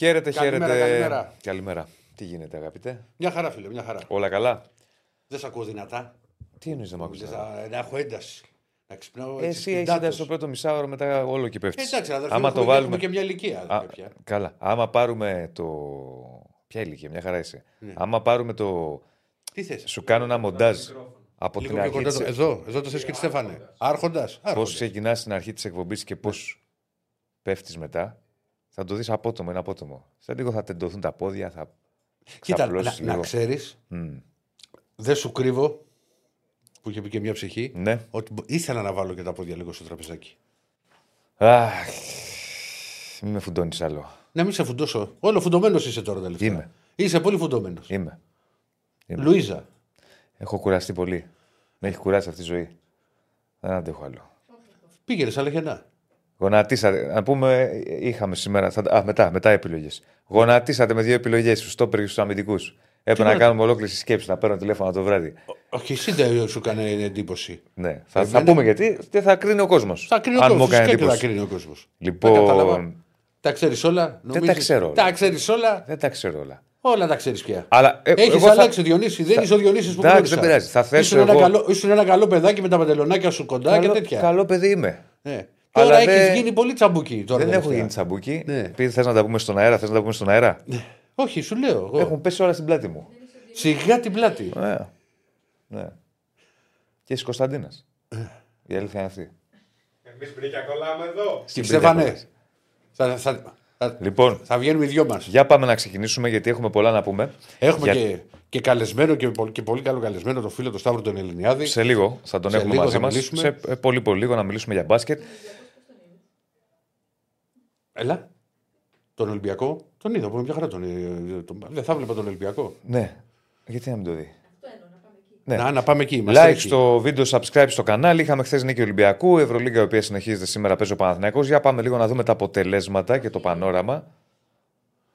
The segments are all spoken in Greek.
Χαίρετε, Καλημέρα, χαίρετε. καλημέρα. Καλημέρα. Τι γίνεται, αγαπητέ; Μια χαρά, φίλε, μια χαρά. Όλα καλά; Δεν σε ακούω δυνατά. Τι εννοείς να μ' ακούς Λες, καλά; να, να έχω ένταση. Να ξυπνάω έτσι. Εσύ έχεις σπιντάτος. ένταση στο πρώτο μισάωρο, μετά όλο και πέφτεις. Ε, Εντάξει, αδερφέ, Άμα έχουμε, το βάλουμε. έχουμε και μια ηλικία. Α, βέβαια. καλά. Άμα πάρουμε το. Ποια ηλικία, μια χαρά είσαι. Ναι. Άμα πάρουμε το. Τι θες; Σου κάνω ένα μοντάζ από Λίγο την πιο αρχή. κοντά. Της... το- Εδώ, εδώ το θες και τη Στέφανε. Άρχοντας. Πώς ξεκινάς στην αρχή της εκπομπής και πώς πέφτεις μετά; Θα το δεις απότομο, είναι απότομο. Σε λίγο θα τεντωθούν τα πόδια, θα. Κοίτα, να, ξαπλώσεις να λίγο. ξέρεις, Μμ. δεν σου κρύβω, που είχε πει και μια ψυχή, Ναι. ότι μπο- ήθελα να βάλω και τα πόδια λίγο στο τραπεζάκι. Αχ. Μην με φουντώνεις άλλο. Να μην σε φουντώσω. Όλο φουντωμένος είσαι τώρα τελευταία. Είμαι. Είσαι πολύ φουντωμένος. Είμαι. Είμαι. Λουίζα. Έχω κουραστεί πολύ. Με έχει κουράσει αυτή η ζωή. Δεν αντέχω άλλο. Πήγαινες αλεχενά. Γονατίσατε. Να πούμε, είχαμε σήμερα. Θα, α, μετά, μετά επιλογές. Γονατίσατε με δύο επιλογές στους στόπερ και στους αμυντικούς. Έπρεπε να να- κάνουμε ολόκληρη σκέψη, να παίρνω τηλέφωνο το βράδυ. Όχι, εσύ δεν σου έκανε εντύπωση. Ναι. Θα, θα Εμένα- πούμε γιατί δεν θα κρίνει ο κόσμος. Θα κρίνει ο Αν κόσμος. μου έκανε Φυσικά και θα εντύπωση. κρίνει ο κόσμος. κατάλαβα. Λοιπόν. Τα ξέρεις όλα. Δεν τα ξέρω όλα. Τα ξέρεις όλα. Δεν τα ξέρω όλα. Όλα τα ξέρεις πια. Αλλά, ε, Έχεις εγώ θα- αλλάξει Διονύση. Δεν θα- είσαι ο Διονύσης που Εντάξει, γνώρισα. δεν πειράζει. Θα θέσω Ήσουν ένα, εγώ- καλό, ήσουν ένα καλό παιδάκι με τα παντελονάκια σου κοντά Καλό, και τέτοια. καλό παιδί είμαι. Ναι. Αλλά Τώρα δεν- έχει γίνει πολύ τσαμπούκι. Τώρα δεν έχω τελευταία. γίνει τσαμπούκι. Ναι. Επειδή θες να τα πούμε στον αέρα, θες να τα πούμε στον αέρα; Όχι, σου λέω. Εγώ. Έχουν πέσει όλα στην πλάτη μου. Σιγά την πλάτη. Ναι. ναι. Και τη Κωνσταντίνας. Ε. Η αλήθεια είναι αυτή. Εμείς μπρίκια κολλάμε εδώ. Στην Στέφανε, Πυριακό. θα, θα, θα, Λοιπόν, θα βγαίνουμε οι δυο μας. για πάμε να ξεκινήσουμε γιατί έχουμε πολλά να πούμε. Έχουμε Για- και, και καλεσμένο και, πολύ- και πολύ καλό καλεσμένο το φίλο του Σταύρου τον Ελληνιάδη. Σε λίγο θα τον Σε έχουμε λίγο μαζί θα μας. μιλήσουμε. Σε ε, πολύ πολύ λίγο να μιλήσουμε για μπάσκετ. Έλα. Τον Ολυμπιακό. Τον είδα. Που μια χαρά τον, ε, τον- Δεν θα βλέπα τον Ολυμπιακό. Ναι. Γιατί να μην το δει; Ναι. Να, να πάμε εκεί. Μας Like τρέχει. στο βίντεο, subscribe στο κανάλι. Είχαμε χθες νίκη Ολυμπιακού. Ευρωλίγκα η οποία συνεχίζεται σήμερα. Παίζει ο Παναθηναϊκός. Για πάμε λίγο να δούμε τα αποτελέσματα και το πανόραμα.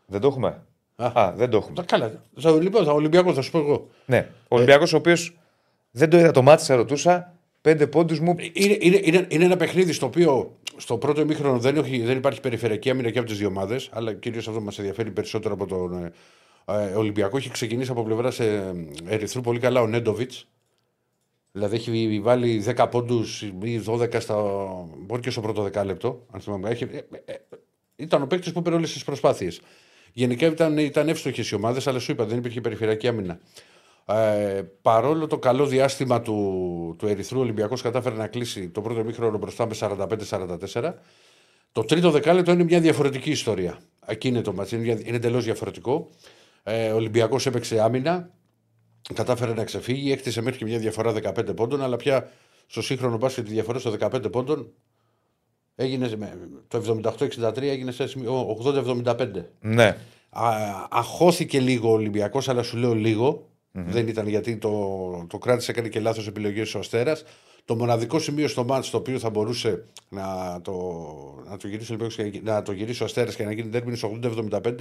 Δεν το έχουμε; Α. Α, δεν το έχουμε. Τα Καλά. Θα, λοιπόν, θα Ολυμπιακός θα σου πω εγώ. Ναι. Ο Ολυμπιακός ο οποίος δεν το είδα το μάτι, σε ρωτούσα. Πέντε πόντους μου. Είναι, είναι, είναι, είναι ένα παιχνίδι στο οποίο στο πρώτο ημίχρονο δεν, έχει, δεν υπάρχει περιφερειακή άμυνα και από τις δύο ομάδες, αλλά κυρίως αυτό μας ενδιαφέρει περισσότερο από τον ε, ε, Ολυμπιακό. Έχει ξεκινήσει από πλευρά ε, Ερυθρού πολύ καλά ο Νέντοβιτς. Δηλαδή έχει βάλει 10 πόντους ή 12 στα. μπορεί και στο πρώτο δεκάλεπτο. Αν θυμάμαι. Έχει, ε, ε, ε, ήταν ο παίκτης που πήρε όλες τις προσπάθειες. Γενικά ήταν, ήταν εύστοχες οι ομάδες, αλλά σου είπα δεν υπήρχε περιφερειακή άμυνα. Ε, παρόλο το καλό διάστημα του, του Ερυθρού, ο Ολυμπιακός κατάφερε να κλείσει το πρώτο μήχρονο μπροστά με 45-44. Το τρίτο δεκάλεπτο είναι μια διαφορετική ιστορία. Εκεί είναι το μάτς, είναι, δια- είναι εντελώς διαφορετικό. Ε, ο Ολυμπιακός έπαιξε άμυνα, κατάφερε να ξεφύγει, έκτισε μέχρι και μια διαφορά 15 πόντων, αλλά πια στο σύγχρονο μπάσκετ τη διαφορά στο 15 πόντων έγινε με- το 78-63 έγινε σε σημείο 80-75. Ναι. Α, αχώθηκε λίγο ο Ολυμπιακός, αλλά σου λέω λίγο. Δεν ήταν γιατί το, το κράτησε, έκανε και λάθος επιλογές ο Αστέρας. Το μοναδικό σημείο στο μάτς το οποίο θα μπορούσε να το, να το γυρίσει ο Ολυμπιακός και να το γυρίσει ο Αστέρας και να γίνει τέρμινος στο 80-75,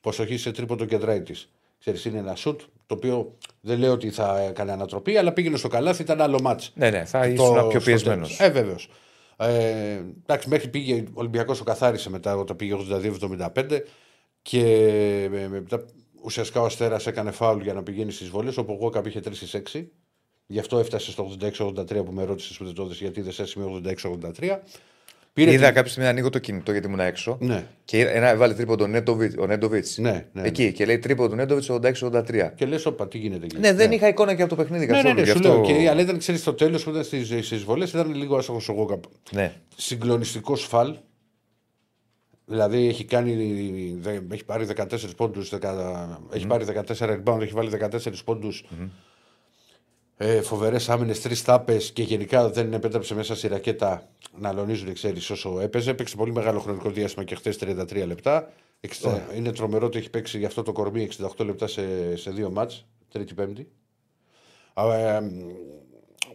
προσοχή σε τρίποντο κεντράιτη. Ξέρεις, είναι ένα σουτ το οποίο δεν λέω ότι θα έκανε ανατροπή, αλλά πήγαινε στο καλάθι, ήταν άλλο μάτς. Ναι, ναι, θα Το- ήσουν πιο στο πιεσμένος. τέλος. Ε, βέβαιω. Ε, εντάξει, μέχρι πήγε ο Ολυμπιακός το καθάρισε μετά όταν πήγε 82-75 και με- μετά ουσιαστικά ο Αστέρας έκανε φάουλ για να πηγαίνει στις βολέ. Ο Πογόκα είχε 3 στις 6. Γι' αυτό έφτασε στο 86-83 που με ρώτησε που δεν το έδωσε γιατί δεν σε σημείο 86-83. Πήρε Είδα την- κάποια στιγμή να ανοίγω το κινητό γιατί ήμουν έξω. Ναι, Και ένα, έβαλε τρίποντο ο Νέντοβιτ. Ο Νέντοβιτς. ναι, ναι. Εκεί και λέει τρίποντο Νέντοβιτ 86-83. Και λες, όπα, τι γίνεται εκεί. Ναι, δεν είχα εικόνα και από το παιχνίδι Ναι, ναι, καθόλου. ναι, γι' σου αυτό- λέω. Και, αλλά ήταν, ξέρεις, στο τέλος που ήταν στι βολέ ήταν λίγο άσοχο ο Γόκα. Ναι. συγκλονιστικός φαλ. Δηλαδή έχει, κάνει, δε- έχει πάρει 14 πόντους, έχει πάρει 14 rebound, έχει βάλει 14 πόντους. Ε, Φοβερές άμυνες, τρεις τάπες και γενικά δεν επέτρεψε μέσα στη ρακέτα να αλωνίζουν, ξέρεις, όσο έπαιζε. Έπαιξε πολύ μεγάλο χρονικό διάστημα και χθες 33 λεπτά. Εξήντα- Είναι τρομερό ότι έχει παίξει γι' αυτό το κορμί 68 λεπτά σε, σε δύο μάτς, τρίτη-πέμπτη. Α, ε,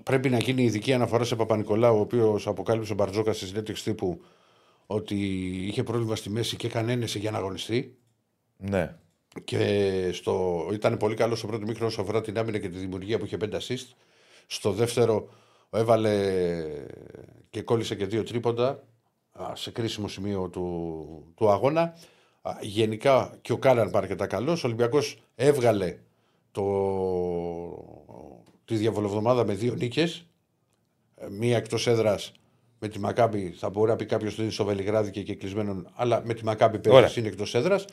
πρέπει να γίνει ειδική αναφορά σε Παπα-Νικολάου, ο οποίος αποκάλυψε ο Μπαρτζόκας στη συνέντευξη τύπου ότι είχε πρόβλημα στη μέση και έκανε ένεση για να αγωνιστεί. ναι. Και στο, ήταν πολύ καλός στο πρώτο μήχρονο όσον αφορά την άμυνα και τη δημιουργία που είχε 5 assist. Στο δεύτερο έβαλε και κόλλησε και δύο τρίποντα α, σε κρίσιμο σημείο του, του αγώνα. Α, Γενικά και ο Κάλαν πάρει και τα καλός. Ο Ολυμπιακός έβγαλε το... τη διαβολοβδομάδα με δύο νίκες. Μία εκτός έδρας με τη Μακάμπη. Θα μπορεί να πει κάποιος ότι είναι στο Βελιγράδι και, και κλεισμένον, αλλά με τη Μακάμπη Ωραία. πέρυσι είναι εκτός έδρας.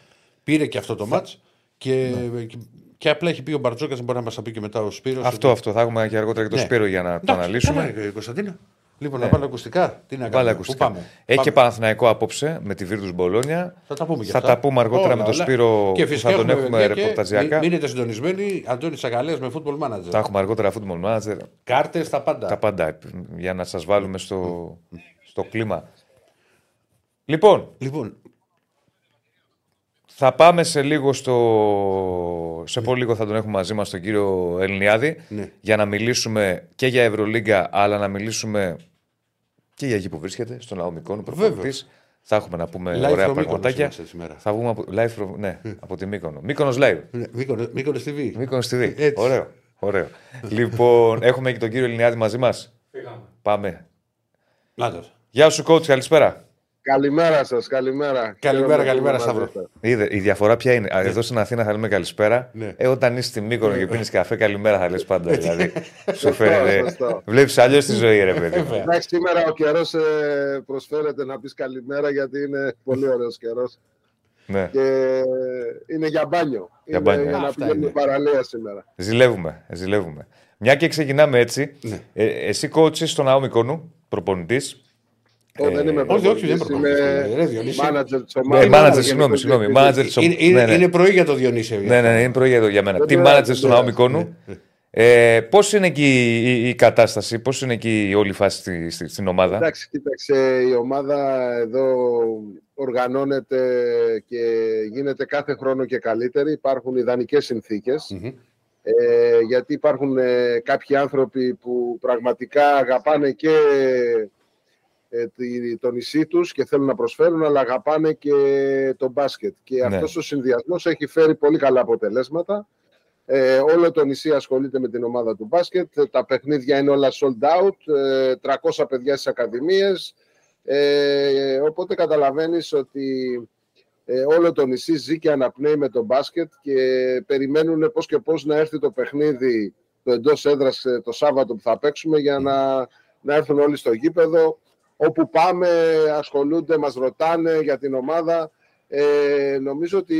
Πήρε και αυτό το μάτς. Και, και, και απλά έχει πει ο Μπαρτζόκας, μπορεί να μας τα πει και μετά ο Σπύρος Αυτό, αυτό. Θα έχουμε και αργότερα και το Ναι. Σπύρο για να το Εντάξει, αναλύσουμε. καλά, ε, Κωνσταντίνα. Λοιπόν, να βάλω ακουστικά. Τι να Βάλε κάνουμε. ακουστικά. Πού πάμε. Έχει Πάμε. και Παναθηναϊκό απόψε με τη Βίρτους Μπολόνια. Θα τα πούμε και Θα αυτά. τα πούμε αργότερα με τον όλα. Σπύρο Και που φυσικά θα τον έχουμε παιδιά, και ρεπορταζιακά. μη- Μείνετε συντονισμένοι. Αντώνη Σακαλέας με football manager. Θα έχουμε αργότερα football manager. Κάρτες, τα πάντα. Τα πάντα για να σας βάλουμε στο, στο κλίμα. Λοιπόν, Λοιπόν, θα πάμε σε λίγο στο. Σε πολύ λίγο θα τον έχουμε μαζί μας τον κύριο Ελληνιάδη Ναι. για να μιλήσουμε και για Ευρωλίγκα αλλά να μιλήσουμε και για εκεί που βρίσκεται, στον Λαομικό προπονητής. Θα έχουμε να πούμε Live ωραία from Mykonos πραγματάκια. είμαστε σήμερα. Θα βγούμε από, live from, ναι, από τη Μύκονο. Μύκονος live. ναι, Μύκονο Μύκονος TV. Μύκονος TV. Έτσι. Ωραίο. ωραίο. λοιπόν, έχουμε και τον κύριο Ελληνιάδη μαζί μας. Φύγαμε. Πάμε. Να το. Γεια σου, coach, καλησπέρα. Καλημέρα σας, καλημέρα. Καλημέρα, Χαίρομαι καλημέρα, που είμαι μαζί Σταύρο. σας. Είδε, η διαφορά ποια είναι. Α, Εδώ στην Αθήνα θα λέμε καλησπέρα. Ναι. Ε, όταν είσαι στη Μύκονο και πίνεις καφέ, καλημέρα θα λες πάντα. Δηλαδή, σου Σωστό, φαίνεται. σωστό. Βλέπεις αλλιώς τη ζωή, ρε παιδί. μου. Εντάξει, σήμερα ο καιρός προσφέρεται να πεις καλημέρα γιατί είναι πολύ ωραίος καιρός. ναι. Και είναι για μπάνιο. Για είναι μπάνιο, για ε. να Αυτά πηγαίνουμε είναι. παραλία σήμερα. Ζηλεύουμε, ζηλεύουμε. Μια και ξεκινάμε έτσι. Ναι. Ε, εσύ coach στον Ναό Μικόνου, προπονητή. Εγώ δεν είμαι όχι, όχι, δεν προπονητής, προπονητής, ρε, Είμαι Διονύση. manager της Ναι, ομάδας. manager, Γενικός συγγνώμη, συγγνώμη. διευθυντής. Manager της Είναι, είναι, ναι, ναι. είναι πρωί για το Διονύση. Ναι, ναι, ναι, είναι πρωί εδώ για μένα. Δεν Team πειράζει, manager δεν στον Ναό πειράζει. Μικόνου; Ε, Πώς είναι εκεί η, η κατάσταση, πώς είναι εκεί η όλη φάση στη, στη- στην ομάδα; Εντάξει, κοίταξε, η ομάδα εδώ οργανώνεται και γίνεται κάθε χρόνο και καλύτερη. Υπάρχουν ιδανικές συνθήκες. Μμμ. Ε, γιατί υπάρχουν ε, κάποιοι άνθρωποι που πραγματικά αγαπάνε και ε, τη- το νησί τους και θέλουν να προσφέρουν, αλλά αγαπάνε και το μπάσκετ. Και Ναι. αυτός ο συνδυασμός έχει φέρει πολύ καλά αποτελέσματα. Ε, όλο το νησί ασχολείται με την ομάδα του μπάσκετ. Ε, Τα παιχνίδια είναι όλα sold out. Ε, 300 παιδιά στις ακαδημίες. Ε, οπότε καταλαβαίνεις ότι ε, όλο το νησί ζει και αναπνέει με το μπάσκετ και περιμένουν πώς και πώς να έρθει το παιχνίδι το εντός έδρας ε, το Σάββατο που θα παίξουμε για να, να έρθουν όλοι στο γήπεδο. Όπου πάμε ασχολούνται, μας ρωτάνε για την ομάδα. Ε, νομίζω ότι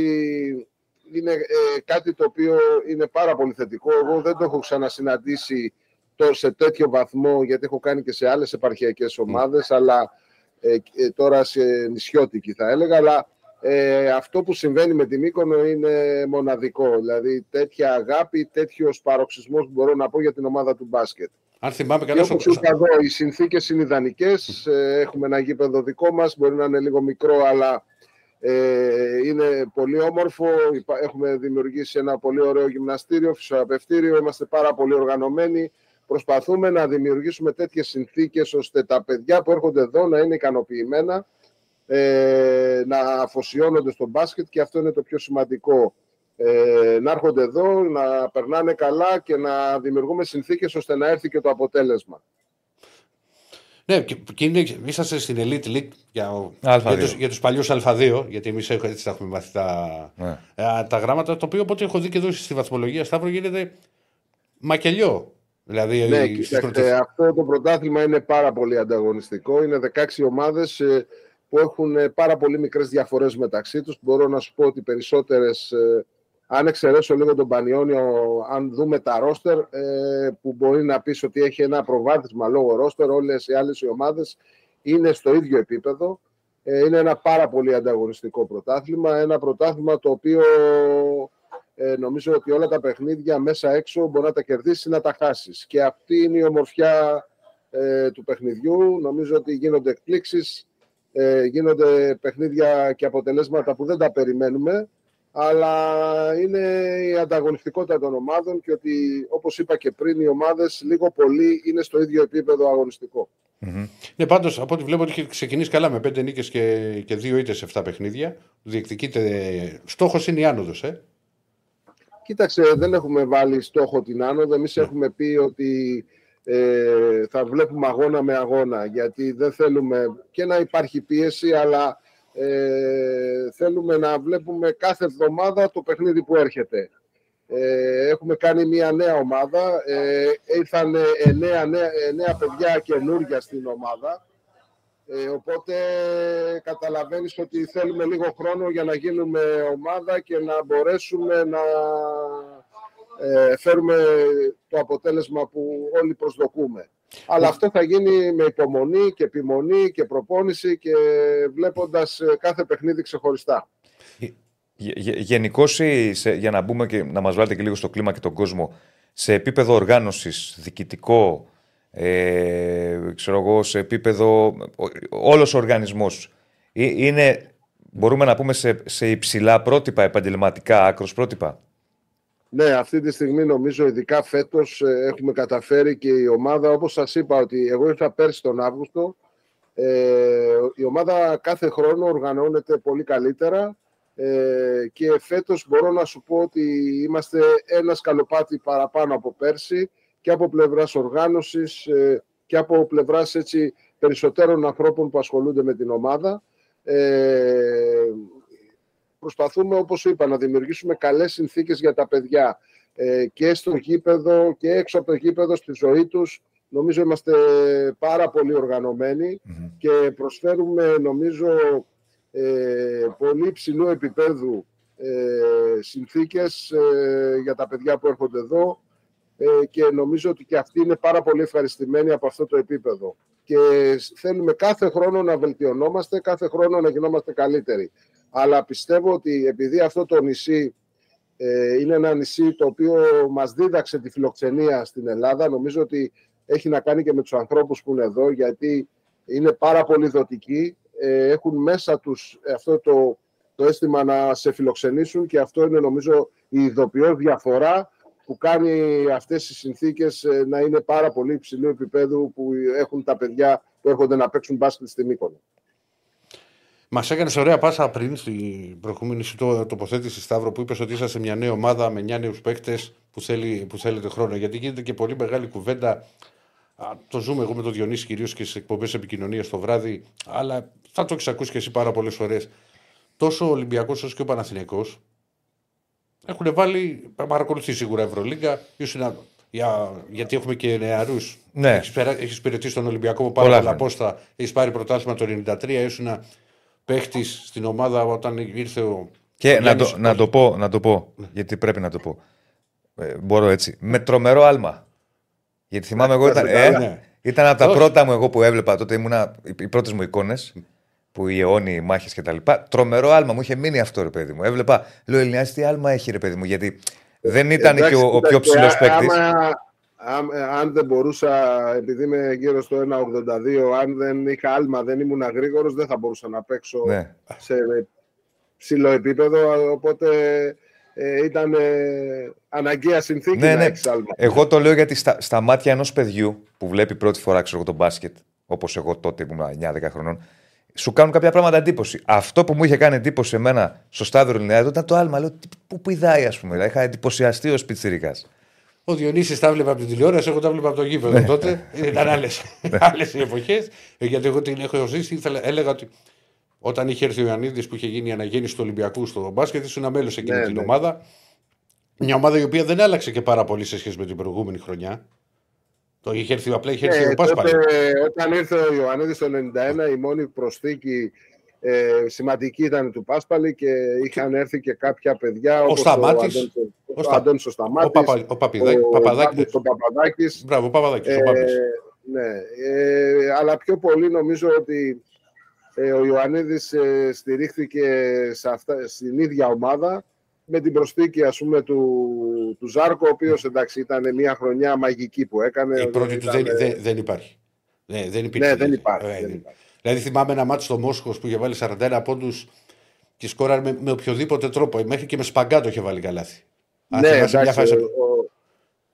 είναι ε, κάτι το οποίο είναι πάρα πολύ θετικό. Εγώ δεν το έχω ξανασυναντήσει το, σε τέτοιο βαθμό, γιατί έχω κάνει και σε άλλες επαρχιακές ομάδες, αλλά ε, ε, τώρα σε νησιώτικη θα έλεγα, αλλά ε, αυτό που συμβαίνει με τη Μύκονο είναι μοναδικό. Δηλαδή τέτοια αγάπη, τέτοιος παροξισμός που μπορώ να πω για την ομάδα του μπάσκετ. Αν θυμάμαι Και καλά, όπως στο- είπα εδώ, οι συνθήκες είναι ιδανικές. Ε, Έχουμε ένα γήπεδο δικό μας, μπορεί να είναι λίγο μικρό, αλλά ε, είναι πολύ όμορφο. Υπά- Έχουμε δημιουργήσει ένα πολύ ωραίο γυμναστήριο, φυσιοθεραπευτήριο. Είμαστε πάρα πολύ οργανωμένοι. Προσπαθούμε να δημιουργήσουμε τέτοιες συνθήκες ώστε τα παιδιά που έρχονται εδώ να είναι ικανοποιημένα, ε, να αφοσιώνονται στο μπάσκετ και αυτό είναι το πιο σημαντικό. Ε, να έρχονται εδώ, να περνάνε καλά και να δημιουργούμε συνθήκες ώστε να έρθει και το αποτέλεσμα. Ναι, και, και είναι, είσαστε στην Elite League για, Α2. για, τους, για τους παλιούς Α2, γιατί εμείς έχουμε, έτσι τα έχουμε μάθει τα, Ναι. ε, τα γράμματα, το οποίο οπότε έχω δει και εδώ στη βαθμολογία Σταύρο γίνεται μακελιό. Δηλαδή, Ναι, στις κοιτάξτε, πρώτες- αυτό το πρωτάθλημα είναι πάρα πολύ ανταγωνιστικό. Είναι 16 ομάδες ε, που έχουν ε, πάρα πολύ μικρές διαφορές μεταξύ τους. Μπορώ να σου πω ότι περισσότερες, ε, αν εξαιρέσω λίγο τον Πανιόνιο, αν δούμε τα ρόστερ, ε, που μπορεί να πεις ότι έχει ένα προβάδισμα λόγω ρόστερ, όλες οι άλλες οι ομάδες είναι στο ίδιο επίπεδο. Ε, είναι ένα πάρα πολύ ανταγωνιστικό πρωτάθλημα. Ένα πρωτάθλημα το οποίο ε, νομίζω ότι όλα τα παιχνίδια μέσα έξω μπορεί να τα κερδίσεις ή να τα χάσεις. Και αυτή είναι η ομορφιά ε, του παιχνιδιού. Νομίζω ότι γίνονται εκπλήξεις, ε, γίνονται παιχνίδια και αποτελέσματα που δεν τα περιμένουμε, αλλά είναι η ανταγωνιστικότητα των ομάδων και ότι, όπως είπα και πριν, οι ομάδες λίγο πολύ είναι στο ίδιο επίπεδο αγωνιστικό. Μμμ. Ναι, πάντως από ό,τι βλέπω ότι έχει ξεκινήσει καλά με πέντε νίκες και, και δύο ήττες σε 7 παιχνίδια. Διεκδικείται. Στόχος είναι η άνοδος, ε. Κοίταξε, δεν έχουμε βάλει στόχο την άνοδο. Εμείς έχουμε πει ότι ε, θα βλέπουμε αγώνα με αγώνα, γιατί δεν θέλουμε και να υπάρχει πίεση, αλλά Ε, θέλουμε να βλέπουμε κάθε εβδομάδα το παιχνίδι που έρχεται. Ε, έχουμε κάνει μια νέα ομάδα. Ε, ήρθαν εννέα, νέα, εννέα παιδιά καινούργια στην ομάδα. Ε, οπότε καταλαβαίνεις ότι θέλουμε λίγο χρόνο για να γίνουμε ομάδα και να μπορέσουμε να ε, φέρουμε το αποτέλεσμα που όλοι προσδοκούμε. Αλλά αυτό θα γίνει με υπομονή και επιμονή και προπόνηση και βλέποντας ε, κάθε παιχνίδι ξεχωριστά. Γενικώς, για να μπούμε και να μας βάλετε και λίγο στο κλίμα και τον κόσμο, σε επίπεδο οργάνωσης, διοικητικό, ε, ξέρω εγώ, σε επίπεδο, όλος ο οργανισμός, είναι, μπορούμε να πούμε, σε, σε υψηλά πρότυπα, επαγγελματικά, άκρος πρότυπα; Ναι, αυτή τη στιγμή νομίζω ειδικά φέτος ε, έχουμε καταφέρει και η ομάδα, όπως σας είπα ότι εγώ ήρθα πέρσι τον Αύγουστο, ε, η ομάδα κάθε χρόνο οργανώνεται πολύ καλύτερα ε, και φέτος μπορώ να σου πω ότι είμαστε ένα σκαλοπάτι παραπάνω από πέρσι και από πλευράς οργάνωσης ε, και από πλευράς έτσι, περισσότερων ανθρώπων που ασχολούνται με την ομάδα. Ε, προσπαθούμε, όπως είπα, να δημιουργήσουμε καλές συνθήκες για τα παιδιά ε, και στο γήπεδο και έξω από το γήπεδο, στη ζωή τους. Νομίζω είμαστε πάρα πολύ και προσφέρουμε, νομίζω, ε, πολύ ψηλού επίπεδου ε, συνθήκες ε, για τα παιδιά που έρχονται εδώ ε, και νομίζω ότι και αυτοί είναι πάρα πολύ ευχαριστημένοι από αυτό το επίπεδο. Και θέλουμε κάθε χρόνο να βελτιωνόμαστε, κάθε χρόνο να γινόμαστε καλύτεροι. Αλλά πιστεύω ότι επειδή αυτό το νησί ε, είναι ένα νησί το οποίο μας δίδαξε τη φιλοξενία στην Ελλάδα, νομίζω ότι έχει να κάνει και με τους ανθρώπους που είναι εδώ, γιατί είναι πάρα πολύ δοτικοί, ε, έχουν μέσα τους αυτό το, το αίσθημα να σε φιλοξενήσουν και αυτό είναι νομίζω η ειδοποιώ διαφορά που κάνει αυτές οι συνθήκες ε, να είναι πάρα πολύ υψηλού επίπεδου που έχουν τα παιδιά που έρχονται να παίξουν μπάσκετ στην Μύκονο. Μας έκανες ωραία πάσα πριν στην προηγούμενη σου τοποθέτηση, Σταύρο, που είπες ότι είσαστε μια νέα ομάδα με 9 νέους παίκτες που, θέλει, που θέλετε χρόνο. Γιατί γίνεται και πολύ μεγάλη κουβέντα. το ζούμε εγώ με τον Διονύση κυρίως και στις εκπομπές επικοινωνίας το βράδυ, αλλά θα το έχει ακούσει και εσύ πάρα πολλές φορές. Τόσο ο Ολυμπιακός όσο και ο Παναθηναϊκός έχουν βάλει, παρακολουθεί σίγουρα Ευρωλίγκα, ήσουν για, γιατί έχουμε και νεαρούς. Ναι. Έχεις υπηρετήσει τον Ολυμπιακό που πάρα πολλά πόστα. Έχεις πάρει πρωτάθλημα το 1993. Ήσουν παίχτης στην ομάδα όταν ήρθε ο. Και ο να, το, να, το πω, να το πω, ναι. γιατί πρέπει να το πω. Ε, μπορώ έτσι. Με τρομερό άλμα. Γιατί θυμάμαι εγώ ήταν, ε, ναι. ήταν από τα πρώτα μου εγώ που έβλεπα τότε, ήμουνα οι πρώτες μου εικόνες που οι αιώνιοι μάχες κτλ. Τρομερό άλμα μου είχε μείνει αυτό ρε παιδί μου. Έβλεπα, λέω Ελληνιάς, τι άλμα έχει ρε παιδί μου, γιατί δεν ήταν Εντάξει, και ο, ο πιο ψηλός παίκτης. Αν δεν μπορούσα, επειδή είμαι γύρω στο 1,82, αν δεν είχα άλμα, δεν ήμουν γρήγορο, δεν θα μπορούσα να παίξω ναι. σε ψηλό επίπεδο. Οπότε ε, ήταν ε, αναγκαία συνθήκη ναι, να ναι. έχεις άλμα. Εγώ το λέω γιατί στα, στα μάτια ενός παιδιού που βλέπει πρώτη φορά ξέρω, τον μπάσκετ, όπως εγώ τότε ήμουν 9-10 χρονών, σου κάνουν κάποια πράγματα εντύπωση. Αυτό που μου είχε κάνει εντύπωση εμένα στο στάδιο Ελληνιάδη ήταν το άλμα. Λέω, πού πηδάει, ας πούμε. Είχα εντυπωσιαστεί ως πιτσυρικά. Ο Διονύσης τα βλέπα από την τηλεόραση, εγώ τα βλέπα από το γήπεδο ναι. τότε. Ήταν άλλε άλλες οι εποχές. Ε, γιατί εγώ την έχω ζήσει, ήθελα, έλεγα ότι όταν είχε έρθει ο Ιωαννίδης που είχε γίνει η αναγέννηση του Ολυμπιακού στο μπάσκετ, ήσουν μέλο εκείνη ναι, την ναι. ομάδα. Μια ομάδα η οποία δεν άλλαξε και πάρα πολύ σε σχέση με την προηγούμενη χρονιά. Το είχε έρθει, απλά είχε έρθει ε, ο Πάσπαλ. Όταν ήρθε ο Ιωαννίδης το 1991, η μόνη προσθήκη ε, σημαντική ήταν του Πάσπαλη και είχαν έρθει και κάποια παιδιά. Ο Σταμάτης. Ο, ο Αντώνης ο Σταμάτης. Ο, Παπα, ο, Παπαδάκης. Ο Παπαδάκης. Μπράβο, ο Παπαδάκης. Ε, ναι, ε, αλλά πιο πολύ νομίζω ότι ε, ο Ιωαννίδης ε, στηρίχθηκε σε αυτά, στην ίδια ομάδα με την προσθήκη ας πούμε, του, του Ζάρκο, ο οποίος εντάξει ήταν μια χρονιά μαγική που έκανε. Η πρώτη του δεν, δεν, δεν υπάρχει. Ναι, δεν, υπήρχε. Ναι, δεν υπάρχει. Ε, δεν υπάρχει. Δηλαδή θυμάμαι ένα μάτι στο Μόσχος που είχε βάλει 41 πόντους και σκόραρε με, με οποιοδήποτε τρόπο. Μέχρι και με σπαγκάτο είχε βάλει καλάθι. Ναι, εντάξει,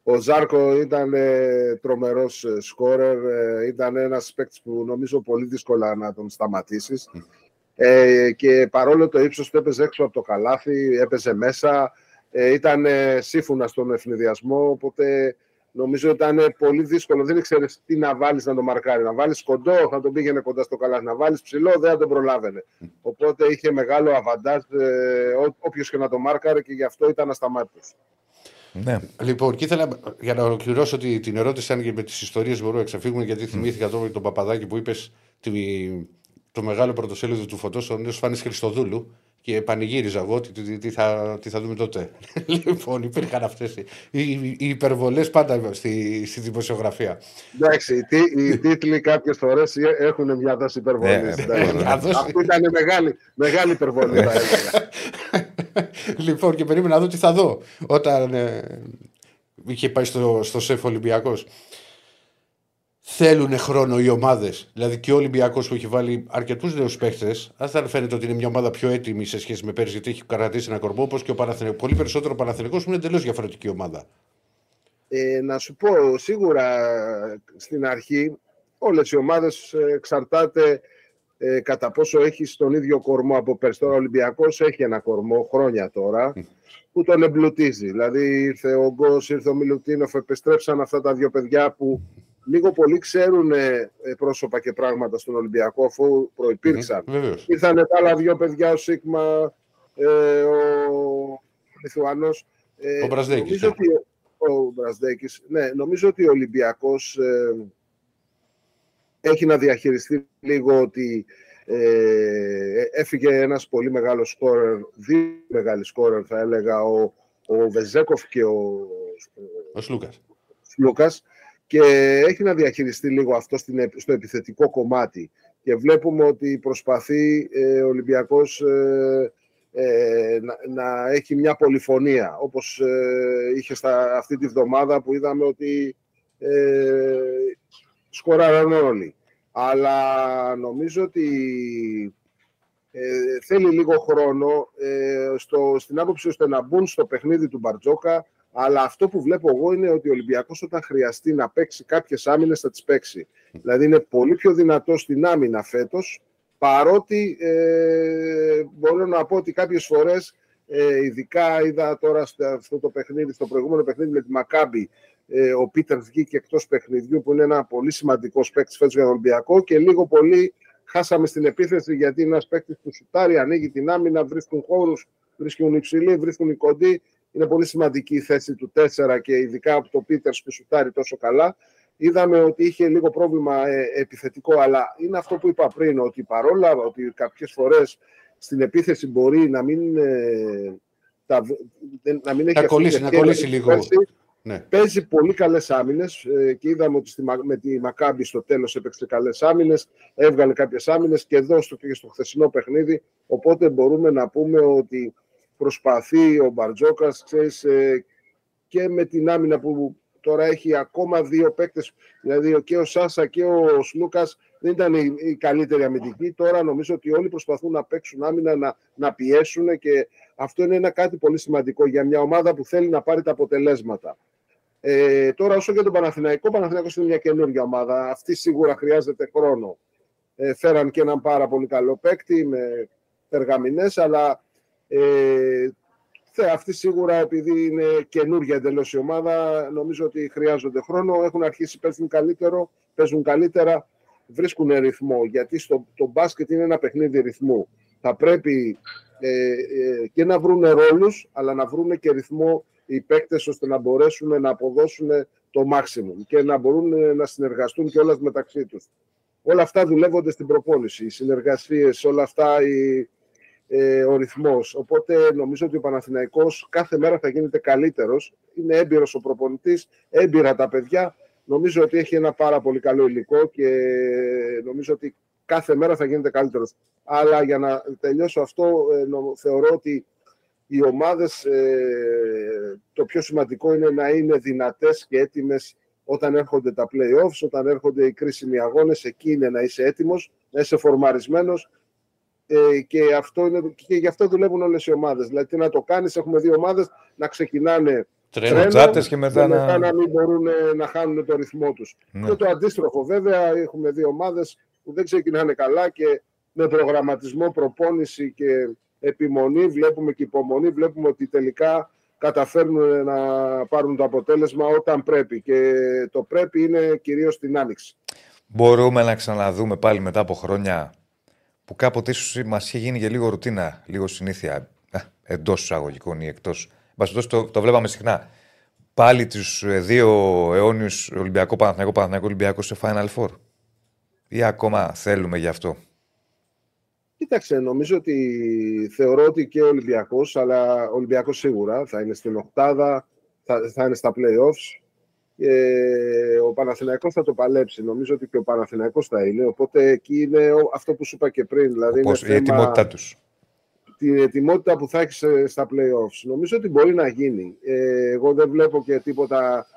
ο, ο, Ζάρκο ήταν ε, τρομερός ε, σκόρερ. Ε, ήταν ένας παίκτης που νομίζω πολύ δύσκολα να τον σταματήσεις. Ε, και παρόλο το ύψος του έπαιζε έξω από το καλάθι, έπαιζε μέσα. Ε, ήταν ε, σύμφωνα στον ευνηδιασμό, οπότε Νομίζω ότι ήταν πολύ δύσκολο. Δεν ήξερε τι να βάλεις να το μαρκάρει. Να βάλεις κοντό, θα τον πήγαινε κοντά στο καλά. Να βάλεις ψηλό, δεν θα τον προλάβαινε. Οπότε είχε μεγάλο αβαντάζ ε, όποιος και να το μάρκαρε και γι' αυτό ήταν ασταμάτητος. Ναι. Λοιπόν, και ήθελα για να ολοκληρώσω την ερώτηση, αν και με τις ιστορίες μπορούμε να εξαφύγουμε, γιατί θυμήθηκα τώρα τον Παπαδάκη που είπες το μεγάλο πρωτοσέλιδο του φωτό, ο νέος Φάνης Χριστοδούλου, και πανηγύριζα εγώ τι, τι, θα, τι θα δούμε τότε. λοιπόν, υπήρχαν αυτές οι, οι, οι υπερβολές πάντα στη, στη δημοσιογραφία. Εντάξει, οι, οι τίτλοι κάποιες φορές έχουν μια δόση υπερβολής. Ναι, Αυτή ήταν μεγάλη, μεγάλη υπερβολή. λοιπόν, και περίμενα να δω τι θα δω όταν ε, είχε πάει στο, στο ΣΕΦ Ολυμπιακός θέλουν χρόνο οι ομάδες. Δηλαδή και ο Ολυμπιακός που έχει βάλει αρκετούς νέους παίχτες, δεν θα φαίνεται ότι είναι μια ομάδα πιο έτοιμη σε σχέση με πέρυσι, γιατί έχει κρατήσει ένα κορμό, όπως και ο Παναθηναϊκός. Πολύ περισσότερο ο Παναθηναϊκός που είναι εντελώς διαφορετική ομάδα. Ε, να σου πω, σίγουρα στην αρχή όλες οι ομάδες ε, εξαρτάται ε, κατά πόσο έχεις τον ίδιο κορμό από πέρσι. Τώρα ο Ολυμπιακός έχει ένα κορμό χρόνια τώρα που τον εμπλουτίζει. Δηλαδή ήρθε ο Γκος, ήρθε ο Μιλουτίνοφ, επιστρέψαν αυτά τα δύο παιδιά που λίγο πολύ ξέρουν ε, πρόσωπα και πράγματα στον Ολυμπιακό αφού προϋπήρξαν. Mm-hmm, Ήρθαν τα άλλα δύο παιδιά, ο Σίγμα, ε, ο Λιθουανός. Ε, ο Μπρασδέκης. Νομίζω ναι. ότι, ο Μπρασδέκης. Ναι, νομίζω ότι ο Ολυμπιακός ε, έχει να διαχειριστεί λίγο ότι ε, έφυγε ένας πολύ μεγάλος σκόρερ, δύο μεγάλοι σκόρερ θα έλεγα, ο, ο Βεζέκοφ και ο, ο Σλούκας. Σλούκας και έχει να διαχειριστεί λίγο αυτό στο επιθετικό κομμάτι. Και βλέπουμε ότι προσπαθεί ε, ο Ολυμπιακός ε, ε, να, έχει μια πολυφωνία, όπως είχε στα, αυτή τη βδομάδα που είδαμε ότι ε, σκοράραν όλοι. Αλλά νομίζω ότι θέλει λίγο χρόνο στο, στην άποψη ώστε να μπουν στο παιχνίδι του Μπαρτζόκα αλλά αυτό που βλέπω εγώ είναι ότι ο Ολυμπιακός όταν χρειαστεί να παίξει κάποιες άμυνες θα τις παίξει. Δηλαδή είναι πολύ πιο δυνατό στην άμυνα φέτος, παρότι ε, μπορώ να πω ότι κάποιες φορές, ε, ειδικά είδα τώρα στο αυτό το παιχνίδι, στο προηγούμενο παιχνίδι με τη Μακάμπη, ε, ο Πίτερ βγήκε εκτός παιχνιδιού, που είναι ένα πολύ σημαντικό παίκτη φέτος για τον Ολυμπιακό και λίγο πολύ χάσαμε στην επίθεση γιατί είναι ένας παίκτης που σουτάρει, ανοίγει την άμυνα, βρίσκουν χώρους, βρίσκουν υψηλοί, βρίσκουν οι κοντοί είναι πολύ σημαντική η θέση του 4 και ειδικά από το Πίτερς που σουτάρει τόσο καλά. Είδαμε ότι είχε λίγο πρόβλημα ε, επιθετικό, αλλά είναι αυτό που είπα πριν, ότι παρόλα ότι κάποιες φορές στην επίθεση μπορεί να μην, ε, τα, να μην έχει... Να κολλήσει, να κολλήσει λίγο. ναι. Παίζει πολύ καλές άμυνες ε, και είδαμε ότι στη, με τη Μακάμπη στο τέλος έπαιξε καλές άμυνες, έβγαλε κάποιες άμυνες και εδώ στο, και στο χθεσινό παιχνίδι. Οπότε μπορούμε να πούμε ότι προσπαθεί ο Μπαρτζόκας, ξέρεις, ε, και με την άμυνα που τώρα έχει ακόμα δύο παίκτες, δηλαδή και ο Σάσα και ο Σλούκας δεν ήταν οι, οι καλύτεροι αμυντικοί. Τώρα νομίζω ότι όλοι προσπαθούν να παίξουν άμυνα, να, να πιέσουν και αυτό είναι ένα κάτι πολύ σημαντικό για μια ομάδα που θέλει να πάρει τα αποτελέσματα. Ε, τώρα όσο για τον Παναθηναϊκό, ο Παναθηναϊκός είναι μια καινούργια ομάδα. Αυτή σίγουρα χρειάζεται χρόνο. Ε, φέραν και έναν πάρα πολύ καλό παίκτη με περγαμηνές, αλλά ε, αυτή σίγουρα επειδή είναι καινούργια εντελώς η ομάδα, νομίζω ότι χρειάζονται χρόνο. Έχουν αρχίσει, παίζουν καλύτερο, παίζουν καλύτερα, βρίσκουν ρυθμό. Γιατί στο, το μπάσκετ είναι ένα παιχνίδι ρυθμού. Θα πρέπει ε, ε, και να βρουν ρόλους, αλλά να βρουν και ρυθμό οι παίκτες ώστε να μπορέσουν να αποδώσουν το maximum και να μπορούν να συνεργαστούν και όλας μεταξύ τους. Όλα αυτά δουλεύονται στην προπόνηση, οι συνεργασίες, όλα αυτά, οι, ε, ο ρυθμός. Οπότε νομίζω ότι ο Παναθηναϊκός κάθε μέρα θα γίνεται καλύτερος. Είναι έμπειρος ο προπονητής, έμπειρα τα παιδιά. Νομίζω ότι έχει ένα πάρα πολύ καλό υλικό και νομίζω ότι κάθε μέρα θα γίνεται καλύτερος. Αλλά για να τελειώσω αυτό, ε, θεωρώ ότι οι ομάδες, ε, το πιο σημαντικό είναι να είναι δυνατές και έτοιμες όταν έρχονται τα play-offs, όταν έρχονται οι κρίσιμοι αγώνες, εκεί είναι να είσαι έτοιμος, να είσαι φορμαρισμένος ε, και, αυτό είναι, και γι' αυτό δουλεύουν όλες οι ομάδες. Δηλαδή, τι να το κάνεις, έχουμε δύο ομάδες να ξεκινάνε τρένο, τρένο και μετά, και μετά να... μην μπορούν να χάνουν το ρυθμό τους. Ναι. Και το αντίστροφο, βέβαια, έχουμε δύο ομάδες που δεν ξεκινάνε καλά και με προγραμματισμό, προπόνηση και επιμονή, βλέπουμε και υπομονή, βλέπουμε ότι τελικά καταφέρνουν να πάρουν το αποτέλεσμα όταν πρέπει. Και το πρέπει είναι κυρίως στην άνοιξη. Μπορούμε να ξαναδούμε πάλι μετά από χρόνια που κάποτε ίσως μας είχε γίνει και λίγο ρουτίνα, λίγο συνήθεια εντός εισαγωγικών ή εκτός. Το, το βλέπαμε συχνά. Πάλι τους ε, δύο αιώνιους Ολυμπιακό Παναθηναϊκό Παναθηναϊκό Ολυμπιακό σε Final Four. Ή ακόμα θέλουμε γι' αυτό; Κοίταξε, νομίζω ότι θεωρώ ότι και ο Ολυμπιακός, αλλά ο Ολυμπιακός σίγουρα θα είναι στην οκτάδα, θα, θα είναι στα play-offs. Και ο Παναθηναϊκός θα το παλέψει. Νομίζω ότι και ο Παναθηναϊκός θα είναι. Οπότε εκεί είναι αυτό που σου είπα και πριν. Δηλαδή Όπως είναι η ετοιμότητά τους. Την ετοιμότητα που θα έχεις ε, στα play-offs. Νομίζω ότι μπορεί να γίνει. Ε, εγώ δεν βλέπω και τίποτα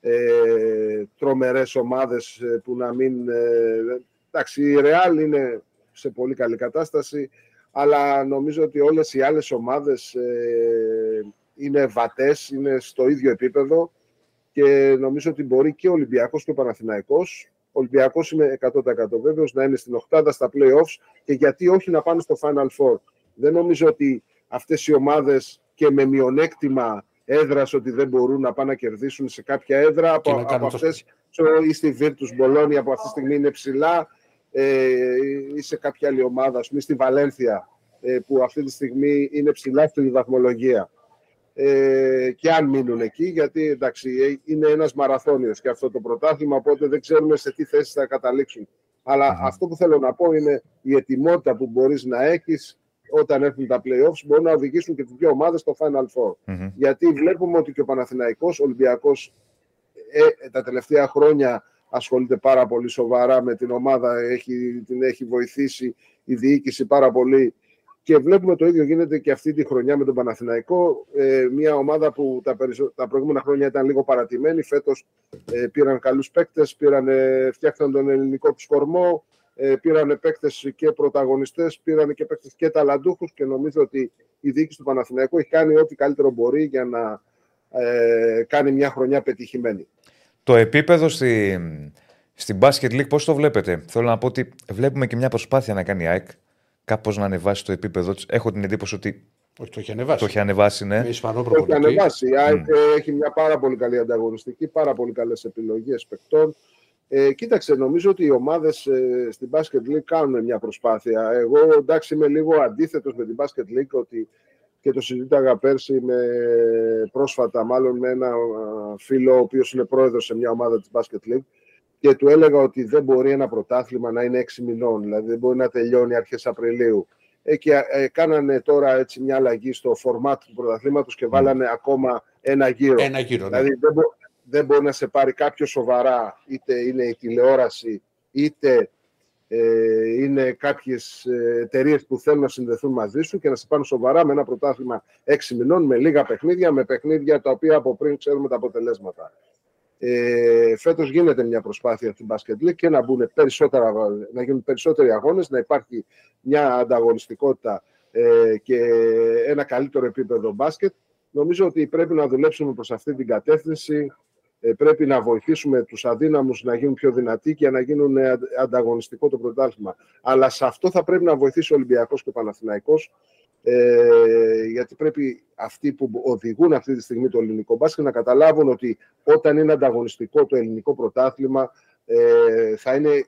ε, τρομερές ομάδες ε, που να μην... Ε, εντάξει, η Real είναι σε πολύ καλή κατάσταση, αλλά νομίζω ότι όλες οι άλλες ομάδες ε, είναι βατές, είναι στο ίδιο επίπεδο και νομίζω ότι μπορεί και ο Ολυμπιακός και ο Παναθηναϊκός ο Ολυμπιακός είμαι 100% βέβαιος να είναι στην οκτάδα στα play-offs και γιατί όχι να πάνε στο Final Four. Δεν νομίζω ότι αυτές οι ομάδες και με μειονέκτημα έδρας ότι δεν μπορούν να πάνε να κερδίσουν σε κάποια έδρα από, από αυτές ή στη Virtus Bologna που αυτή τη στιγμή είναι ψηλά ε, ή σε κάποια άλλη ομάδα, ας πούμε στη Βαλένθια, ε, που αυτή τη στιγμή είναι ψηλά στη βαθμολογία. Ε, και αν μείνουν εκεί, γιατί εντάξει, ε, είναι ένας μαραθώνιος και αυτό το πρωτάθλημα, οπότε δεν ξέρουμε σε τι θέση θα καταλήξουν. Αλλά αυτό που θέλω να πω είναι η ετοιμότητα που μπορείς να έχεις όταν έρθουν τα playoffs μπορεί να οδηγήσουν και τις δύο ομάδες στο Final Four. Γιατί βλέπουμε ότι και ο Παναθηναϊκός, ο Ολυμπιακός ε, τα τελευταία χρόνια ασχολείται πάρα πολύ σοβαρά με την ομάδα, έχει, την έχει βοηθήσει η διοίκηση πάρα πολύ και βλέπουμε το ίδιο γίνεται και αυτή τη χρονιά με τον Παναθηναϊκό. Ε, μια ομάδα που τα, περισσο... τα προηγούμενα χρόνια ήταν λίγο παρατημένη. Φέτος ε, πήραν καλούς παίκτες, πήραν, ε, φτιάχτηκαν τον ελληνικό τους κορμό, ε, πήραν παίκτες και πρωταγωνιστές, πήραν και παίκτες και ταλαντούχους. Και νομίζω ότι η διοίκηση του Παναθηναϊκού έχει κάνει ό,τι καλύτερο μπορεί για να ε, κάνει μια χρονιά πετυχημένη. Το επίπεδο στη, στην Basket League πώς το βλέπετε; Θέλω να πω ότι βλέπουμε και μια προσπάθεια να κάνει η ΑΕΚ κάπως να ανεβάσει το επίπεδο της. Έχω την εντύπωση ότι. Όχι, το έχει ανεβάσει. Το έχει ανεβάσει, ναι. Με Ισπανό Το έχει ανεβάσει. Η ΑΕΚ mm. έχει μια πάρα πολύ καλή ανταγωνιστική, πάρα πολύ καλές επιλογές παικτών. Ε, κοίταξε, νομίζω ότι οι ομάδες ε, στην Basket League κάνουν μια προσπάθεια. Εγώ εντάξει είμαι λίγο αντίθετος με την Basket League ότι και το συζήταγα πέρσι με, πρόσφατα μάλλον με ένα φίλο ο οποίος είναι πρόεδρος σε μια ομάδα της Basket League και του έλεγα ότι δεν μπορεί ένα πρωτάθλημα να είναι έξι μηνών, δηλαδή δεν μπορεί να τελειώνει αρχές Απριλίου. Ε, και ε, κάνανε τώρα έτσι μια αλλαγή στο φορμάτ του πρωταθλήματος και βάλανε ακόμα ένα γύρο. Ένα γύρο, ναι. Δηλαδή δεν, μπο, δεν μπορεί να σε πάρει κάποιο σοβαρά, είτε είναι η τηλεόραση, είτε ε, είναι κάποιες εταιρείες που θέλουν να συνδεθούν μαζί σου και να σε πάρουν σοβαρά με ένα πρωτάθλημα έξι μηνών, με λίγα παιχνίδια, με παιχνίδια τα οποία από πριν ξέρουμε τα αποτελέσματα. Ε, φέτος γίνεται μια προσπάθεια στην Basket League και να, μπουν περισσότερα, να γίνουν περισσότεροι αγώνες, να υπάρχει μια ανταγωνιστικότητα ε, και ένα καλύτερο επίπεδο μπάσκετ. Νομίζω ότι πρέπει να δουλέψουμε προς αυτή την κατεύθυνση ε, πρέπει να βοηθήσουμε τους αδύναμους να γίνουν πιο δυνατοί και να γίνουν ε, ανταγωνιστικό το πρωτάθλημα. Αλλά σε αυτό θα πρέπει να βοηθήσει ο Ολυμπιακός και ο Παναθηναϊκός ε, γιατί πρέπει αυτοί που οδηγούν αυτή τη στιγμή το ελληνικό μπάσκετ να καταλάβουν ότι όταν είναι ανταγωνιστικό το ελληνικό πρωτάθλημα ε, θα είναι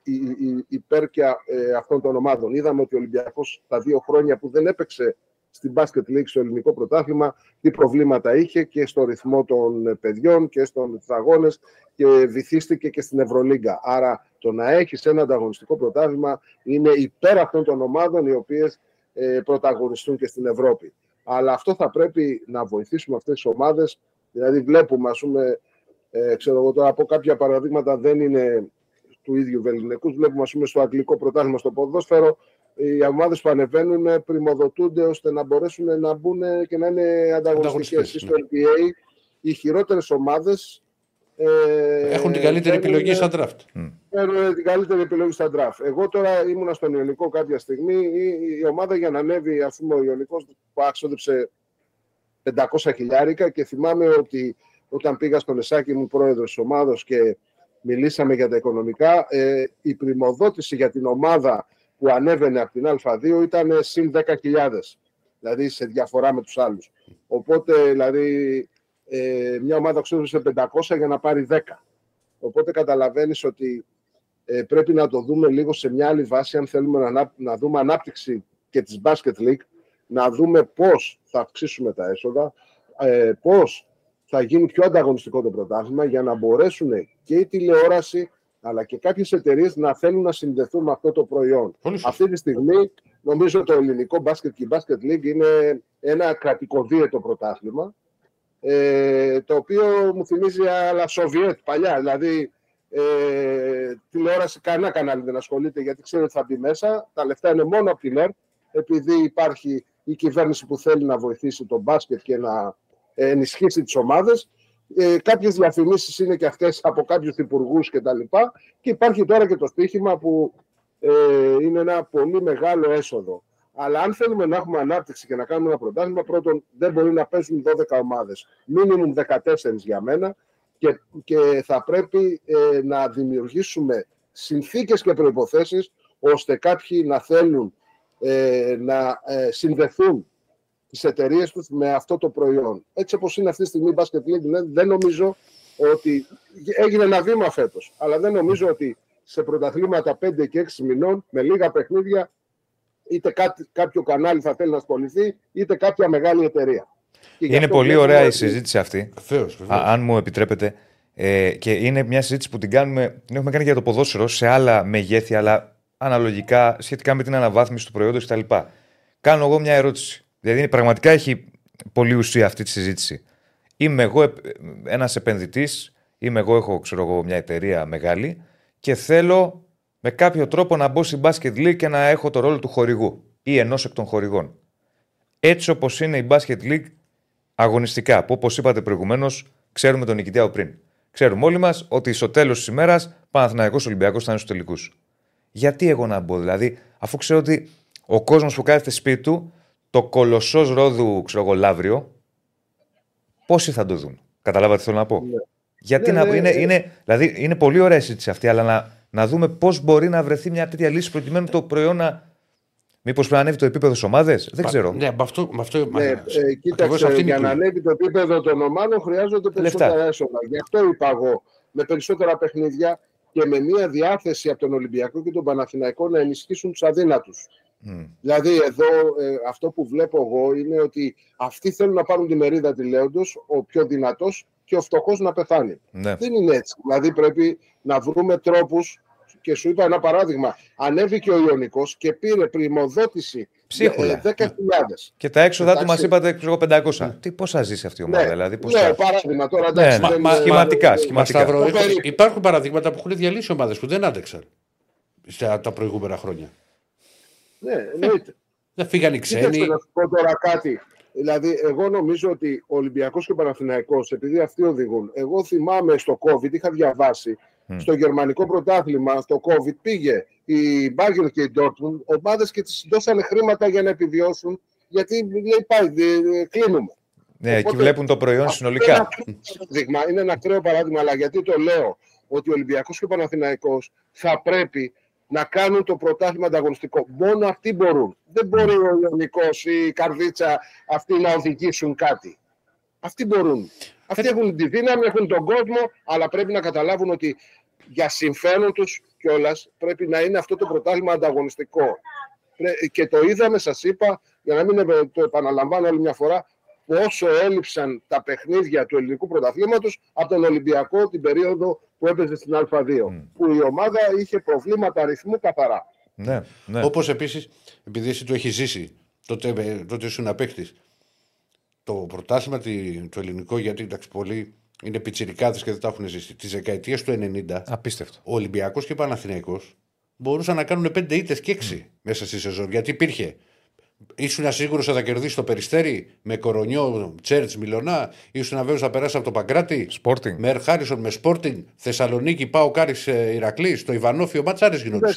υπέρ και ε, αυτών των ομάδων. Είδαμε ότι ο Ολυμπιακός τα δύο χρόνια που δεν έπαιξε στην Basket League στο ελληνικό πρωτάθλημα, τι προβλήματα είχε και στο ρυθμό των παιδιών και στους αγώνες και βυθίστηκε και στην Ευρωλίγκα. Άρα το να έχεις ένα ανταγωνιστικό πρωτάθλημα είναι υπέρ αυτών των ομάδων οι οποίες ε, πρωταγωνιστούν και στην Ευρώπη. Αλλά αυτό θα πρέπει να βοηθήσουμε αυτές τις ομάδες. Δηλαδή βλέπουμε, ας πούμε, ε, ξέρω εγώ τώρα, από κάποια παραδείγματα δεν είναι του ίδιου βεληνικούς. Βλέπουμε, ας πούμε, στο αγγλικό πρωτάθλημα στο ποδόσφαιρο, οι ομάδες που ανεβαίνουν πρημοδοτούνται ώστε να μπορέσουν να μπουν και να είναι ανταγωνιστικές. Στο NBA οι χειρότερες ομάδες ε, Έχουν την καλύτερη επιλογή στα draft. Έχουν την καλύτερη επιλογή στα draft. Εγώ τώρα ήμουνα στον Ιωνικό κάποια στιγμή. Η, η ομάδα για να ανέβει, ας πούμε, ο Ιωνικός που άξοδεψε 500 χιλιάρικα και θυμάμαι ότι όταν πήγα στον Εσάκη μου πρόεδρος της ομάδα και μιλήσαμε για τα οικονομικά, ε, η πρημοδότηση για την ομάδα που ανέβαινε από την Α2 ήταν συν 10.000. Δηλαδή σε διαφορά με τους άλλους. Οπότε, δηλαδή, ε, μια ομάδα ξόδευσε 500 για να πάρει 10. Οπότε καταλαβαίνεις ότι ε, πρέπει να το δούμε λίγο σε μια άλλη βάση αν θέλουμε να, να δούμε ανάπτυξη και της Basket League, να δούμε πώς θα αυξήσουμε τα έσοδα, ε, πώς θα γίνει πιο ανταγωνιστικό το πρωτάθλημα για να μπορέσουν και η τηλεόραση αλλά και κάποιες εταιρείες να θέλουν να συνδεθούν με αυτό το προϊόν. Αυτή τη στιγμή νομίζω το ελληνικό μπάσκετ και η Basket League είναι ένα κρατικοδίαιτο πρωτάθλημα ε, το οποίο μου θυμίζει άλλα Σοβιέτ παλιά. Δηλαδή, ε, τηλεόραση κανένα κανάλι δεν ασχολείται γιατί ξέρει ότι θα μπει μέσα. Τα λεφτά είναι μόνο από την ΕΡΤ, επειδή υπάρχει η κυβέρνηση που θέλει να βοηθήσει τον μπάσκετ και να ενισχύσει τις ομάδες. Ε, κάποιες διαφημίσεις είναι και αυτές από κάποιους υπουργούς και τα λοιπά. Και υπάρχει τώρα και το στοίχημα που ε, είναι ένα πολύ μεγάλο έσοδο. Αλλά αν θέλουμε να έχουμε ανάπτυξη και να κάνουμε ένα πρωτάθλημα, πρώτον δεν μπορεί να παίζουν 12 ομάδες. Μίνιμουμ 14 για μένα και, και θα πρέπει ε, να δημιουργήσουμε συνθήκες και προϋποθέσεις ώστε κάποιοι να θέλουν ε, να ε, συνδεθούν τις εταιρείες τους με αυτό το προϊόν. Έτσι όπως είναι αυτή τη στιγμή η Basket League, δεν νομίζω ότι έγινε ένα βήμα φέτος, αλλά δεν νομίζω ότι σε πρωταθλήματα 5 και 6 μηνών με λίγα παιχνίδια είτε κάποιο κανάλι θα θέλει να ασχοληθεί, είτε κάποια μεγάλη εταιρεία. είναι πολύ ωραία η συζήτηση αυτή. αν μου επιτρέπετε. Ε, και είναι μια συζήτηση που την κάνουμε, την έχουμε κάνει για το ποδόσφαιρο σε άλλα μεγέθη, αλλά αναλογικά σχετικά με την αναβάθμιση του προϊόντος κτλ. Κάνω εγώ μια ερώτηση. Δηλαδή, πραγματικά έχει πολύ ουσία αυτή τη συζήτηση. Είμαι εγώ ένας επενδυτής, είμαι εγώ, έχω ξέρω εγώ, μια εταιρεία μεγάλη και θέλω με κάποιο τρόπο να μπω στην Basket League και να έχω το ρόλο του χορηγού ή ενός εκ των χορηγών. Έτσι όπως είναι η Basket League αγωνιστικά, που όπως είπατε προηγουμένως, ξέρουμε τον νικητή από πριν. Ξέρουμε όλοι μας ότι στο τέλος της ημέρας Παναθυναϊκό Ολυμπιακός θα είναι στους τελικούς. Γιατί εγώ να μπω, δηλαδή, αφού ξέρω ότι ο κόσμος που κάθεται σπίτι του, το κολοσσός ρόδου, ξέρω εγώ, Λαύριο, πόσοι θα το δουν; Καταλάβατε τι θέλω να πω; Ναι. Γιατί ναι, να ναι, είναι, ναι. είναι, δηλαδή, είναι πολύ ωραία συζήτηση αυτή, αλλά να, να δούμε πώς μπορεί να βρεθεί μια τέτοια λύση προκειμένου το προϊόν να. Μήπως πρέπει να ανέβει το επίπεδο στις ομάδες, δεν ξέρω. Ναι, με αυτό. Με αυτό ναι, ε, κοίταξε, για να ανέβει το επίπεδο των ομάδων χρειάζονται περισσότερα έσοδα. Γι' αυτό είπα εγώ με περισσότερα παιχνίδια και με μια διάθεση από τον Ολυμπιακό και τον Παναθηναϊκό να ενισχύσουν τους αδύνατους. Mm. Δηλαδή, εδώ ε, αυτό που βλέπω εγώ είναι ότι αυτοί θέλουν να πάρουν τη μερίδα τηλέοντο, ο πιο δυνατός και ο φτωχός να πεθάνει. Ναι. Δεν είναι έτσι. Δηλαδή, πρέπει να βρούμε τρόπους και σου είπα ένα παράδειγμα. Ανέβηκε ο Ιωνικός και πήρε πρημοδότηση Ψίχουλα. 10.000. Ε, και τα έξοδα του μας είπατε 500. Ναι. Τι, πώς θα ζήσει αυτή η ομάδα, ναι. δηλαδή. Πώς ναι, θα... παράδειγμα τώρα. Ναι, εντάξει, ναι, μα, σχηματικά. σχηματικά. Σταυρό, υπάρχουν παραδείγματα που έχουν διαλύσει ομάδες που δεν άντεξαν στα τα προηγούμενα χρόνια. Ναι, εννοείται. Δεν φύγαν οι ξένοι. να σου πω τώρα κάτι. Δηλαδή, εγώ νομίζω ότι ο Ολυμπιακός και ο Παναθηναϊκός, επειδή αυτοί οδηγούν, εγώ θυμάμαι στο COVID, είχα διαβάσει στο γερμανικό πρωτάθλημα, στο COVID, πήγε η Bayern και η Dortmund, ομάδες και τις δώσανε χρήματα για να επιβιώσουν, γιατί λέει πάει, κλείνουμε. Ναι, Οπότε, εκεί βλέπουν το προϊόν συνολικά. Είναι ένα, είναι ένα ακραίο παράδειγμα, αλλά γιατί το λέω ότι ο Ολυμπιακός και ο Παναθηναϊκός θα πρέπει να κάνουν το πρωτάθλημα ανταγωνιστικό. Μόνο αυτοί μπορούν. Δεν μπορεί ο Ιωνικός ή η Καρδίτσα αυτοί να οδηγήσουν κάτι. Αυτοί μπορούν. Αυτοί έχουν τη δύναμη, έχουν τον κόσμο, αλλά πρέπει να καταλάβουν ότι για συμφέρον τους κιόλας πρέπει να είναι αυτό το πρωτάθλημα ανταγωνιστικό. Και το είδαμε, σας είπα, για να μην το επαναλαμβάνω άλλη μια φορά, πόσο έλειψαν τα παιχνίδια του ελληνικού πρωταθλήματος από τον Ολυμπιακό την περίοδο που έπαιζε στην Α2. Που η ομάδα είχε προβλήματα αριθμού καθαρά. Ναι, ναι. Όπως επίσης, επειδή εσύ το έχεις ζήσει, τότε, τότε ήσουν απέκτης. Το πρωτάθλημα το ελληνικό, γιατί εντάξει, πολλοί είναι πιτσιρικάδες και δεν τα έχουν ζήσει. Τι δεκαετίε του 90, Απίστευτο. ο Ολυμπιακός και ο Παναθηναϊκός μπορούσαν να κάνουν πέντε ήττες και έξι μέσα στη σεζόν. Γιατί υπήρχε Ήσουν σίγουρος ότι θα κερδίσει το περιστέρι με κορονιό, Τσέρτς, Μιλονά. Ήσουν βέβαιο θα περάσει από το Παγκράτη; Sporting. Με Ερχάρισον, με Sporting. Θεσσαλονίκη, Πάο Κάρις ε, Ηρακλής. Το Ιβανόφιο Ματσάρε γινόταν.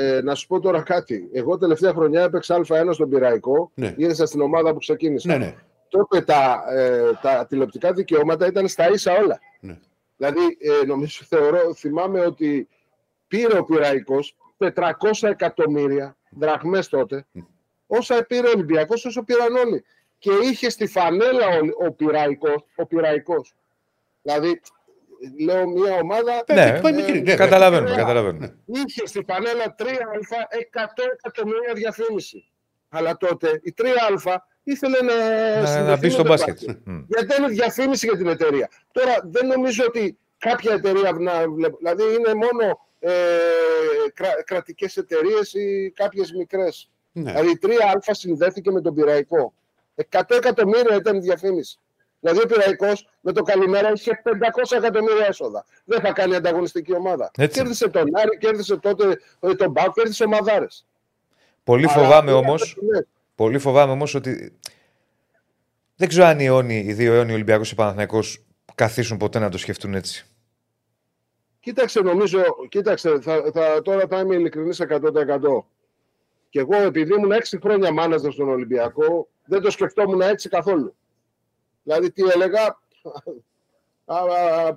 Ε, να σου πω τώρα κάτι. Εγώ τελευταία χρονιά έπαιξα Α1 στον Πυραϊκό. Ναι. Ήρθα στην ομάδα που ξεκίνησα. Ναι, ναι. Τότε τα, ε, τα τηλεοπτικά δικαιώματα ήταν στα ίσα όλα. Ναι. Δηλαδή, ε, νομίζω, θεωρώ, θυμάμαι ότι πήρε ο Πυραϊκό 400 εκατομμύρια δραχμές τότε όσα πήρε ο Ολυμπιακός, όσο πήραν όλοι. Και είχε στη φανέλα ο, ο, Πυραϊκός, ο Πυραϊκός. Δηλαδή, λέω μια ομάδα. Ναι, ε, μικρή, ναι, καταλαβαίνουμε, ναι. καταλαβαίνουμε. Είχε στη φανέλα 3α 100 εκατομμύρια διαφήμιση. Αλλά τότε η 3α ήθελε να, Να, να συνδεθεί μπει με στο το μπάσκετ. μπάσκετ. Μμ. Γιατί είναι διαφήμιση για την εταιρεία. Τώρα δεν νομίζω ότι κάποια εταιρεία να βλέπω. Δηλαδή είναι μόνο ε, κρα, κρατικές εταιρείες ή κάποιες μικρές. Ναι. Δηλαδή η 3Α συνδέθηκε με τον Πυραϊκό. 100 εκατομμύρια ήταν η διαφήμιση. Δηλαδή ο Πυραϊκός με το καλημέρα είχε 500 εκατομμύρια έσοδα. Δεν θα κάνει ανταγωνιστική ομάδα. Έτσι. Κέρδισε τον Άρη, κέρδισε τότε ε, τον Μπάου, κέρδισε ομαδάρε. Πολύ φοβάμαι όμω. Πολύ φοβάμαι όμως ότι. Δεν ξέρω αν οι αιώνιοι, οι δύο αιώνιοι Ολυμπιακός και Παναθηναϊκός καθίσουν ποτέ να το σκεφτούν έτσι. Κοίταξε, νομίζω, κοίταξε, θα, θα, τώρα θα είμαι ειλικρινής 100%. Και εγώ, επειδή ήμουν 6 χρόνια μάναζερ στον Ολυμπιακό, δεν το σκεφτόμουν έτσι καθόλου. Δηλαδή, τι έλεγα, α, α,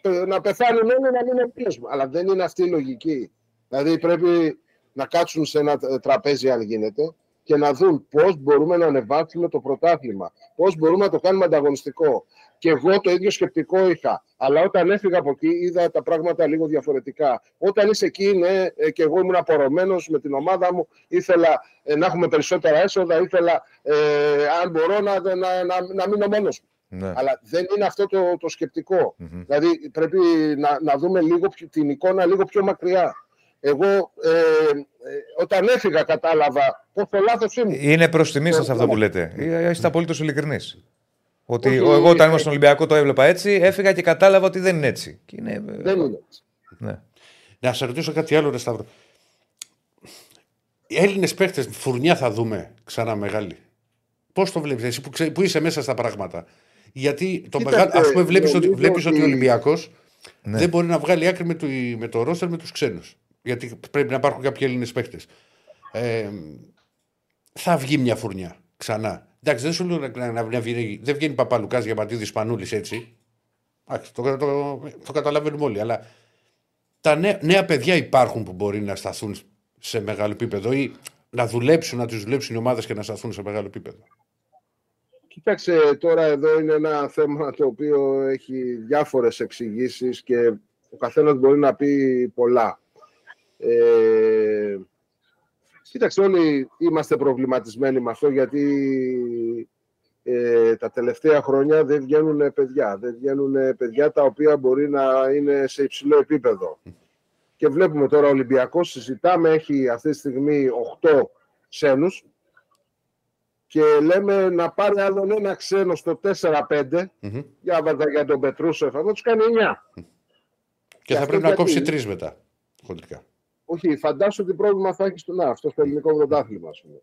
πε- να πεθάνουν όλοι να μην είναι Αλλά δεν είναι αυτή η λογική. Δηλαδή, πρέπει να κάτσουν σε ένα τε- τραπέζι, αν γίνεται, και να δουν πώς μπορούμε να ανεβάσουμε το πρωτάθλημα, πώς μπορούμε να το κάνουμε ανταγωνιστικό. Και εγώ το ίδιο σκεπτικό είχα. Αλλά όταν έφυγα από εκεί, είδα τα πράγματα λίγο διαφορετικά. Όταν είσαι εκεί, ναι, ε, και εγώ ήμουν απορωμένο με την ομάδα μου, ήθελα ε, να έχουμε περισσότερα έσοδα, ήθελα, ε, αν μπορώ, να, να, να, να μείνω μόνος μου. Ναι. Αλλά δεν είναι αυτό το, το σκεπτικό. Μμμ. Δηλαδή πρέπει να, να δούμε λίγο πιο- την εικόνα λίγο πιο μακριά. Εγώ ε, ε, όταν έφυγα κατάλαβα πόσο λάθος ήμουν. Είναι προς τιμή σας αυτό που λέτε. Ε, Είστε απολύτως ειλικρινείς. Ότι Όχι, ο- εγώ όταν ήμουν ε, στον Ολυμπιακό το έβλεπα έτσι, έφυγα και κατάλαβα ότι δεν είναι έτσι. Και είναι... Δεν είναι. έτσι. Ναι. Να σε ρωτήσω κάτι άλλο, ρε Σταύρο. Οι Έλληνες παίχτε, φουρνιά θα δούμε ξανά μεγάλη. Πώς το βλέπεις, εσύ που, ξέ- που είσαι μέσα στα πράγματα; Γιατί το Κοίταξε, μεγάλο, ας πούμε, βλέπεις ότι, νομίζω βλέπεις ότι ο ότι- Ολυμπιακός Ναι. δεν μπορεί να βγάλει άκρη με το, με το ρόστερ με τους ξένους. Γιατί πρέπει να υπάρχουν κάποιοι Έλληνες παίχτες. Ε, θα βγει μια φουρνιά ξανά. Εντάξει, δεν σου λέω να, να, να βγει, δεν βγαίνει Παπαλουκάς για πατήδη Σπανούλης έτσι. Εντάξει, το, το, το, το καταλαβαίνουμε όλοι. Αλλά τα νέα, νέα παιδιά υπάρχουν που μπορεί να σταθούν σε μεγάλο επίπεδο ή να δουλέψουν, να τους δουλέψουν οι ομάδες και να σταθούν σε μεγάλο επίπεδο. Κοίταξε, τώρα εδώ είναι ένα θέμα το οποίο έχει διάφορες εξηγήσεις και ο καθένας μπορεί να πει πολλά. Ε, κοίταξε, όλοι είμαστε προβληματισμένοι με αυτό γιατί ε, τα τελευταία χρόνια δεν βγαίνουν παιδιά. Δεν βγαίνουν παιδιά τα οποία μπορεί να είναι σε υψηλό επίπεδο. Και βλέπουμε τώρα ο Ολυμπιακός, συζητάμε, έχει αυτή τη στιγμή 8 ξένους και λέμε να πάρει άλλον ένα ξένο στο 4-5 Μμμ. για, για τον Πετρούσεφ, θα τους κάνει 9. Και θα αυτό πρέπει να γιατί; κόψει τρεις μετά. Χοντρικά. Όχι, φαντάσου τι πρόβλημα θα έχεις στο, να, αυτός στο ελληνικό πρωτάθλημα. ας πούμε.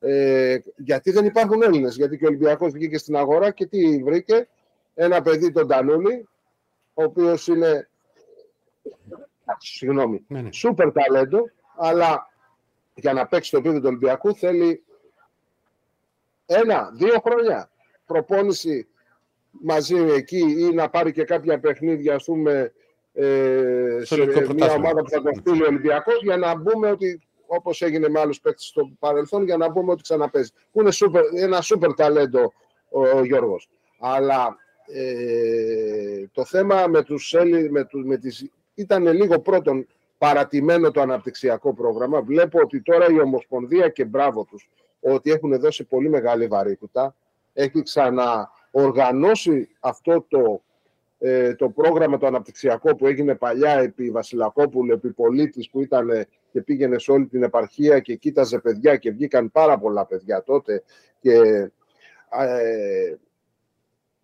Ε, γιατί δεν υπάρχουν Έλληνες. Γιατί και ο Ολυμπιακός βγήκε στην αγορά και τι βρήκε; Ένα παιδί, τον Τανούλη, ο οποίος είναι. Συγγνώμη. Ναι, ναι. Σούπερ ταλέντο, αλλά για να παίξει το επίπεδο του Ολυμπιακού θέλει ένα, δύο χρόνια προπόνηση μαζί εκεί ή να πάρει και κάποια παιχνίδια, ας πούμε, ε, Στο σε ελληνικό μια πρωτάθλημα. ομάδα που θα τον στείλει ο Ολυμπιακός για να μπούμε ότι όπως έγινε με άλλους παίκτες στο παρελθόν, για να μπούμε ότι ξαναπέζει. Που είναι super, ένα σούπερ ταλέντο ο, ο Γιώργος. Αλλά ε, το θέμα με τους Έλλη- με, τους, με τις, ήταν λίγο πρώτον παρατημένο το αναπτυξιακό πρόγραμμα. Βλέπω ότι τώρα η Ομοσπονδία και μπράβο τους ότι έχουν δώσει πολύ μεγάλη βαρύτητα. Έχει ξαναοργανώσει αυτό το, ε, το πρόγραμμα το αναπτυξιακό που έγινε παλιά επί Βασιλακόπουλου, επί Πολίτης που ήταν ε, και πήγαινε σε όλη την επαρχία και κοίταζε παιδιά και βγήκαν πάρα πολλά παιδιά τότε και, ε,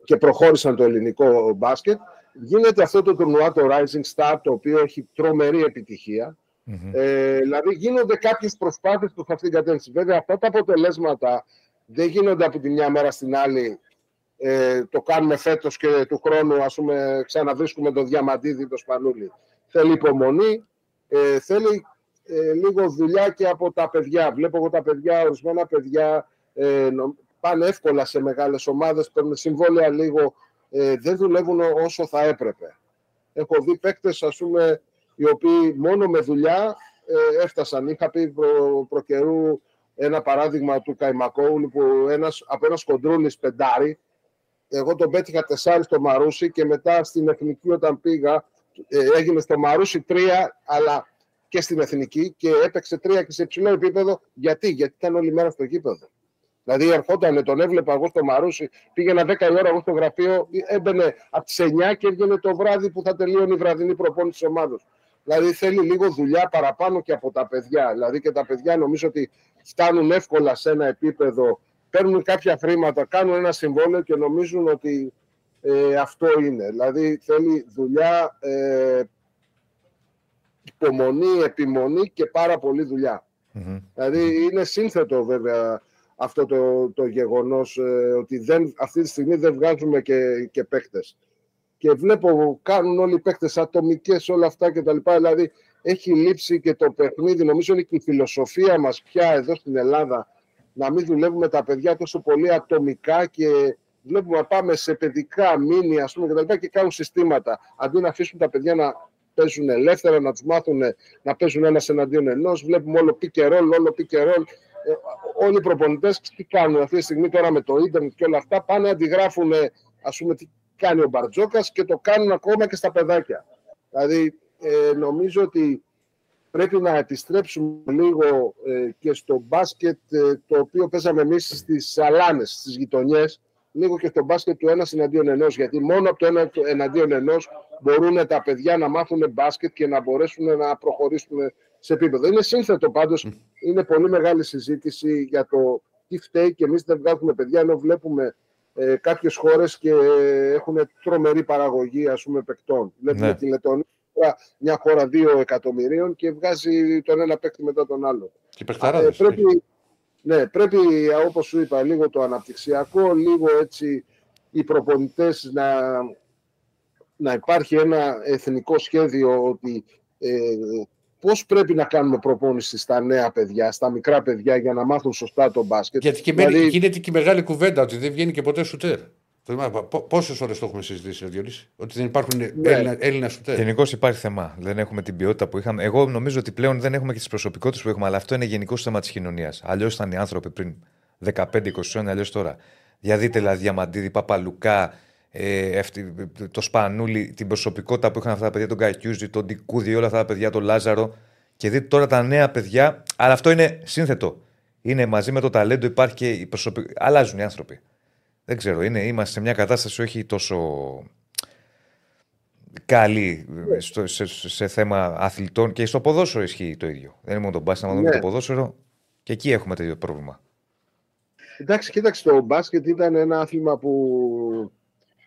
και προχώρησαν το ελληνικό μπάσκετ. Γίνεται αυτό το τουρνουά, το Rising Star, το οποίο έχει τρομερή επιτυχία. Μμμ. Ε, δηλαδή γίνονται κάποιες προσπάθειες προς αυτήν την κατεύθυνση. Βέβαια, αυτά τα αποτελέσματα δεν γίνονται από τη μια μέρα στην άλλη. Ε, το κάνουμε φέτος και του χρόνου, ας πούμε, ξαναβρίσκουμε το Διαμαντίδη, το Σπανούλι. Θέλει υπομονή, ε, θέλει ε, λίγο δουλειά και από τα παιδιά. Βλέπω εγώ τα παιδιά, ορισμένα παιδιά ε, νο- πάνε εύκολα σε μεγάλες ομάδες, παίρνουν συμβόλαια λίγο, ε, δεν δουλεύουν όσο θα έπρεπε. Έχω δει παίκτες, ας πούμε, οι οποίοι μόνο με δουλειά ε, έφτασαν. Είχα πει προ, προ καιρού ένα παράδειγμα του Καϊμακόουλου που ένας, από ένας κοντρούλης πεντάρι, εγώ τον πέτυχα τεσσάρι στο Μαρούσι και μετά στην Εθνική όταν πήγα ε, έγινε στο Μαρούσι τρία, αλλά και στην Εθνική και έπαιξε τρία και σε υψηλό επίπεδο. Γιατί, Γιατί ήταν όλη μέρα στο γήπεδο. Δηλαδή ερχόταν, τον έβλεπα εγώ στο Μαρούσι, πήγαινα 10 η ώρα εγώ στο γραφείο, έμπαινε από τις 9 και έβγαινε το βράδυ που θα τελείωνε η βραδινή προπόνηση της ομάδα. Δηλαδή θέλει λίγο δουλειά παραπάνω και από τα παιδιά. Δηλαδή και τα παιδιά νομίζω ότι φτάνουν εύκολα σε ένα επίπεδο, παίρνουν κάποια χρήματα, κάνουν ένα συμβόλαιο και νομίζουν ότι ε, αυτό είναι. Δηλαδή θέλει δουλειά, ε, υπομονή, επιμονή και πάρα πολύ Δηλαδή είναι σύνθετο βέβαια αυτό το, το γεγονός ε, ότι δεν, αυτή τη στιγμή δεν βγάζουμε και, και παίκτες. Και βλέπω κάνουν όλοι οι παίκτες ατομικές όλα αυτά και τα λοιπά. Δηλαδή έχει λείψει και το παιχνίδι. Νομίζω είναι και η φιλοσοφία μας πια εδώ στην Ελλάδα να μην δουλεύουμε τα παιδιά τόσο πολύ ατομικά και βλέπουμε να πάμε σε παιδικά μήνυ ας πούμε και τα λοιπά και κάνουν συστήματα. Αντί να αφήσουν τα παιδιά να παίζουν ελεύθερα, να τους μάθουν να παίζουν ένας εναντίον ενός. Βλέπουμε όλο pick roll, όλο pick roll. Ε, όλοι οι προπονητές τι κάνουν αυτή τη στιγμή τώρα με το ίντερνετ και όλα αυτά. Πάνε αντιγράφουν, ας πούμε, τι κάνει ο Μπαρτζόκας και το κάνουν ακόμα και στα παιδάκια. Δηλαδή, ε, νομίζω ότι πρέπει να επιστρέψουμε λίγο ε, και στο μπάσκετ το οποίο παίζαμε εμείς στις αλάνες, στις γειτονιές, λίγο και στο μπάσκετ του ένας εναντίον ενός. Γιατί μόνο από το ένα εναντίον ενός μπορούν τα παιδιά να μάθουν μπάσκετ και να μπορέσουν να προχωρήσουν σε επίπεδο. Είναι σύνθετο πάντως. Είναι πολύ μεγάλη συζήτηση για το τι φταίει και εμείς δεν βγάζουμε παιδιά ενώ βλέπουμε ε, κάποιες χώρες και έχουν τρομερή παραγωγή ας πούμε, παικτών. Βλέπουμε ναι. τη Λετωνία, μια χώρα δύο εκατομμυρίων και βγάζει τον ένα παίκτη μετά τον άλλο. Και ε, πρέπει, ναι, πρέπει, όπως σου είπα, λίγο το αναπτυξιακό, λίγο έτσι οι προπονητές να, να υπάρχει ένα εθνικό σχέδιο ότι ε, πώς πρέπει να κάνουμε προπόνηση στα νέα παιδιά, στα μικρά παιδιά για να μάθουν σωστά το μπάσκετ. Γιατί και δηλαδή... γίνεται και η μεγάλη κουβέντα ότι δεν βγαίνει και ποτέ σουτέρ. Πόσες ώρες το έχουμε συζητήσει, Διονύση, ότι δεν υπάρχουν ναι. Έλληνα, Έλληνα σουτέρ. Γενικώς υπάρχει θέμα. Δεν έχουμε την ποιότητα που είχαμε. Εγώ νομίζω ότι πλέον δεν έχουμε και τις προσωπικότητες που έχουμε, αλλά αυτό είναι γενικό θέμα της κοινωνίας. Αλλιώς ήταν οι άνθρωποι πριν 15-20 χρόνια, αλλιώς τώρα. Διαδείτε δηλαδή Διαμαντίδη, Παπαλουκά, ε, το Σπανούλι, την προσωπικότητα που είχαν αυτά τα παιδιά, τον Κακιούζη, τον Ντικούδη, όλα αυτά τα παιδιά, τον Λάζαρο. Και δείτε τώρα τα νέα παιδιά. Αλλά αυτό είναι σύνθετο. Είναι μαζί με το ταλέντο, υπάρχει και η προσωπικότητα. Αλλάζουν οι άνθρωποι. Δεν ξέρω, είναι, είμαστε σε μια κατάσταση όχι τόσο καλή ναι. στο, σε, σε, θέμα αθλητών και στο ποδόσφαιρο ισχύει το ίδιο. Δεν είναι μόνο το μπάσκετ, αλλά ναι. το ποδόσφαιρο και εκεί έχουμε το ίδιο πρόβλημα. Εντάξει, κοίταξε, το μπάσκετ ήταν ένα άθλημα που.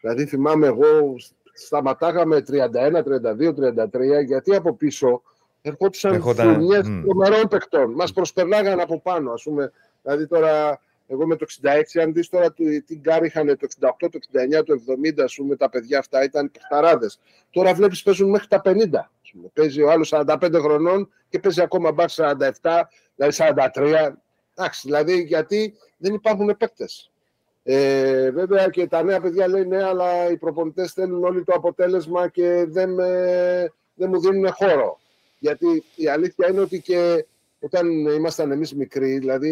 Δηλαδή, θυμάμαι εγώ, σταματάγαμε 31, 32, 33, γιατί από πίσω ερχόντουσαν φουρνιέ τρομερών παιχτών. Μας προσπερνάγαν από πάνω, ας πούμε. Δηλαδή, τώρα εγώ με το 66, αν δεις τώρα τι γκαρντ είχαν το 68, το 69, το 70, ας πούμε, τα παιδιά αυτά ήταν παιχταράδες. Τώρα βλέπεις παίζουν μέχρι τα 50. πούμε. Παίζει ο άλλος 45 χρονών και παίζει ακόμα μπαρ 47, δηλαδή 43. Εντάξει, δηλαδή γιατί δεν υπάρχουν παίκτες. Ε, βέβαια και τα νέα παιδιά λέει ναι, αλλά οι προπονητές θέλουν όλοι το αποτέλεσμα και δεν, δεν μου δίνουν χώρο. Γιατί η αλήθεια είναι ότι και όταν ήμασταν εμείς μικροί, δηλαδή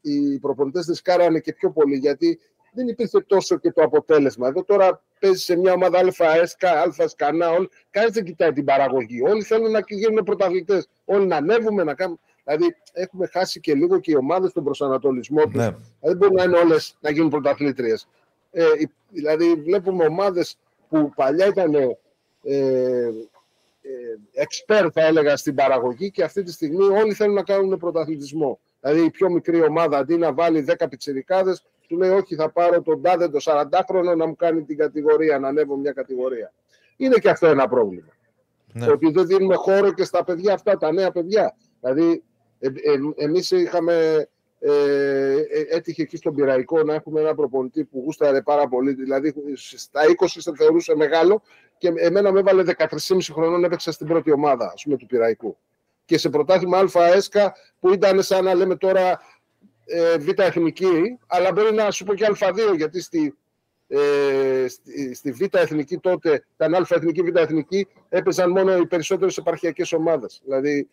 οι προπονητές δεν σκάρανε και πιο πολύ, γιατί δεν υπήρχε τόσο και το αποτέλεσμα. Εδώ τώρα παίζεις σε μια ομάδα ΑΕΣΚΑ, ΑΣΚΑΝΑ, κανείς δεν κοιτάει την παραγωγή. Όλοι θέλουν να γίνουν πρωταθλητές. Όλοι να ανέβουμε, να κάνουμε. Δηλαδή έχουμε χάσει και λίγο και οι ομάδες τον προσανατολισμό τους. Ναι. Δηλαδή, δεν μπορεί να είναι όλες να γίνουν πρωταθλήτριες. Ε, δηλαδή βλέπουμε ομάδες που παλιά ήταν ε, εξπέρ θα έλεγα στην παραγωγή και αυτή τη στιγμή όλοι θέλουν να κάνουν πρωταθλητισμό. Δηλαδή η πιο μικρή ομάδα αντί να βάλει 10 πιτσιρικάδες του λέει όχι θα πάρω τον τάδε το 40χρονο να μου κάνει την κατηγορία, να ανέβω μια κατηγορία. Είναι και αυτό ένα πρόβλημα. Ναι. Ότι δεν δίνουμε χώρο και στα παιδιά αυτά, τα νέα παιδιά. Δηλαδή ε, ε, εμείς είχαμε ε, ε, έτυχε εκεί στον Πυραϊκό να έχουμε ένα προπονητή που γούσταρε πάρα πολύ. Δηλαδή στα 20 σε θεωρούσε μεγάλο και εμένα με έβαλε 13,5 χρονών έπαιξα στην πρώτη ομάδα ας πούμε, του Πυραϊκού. Και σε πρωτάθλημα ΑΕΣΚΑ που ήταν σαν να λέμε τώρα ε, Β' Εθνική, αλλά μπορεί να σου πω και Α2 γιατί στη, ε, στη, στη Β' Εθνική τότε, ήταν Α' Εθνική, Β' Εθνική, έπαιζαν μόνο οι περισσότερες επαρχιακές ομάδες. Δηλαδή,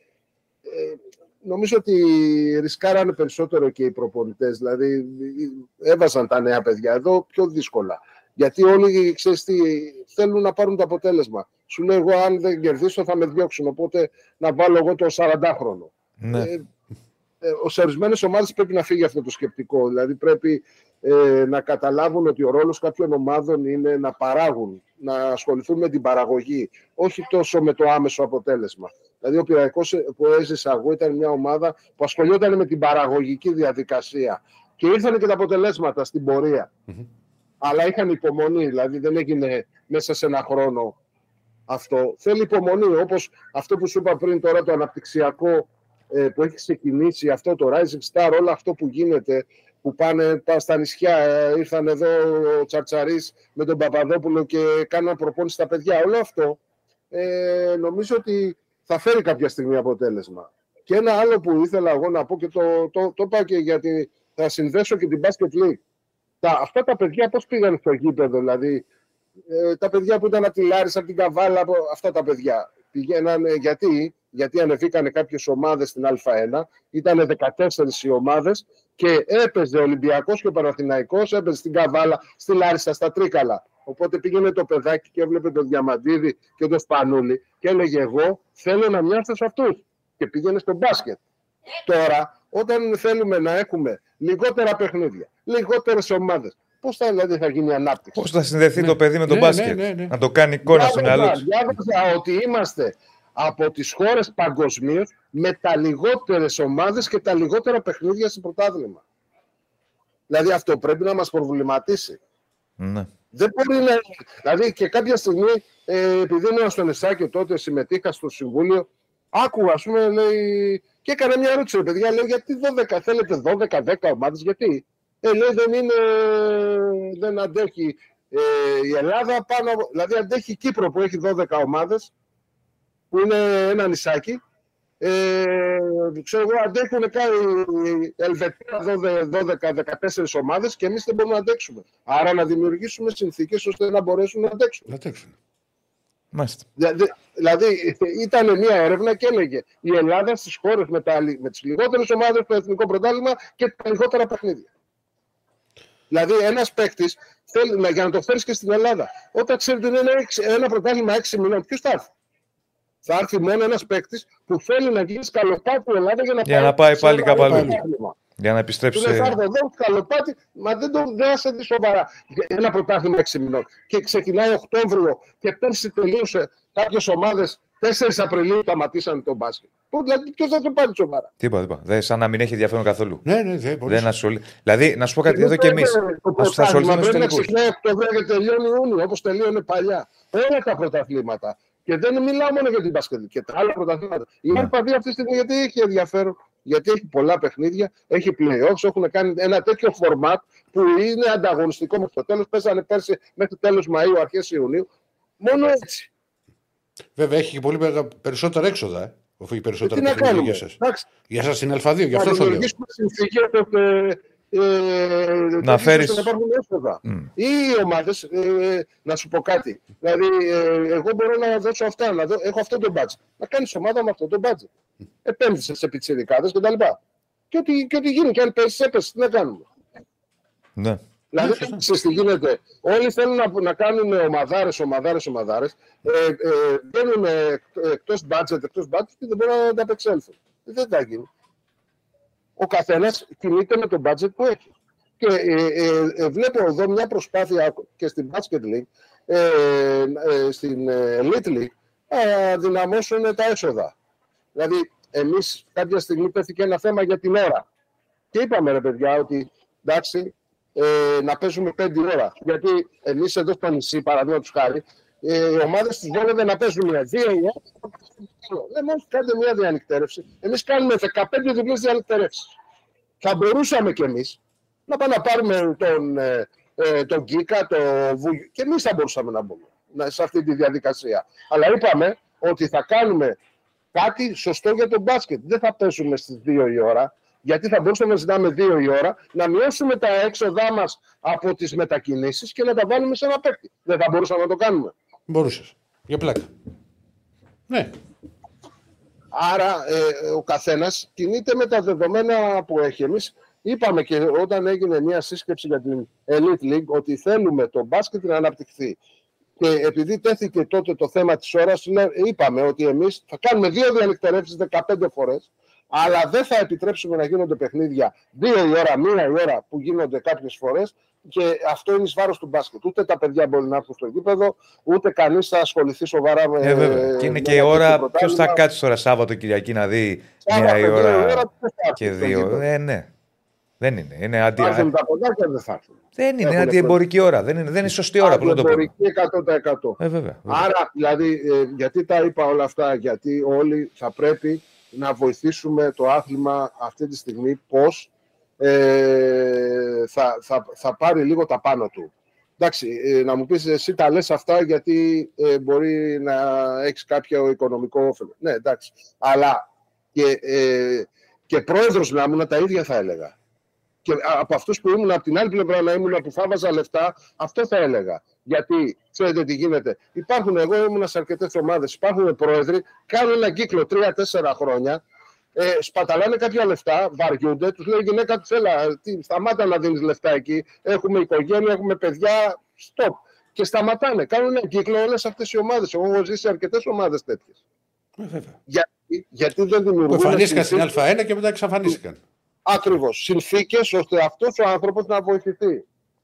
ε, νομίζω ότι ρισκάρανε περισσότερο και οι προπονητές. Δηλαδή έβαζαν τα νέα παιδιά εδώ πιο δύσκολα. Γιατί όλοι ξέρεις τι, θέλουν να πάρουν το αποτέλεσμα. Σου λέω εγώ αν δεν κερδίσω θα με διώξουν, οπότε να βάλω εγώ το 40χρονο. Ναι. Ε, ε, σε ορισμένες ομάδες πρέπει να φύγει αυτό το σκεπτικό. Δηλαδή πρέπει ε, να καταλάβουν ότι ο ρόλος κάποιων ομάδων είναι να παράγουν, να ασχοληθούν με την παραγωγή, όχι τόσο με το άμεσο αποτέλεσμα. Δηλαδή, ο Πυραϊκό που έζησα εγώ ήταν μια ομάδα που ασχολιόταν με την παραγωγική διαδικασία. Και ήρθαν και τα αποτελέσματα στην πορεια Αλλά είχαν υπομονή, δηλαδή δεν έγινε μέσα σε ένα χρόνο αυτό. Θέλει υπομονή, όπως αυτό που σου είπα πριν τώρα, το αναπτυξιακό ε, που έχει ξεκινήσει αυτό το Rising Star, όλο αυτό που γίνεται, που πάνε στα νησιά, ε, ήρθαν εδώ ο Τσαρτσαρίς με τον Παπαδόπουλο και κάναν προπόνηση στα παιδιά. Όλο αυτό ε, νομίζω ότι θα φέρει κάποια στιγμή αποτέλεσμα. Και ένα άλλο που ήθελα εγώ να πω και το, το, το είπα και γιατί θα συνδέσω και την Basket League. Τα, αυτά τα παιδιά πώς πήγαν στο γήπεδο, δηλαδή ε, τα παιδιά που ήταν από τη Λάρισα, από την Καβάλα, από αυτά τα παιδιά. Πηγαίνανε, γιατί, γιατί ανεβήκανε κάποιες ομάδες στην Α1, ήταν 14 οι ομάδες και έπαιζε ο Ολυμπιακός και ο Παναθηναϊκός, έπαιζε στην Καβάλα, στη Λάρισα, στα Τρίκαλα. Οπότε πήγαινε το παιδάκι και έβλεπε τον Διαμαντίδη και τον Σπανούλη και έλεγε εγώ θέλω να μοιάσω σε αυτούς και πήγαινε στο μπάσκετ. Τώρα, όταν θέλουμε να έχουμε λιγότερα παιχνίδια, λιγότερες ομάδες, Πώς θα, δηλαδή, θα γίνει η ανάπτυξη; Πώς θα συνδεθεί Ναι. το παιδί με τον Ναι, μπάσκετ; ναι, ναι, ναι. Να το κάνει εικόνα στο Διάβαζα- μυαλό του. Διάβαζα ότι είμαστε από τις χώρες παγκοσμίως με τα λιγότερες ομάδες και τα λιγότερα παιχνίδια στο πρωτάθλημα. Δηλαδή αυτό πρέπει να μας προβληματίσει. Ναι. Δεν μπορεί να. Δηλαδή και κάποια στιγμή, ε, επειδή ήμουν στο Νεσάκιο τότε, συμμετείχα στο συμβούλιο, άκουγα, ας πούμε, λέει. Και έκανε μια ερώτηση, ρε παιδιά, λέω, γιατί 12, θέλετε 12-10 ομάδες, γιατί; Ε, λέει, δεν είναι. Δεν αντέχει ε, η Ελλάδα πάνω. από- Δηλαδή, αντέχει η Κύπρο που έχει 12 ομάδες, που είναι ένα νησάκι. Ε, ξέρω εγώ, αντέχουν κάνει η Ελβετία 12-14 ομάδες και εμείς δεν μπορούμε να αντέξουμε. Άρα να δημιουργήσουμε συνθήκες ώστε να μπορέσουν να αντέξουν. Να τρέξουν. Μάλιστα. Δηλαδή, δηλαδή ήταν μια έρευνα και έλεγε η Ελλάδα στις χώρες με, τα, λι- με τις λιγότερες ομάδες στο εθνικό πρωτάθλημα και τα λιγότερα παιχνίδια. Δηλαδή ένας παίκτης για να το φέρεις και στην Ελλάδα. Όταν ξέρει ότι είναι ένα, έξι- ένα πρωτάθλημα 6 μηνών, ποιος θα έρθει; Θα έρθει μόνο ένας παίκτης που θέλει να γίνει σκαλοπάτι στην Ελλάδα για να Για να πάει σε πάλι ένα κάπου άλλο αλλού. Πρωτάθλημα. Για να Του επιστρέψει. λέει θα σε- έρθω εδώ σκαλοπάτι, μα δεν, το, δεν θα σε δει σοβαρά. Για Ένα πρωτάθλημα 6 μηνών. Και ξεκινάει Οκτώβριο και πέρσι τελείωσε κάποιες ομάδες 4 Απριλίου σταματήσαν τον μπάσκετ. Πού, Δηλαδή, ποιος θα το πάρει σοβαρά; Τίποτα, τίποτα. Δεν, σαν να μην έχει ενδιαφέρον καθόλου. Ναι, ναι, δεν μπορείς. Δεν ασχολεί. Δηλαδή, να σου πω κάτι εδώ και εμείς. Το Να σου θα ασχοληθούμε πρωτάθλημα στου πρέπει να τελικούς. ξεκινάει Οκτώβριο και τελειώνει Ιούνιο, όπως τελείωνε παλιά. Όλα τα πρωταθλήματα. Και δεν μιλάω μόνο για την μπασκετ και τα άλλα πρωταθλήματα. Η Ναι. Αλπαδία αυτή τη στιγμή γιατί έχει ενδιαφέρον. Γιατί έχει πολλά παιχνίδια, έχει playoffs, έχουν κάνει ένα τέτοιο format που είναι ανταγωνιστικό μέχρι το τέλος. Παίζανε πέρσι μέχρι τέλος Μαΐου, αρχές Ιουνίου. Μόνο έτσι. Βέβαια έχει και πολύ μεγα- περισσότερα έξοδα. Ε, αφού έχει Τι περισσότερα να παιχνίδια κάνουμε; για εσάς. Εντάξει, Για εσάς είναι Α2, γι' να αυτό το λέω. δημιουργήσουμε συνθήκες ώστε ε, Να φέρεις- να υπάρχουν έσοδα. Μμ. Ή οι ομάδες, ε, να σου πω κάτι. Δηλαδή, ε, εγώ μπορώ να δώσω αυτά, να δω, έχω αυτό το budget. Να κάνεις ομάδα με αυτό το budget. Επένδυσες σε πιτσιρικάδες κτλ. Και ό,τι, και ό,τι γίνει, και αν πέσεις, έπεσες, τι να κάνουμε. Ναι. Δηλαδή, ξέρεις τι γίνεται. Όλοι θέλουν να, να κάνουν ομαδάρες, ομαδάρες, ομαδάρες. Ε, ε, μπαίνουν εκτός budget, εκτός budget και δεν μπορούν να ανταπεξέλθουν. Δεν θα γίνει. Ο καθένας κινείται με το budget που έχει. Και ε, ε, ε, βλέπω εδώ μια προσπάθεια και στην Basket League, ε, ε, στην ε, Elite League, να δυναμώσουν τα έσοδα. Δηλαδή, εμείς κάποια στιγμή πέθηκε ένα θέμα για την ώρα. Και είπαμε, ρε παιδιά, ότι εντάξει, ε, να παίζουμε πέντε ώρα. Γιατί εμείς εδώ στο νησί, παραδείγματος χάρη, ε, οι ομάδες τους βόλευε να παίζουν δύο ώρα. Λέμε, όχι, κάντε μια διανυκτέρευση. Εμείς κάνουμε 15 διπλές διανυκτέρευσει. Θα μπορούσαμε κι εμείς να πάμε να πάρουμε τον, ε, ε, τον Γκίκα, τον Βουλ... και εμείς θα μπορούσαμε να μπούμε να- σε αυτή τη διαδικασία. Αλλά είπαμε ότι θα κάνουμε κάτι σωστό για τον μπάσκετ. Δεν θα πέσουμε στις 2 η ώρα, γιατί θα μπορούσαμε να ζητάμε 2 η ώρα, να μειώσουμε τα έξοδά μας από τις μετακινήσεις και να τα βάλουμε σε ένα παίκτη. Δεν θα μπορούσαμε να το κάνουμε. Μπορούσες. Για πλάκα. Ναι. Άρα ε, ο καθένας κινείται με τα δεδομένα που έχει. Εμείς είπαμε και όταν έγινε μια σύσκεψη για την Elite League ότι θέλουμε το μπάσκετ να αναπτυχθεί. Και επειδή τέθηκε τότε το θέμα της ώρας, είπαμε ότι εμείς θα κάνουμε δύο διανυκτερεύσεις 15 φορές, αλλά δεν θα επιτρέψουμε να γίνονται παιχνίδια δύο η ώρα, μία η ώρα που γίνονται κάποιες φορές και αυτό είναι εις βάρος του μπάσκετ. Ούτε τα παιδιά μπορεί να έρθουν στο γήπεδο, ούτε κανείς θα ασχοληθεί σοβαρά με... Ε, βέβαια. Και είναι και η ώρα, ποιος θα κάτσει τώρα Σάββατο Κυριακή να δει μία η ώρα, ώρα και δύο. Ε, ναι. Δεν είναι. είναι αντι... τα ποντάκια δεν θα έρθουν. Δεν είναι αντιεμπορική ώρα. Δεν είναι, δεν είναι σωστή ώρα. Αντιεμπορική 100%. Ε, βέβαια, Άρα, δηλαδή, ε, γιατί τα είπα όλα αυτά, γιατί όλοι θα πρέπει να βοηθήσουμε το άθλημα αυτή τη στιγμή πώς ε, θα, θα, θα πάρει λίγο τα πάνω του. Εντάξει, ε, να μου πεις εσύ τα λες αυτά γιατί ε, μπορεί να έχεις κάποιο οικονομικό όφελο. Ναι, εντάξει. Αλλά και, ε, και πρόεδρος να ήμουν τα ίδια θα έλεγα. Και από αυτούς που ήμουν από την άλλη πλευρά να ήμουν που θα βάζα λεφτά, αυτό θα έλεγα. Γιατί ξέρετε τι γίνεται. Υπάρχουν, εγώ ήμουν σε αρκετές ομάδες, υπάρχουν πρόεδροι, κάνουν ένα κύκλο 3-4 χρόνια, ε, σπαταλάνε κάποια λεφτά, βαριούνται, τους λέει η γυναίκα του, έλα, τι, σταμάτα να δίνεις λεφτά εκεί. Έχουμε οικογένεια, έχουμε παιδιά, stop. Και σταματάνε. Κάνουν ένα κύκλο όλες αυτές οι ομάδες. Εγώ έχω ζήσει σε αρκετές ομάδες τέτοιες. Ε, γιατί, γιατί δεν δημιουργούν. Που εμφανίστηκαν στην Α1 και μετά εξαφανίστηκαν. Ακριβώς. Συνθήκες ώστε αυτός ο άνθρωπος να βοηθηθεί.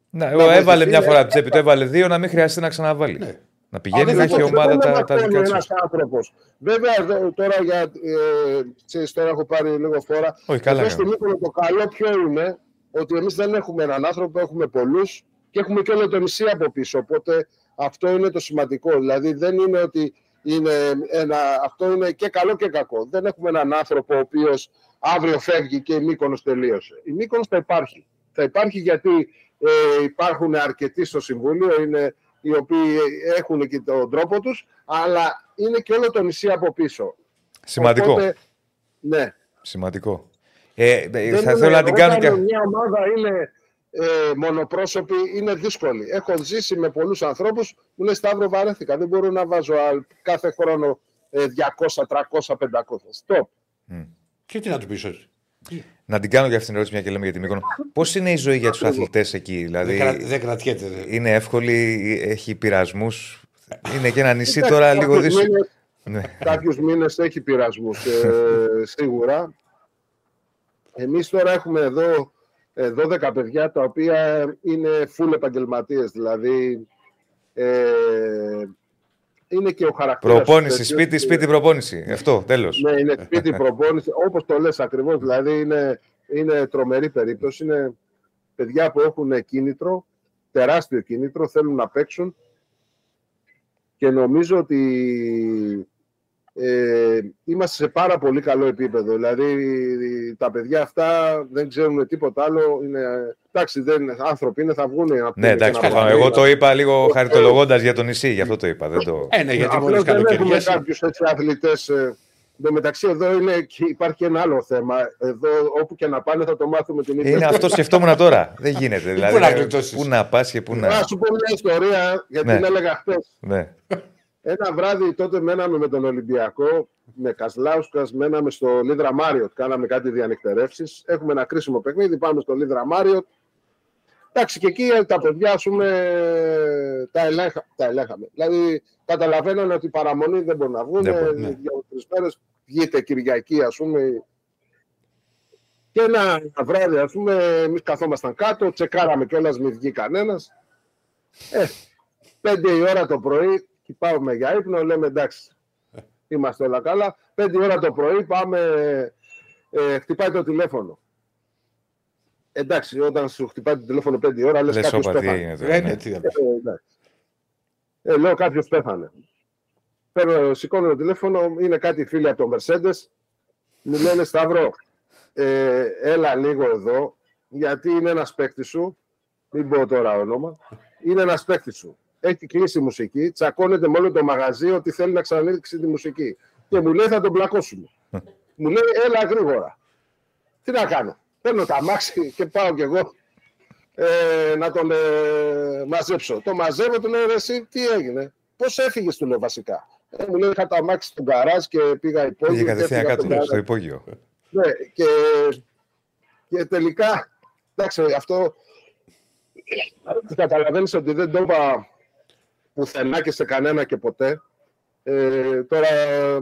Ναι, εγώ έβαλε μια φορά τσέπη, το έβαλε δύο να μην χρειαστεί να ξαναβάλει. Ναι. Να πηγαίνει, να έχει ομάδα τα, τα δικά τους. Βέβαια, τώρα, για, ε, ξέρεις, τώρα έχω πάρει λίγο φορά. Όχι, καλά. Εδώ στην το καλό ποιο είναι ότι εμείς δεν έχουμε έναν άνθρωπο, έχουμε πολλούς και έχουμε και όλο το νησί από πίσω. Οπότε αυτό είναι το σημαντικό. Δηλαδή δεν είναι ότι είναι ένα, αυτό είναι και καλό και κακό. Δεν έχουμε έναν άνθρωπο ο οποίος αύριο φεύγει και η Μύκονος τελείωσε. Η Μύκονος θα υπάρχει. Θα υπάρχει γιατί ε, υπάρχουν αρκετοί στο Συμβούλιο, είναι, οι οποίοι έχουν και τον τρόπο τους, αλλά είναι και όλο το νησί από πίσω. Σημαντικό. Οπότε, ναι. Σημαντικό. Ε, Δεν θα θέλω να την κάνω και... Μια ομάδα είναι ε, μονοπρόσωποι, είναι δύσκολη. Έχω ζήσει με πολλούς ανθρώπους που είναι Σταύρο βαρέθηκα. Δεν μπορώ να βάζω κάθε χρόνο 200, 300, 500. Stop. Και τι να του πεις έτσι. Να την κάνω για αυτήν την ερώτηση, μια και λέμε για τη Μύκονο. Πώς είναι η ζωή για τους αθλητές εκεί, Δηλαδή. Δεν κρατιέται. Είναι εύκολη, έχει πειρασμούς; Είναι και ένα νησί τώρα λίγο δύσκολο. Ναι. Κάποιους μήνες έχει πειρασμούς ε, σίγουρα. Εμείς τώρα έχουμε εδώ 12 ε, παιδιά τα οποία είναι full επαγγελματίες. Δηλαδή ε, είναι και ο χαρακτήρας. Προπόνηση, σπίτι, σπίτι, προπόνηση. Αυτό, τέλος. Ναι, είναι σπίτι, προπόνηση. Όπως το λες ακριβώς. Δηλαδή είναι, είναι τρομερή περίπτωση. Είναι παιδιά που έχουν κίνητρο, τεράστιο κίνητρο, θέλουν να παίξουν. Και νομίζω ότι ε, είμαστε σε πάρα πολύ καλό επίπεδο. Δηλαδή τα παιδιά αυτά δεν ξέρουν τίποτα άλλο. Είναι, εντάξει, δεν, άνθρωποι είναι, θα βγουν. Ναι, εντάξει, εγώ το είπα λίγο χαριτολογώντας για το νησί, γι' αυτό το είπα. Δεν το... Ε, ναι, γιατί μόλις δεν έχουμε κάποιους αθλητές. Ε, Εν μεταξύ, εδώ είναι, και υπάρχει ένα άλλο θέμα. Εδώ, όπου και να πάνε, θα το μάθουμε την ίδια. Είναι αυτό σκεφτόμουν τώρα. Δεν γίνεται. δηλαδή, πού να πας και πού να. Να σου πω μια ιστορία, γιατί ναι. έλεγα χθες. Ναι. Ένα βράδυ τότε μέναμε με τον Ολυμπιακό, με Κασλάουσκας, μέναμε στο Λίδρα Μάριοτ. Κάναμε κάτι διανυκτερεύσεις. Έχουμε ένα κρίσιμο παιχνίδι, πάμε στο Λίδρα Μάριοτ. Εντάξει, και εκεί τα παιδιά, ας πούμε, τα, ελέγχα, τα ελέγχαμε. Δηλαδή, καταλαβαίνανε ότι παραμονή δεν μπορούν να βγουν. Ναι. Δύο-τρεις μέρες βγείτε Κυριακή, ας πούμε. Και ένα βράδυ, ας πούμε, εμείς καθόμασταν κάτω, τσεκάραμε κιόλας, μην βγει κανένας. Ε, πέντε η ώρα το πρωί, και πάμε για ύπνο, λέμε εντάξει, είμαστε όλα καλά. Πέντε ώρα το πρωί πάμε, ε, χτυπάει το τηλέφωνο. Εντάξει, όταν σου χτυπάει το τηλέφωνο πέντε ώρα, λες, λες κάποιος πέθανε. Ε, ναι, τι, ε, ε, λέω κάποιος πέθανε. Παίρνω, σηκώνω το τηλέφωνο, είναι κάτι φίλοι από το Mercedes. Μου λένε Σταύρο, ε, έλα λίγο εδώ, γιατί είναι ένας παίκτης σου. Μην πω τώρα όνομα. Είναι ένας παίκτης σου έχει κλείσει η μουσική, τσακώνεται με όλο το μαγαζί ότι θέλει να ξανανοίξει τη μουσική. Και μου λέει θα τον πλακώσουμε. μου λέει έλα γρήγορα. Τι να κάνω. Παίρνω τα μάξι και πάω κι εγώ ε, να τον ε, μαζέψω. Το μαζεύω, του λέω εσύ τι έγινε; Πώς έφυγες, του λέω βασικά. Ε, μου λέει είχα τα αμάξι στον καράζ και πήγα υπόγειο. Πήγε και κατευθείαν έφυγα από κάτω τον στο καράζ. υπόγειο. Ναι, και, και τελικά, εντάξει, αυτό καταλαβαίνεις ότι δεν το είπα πουθενά και σε κανένα και ποτέ. Ε, τώρα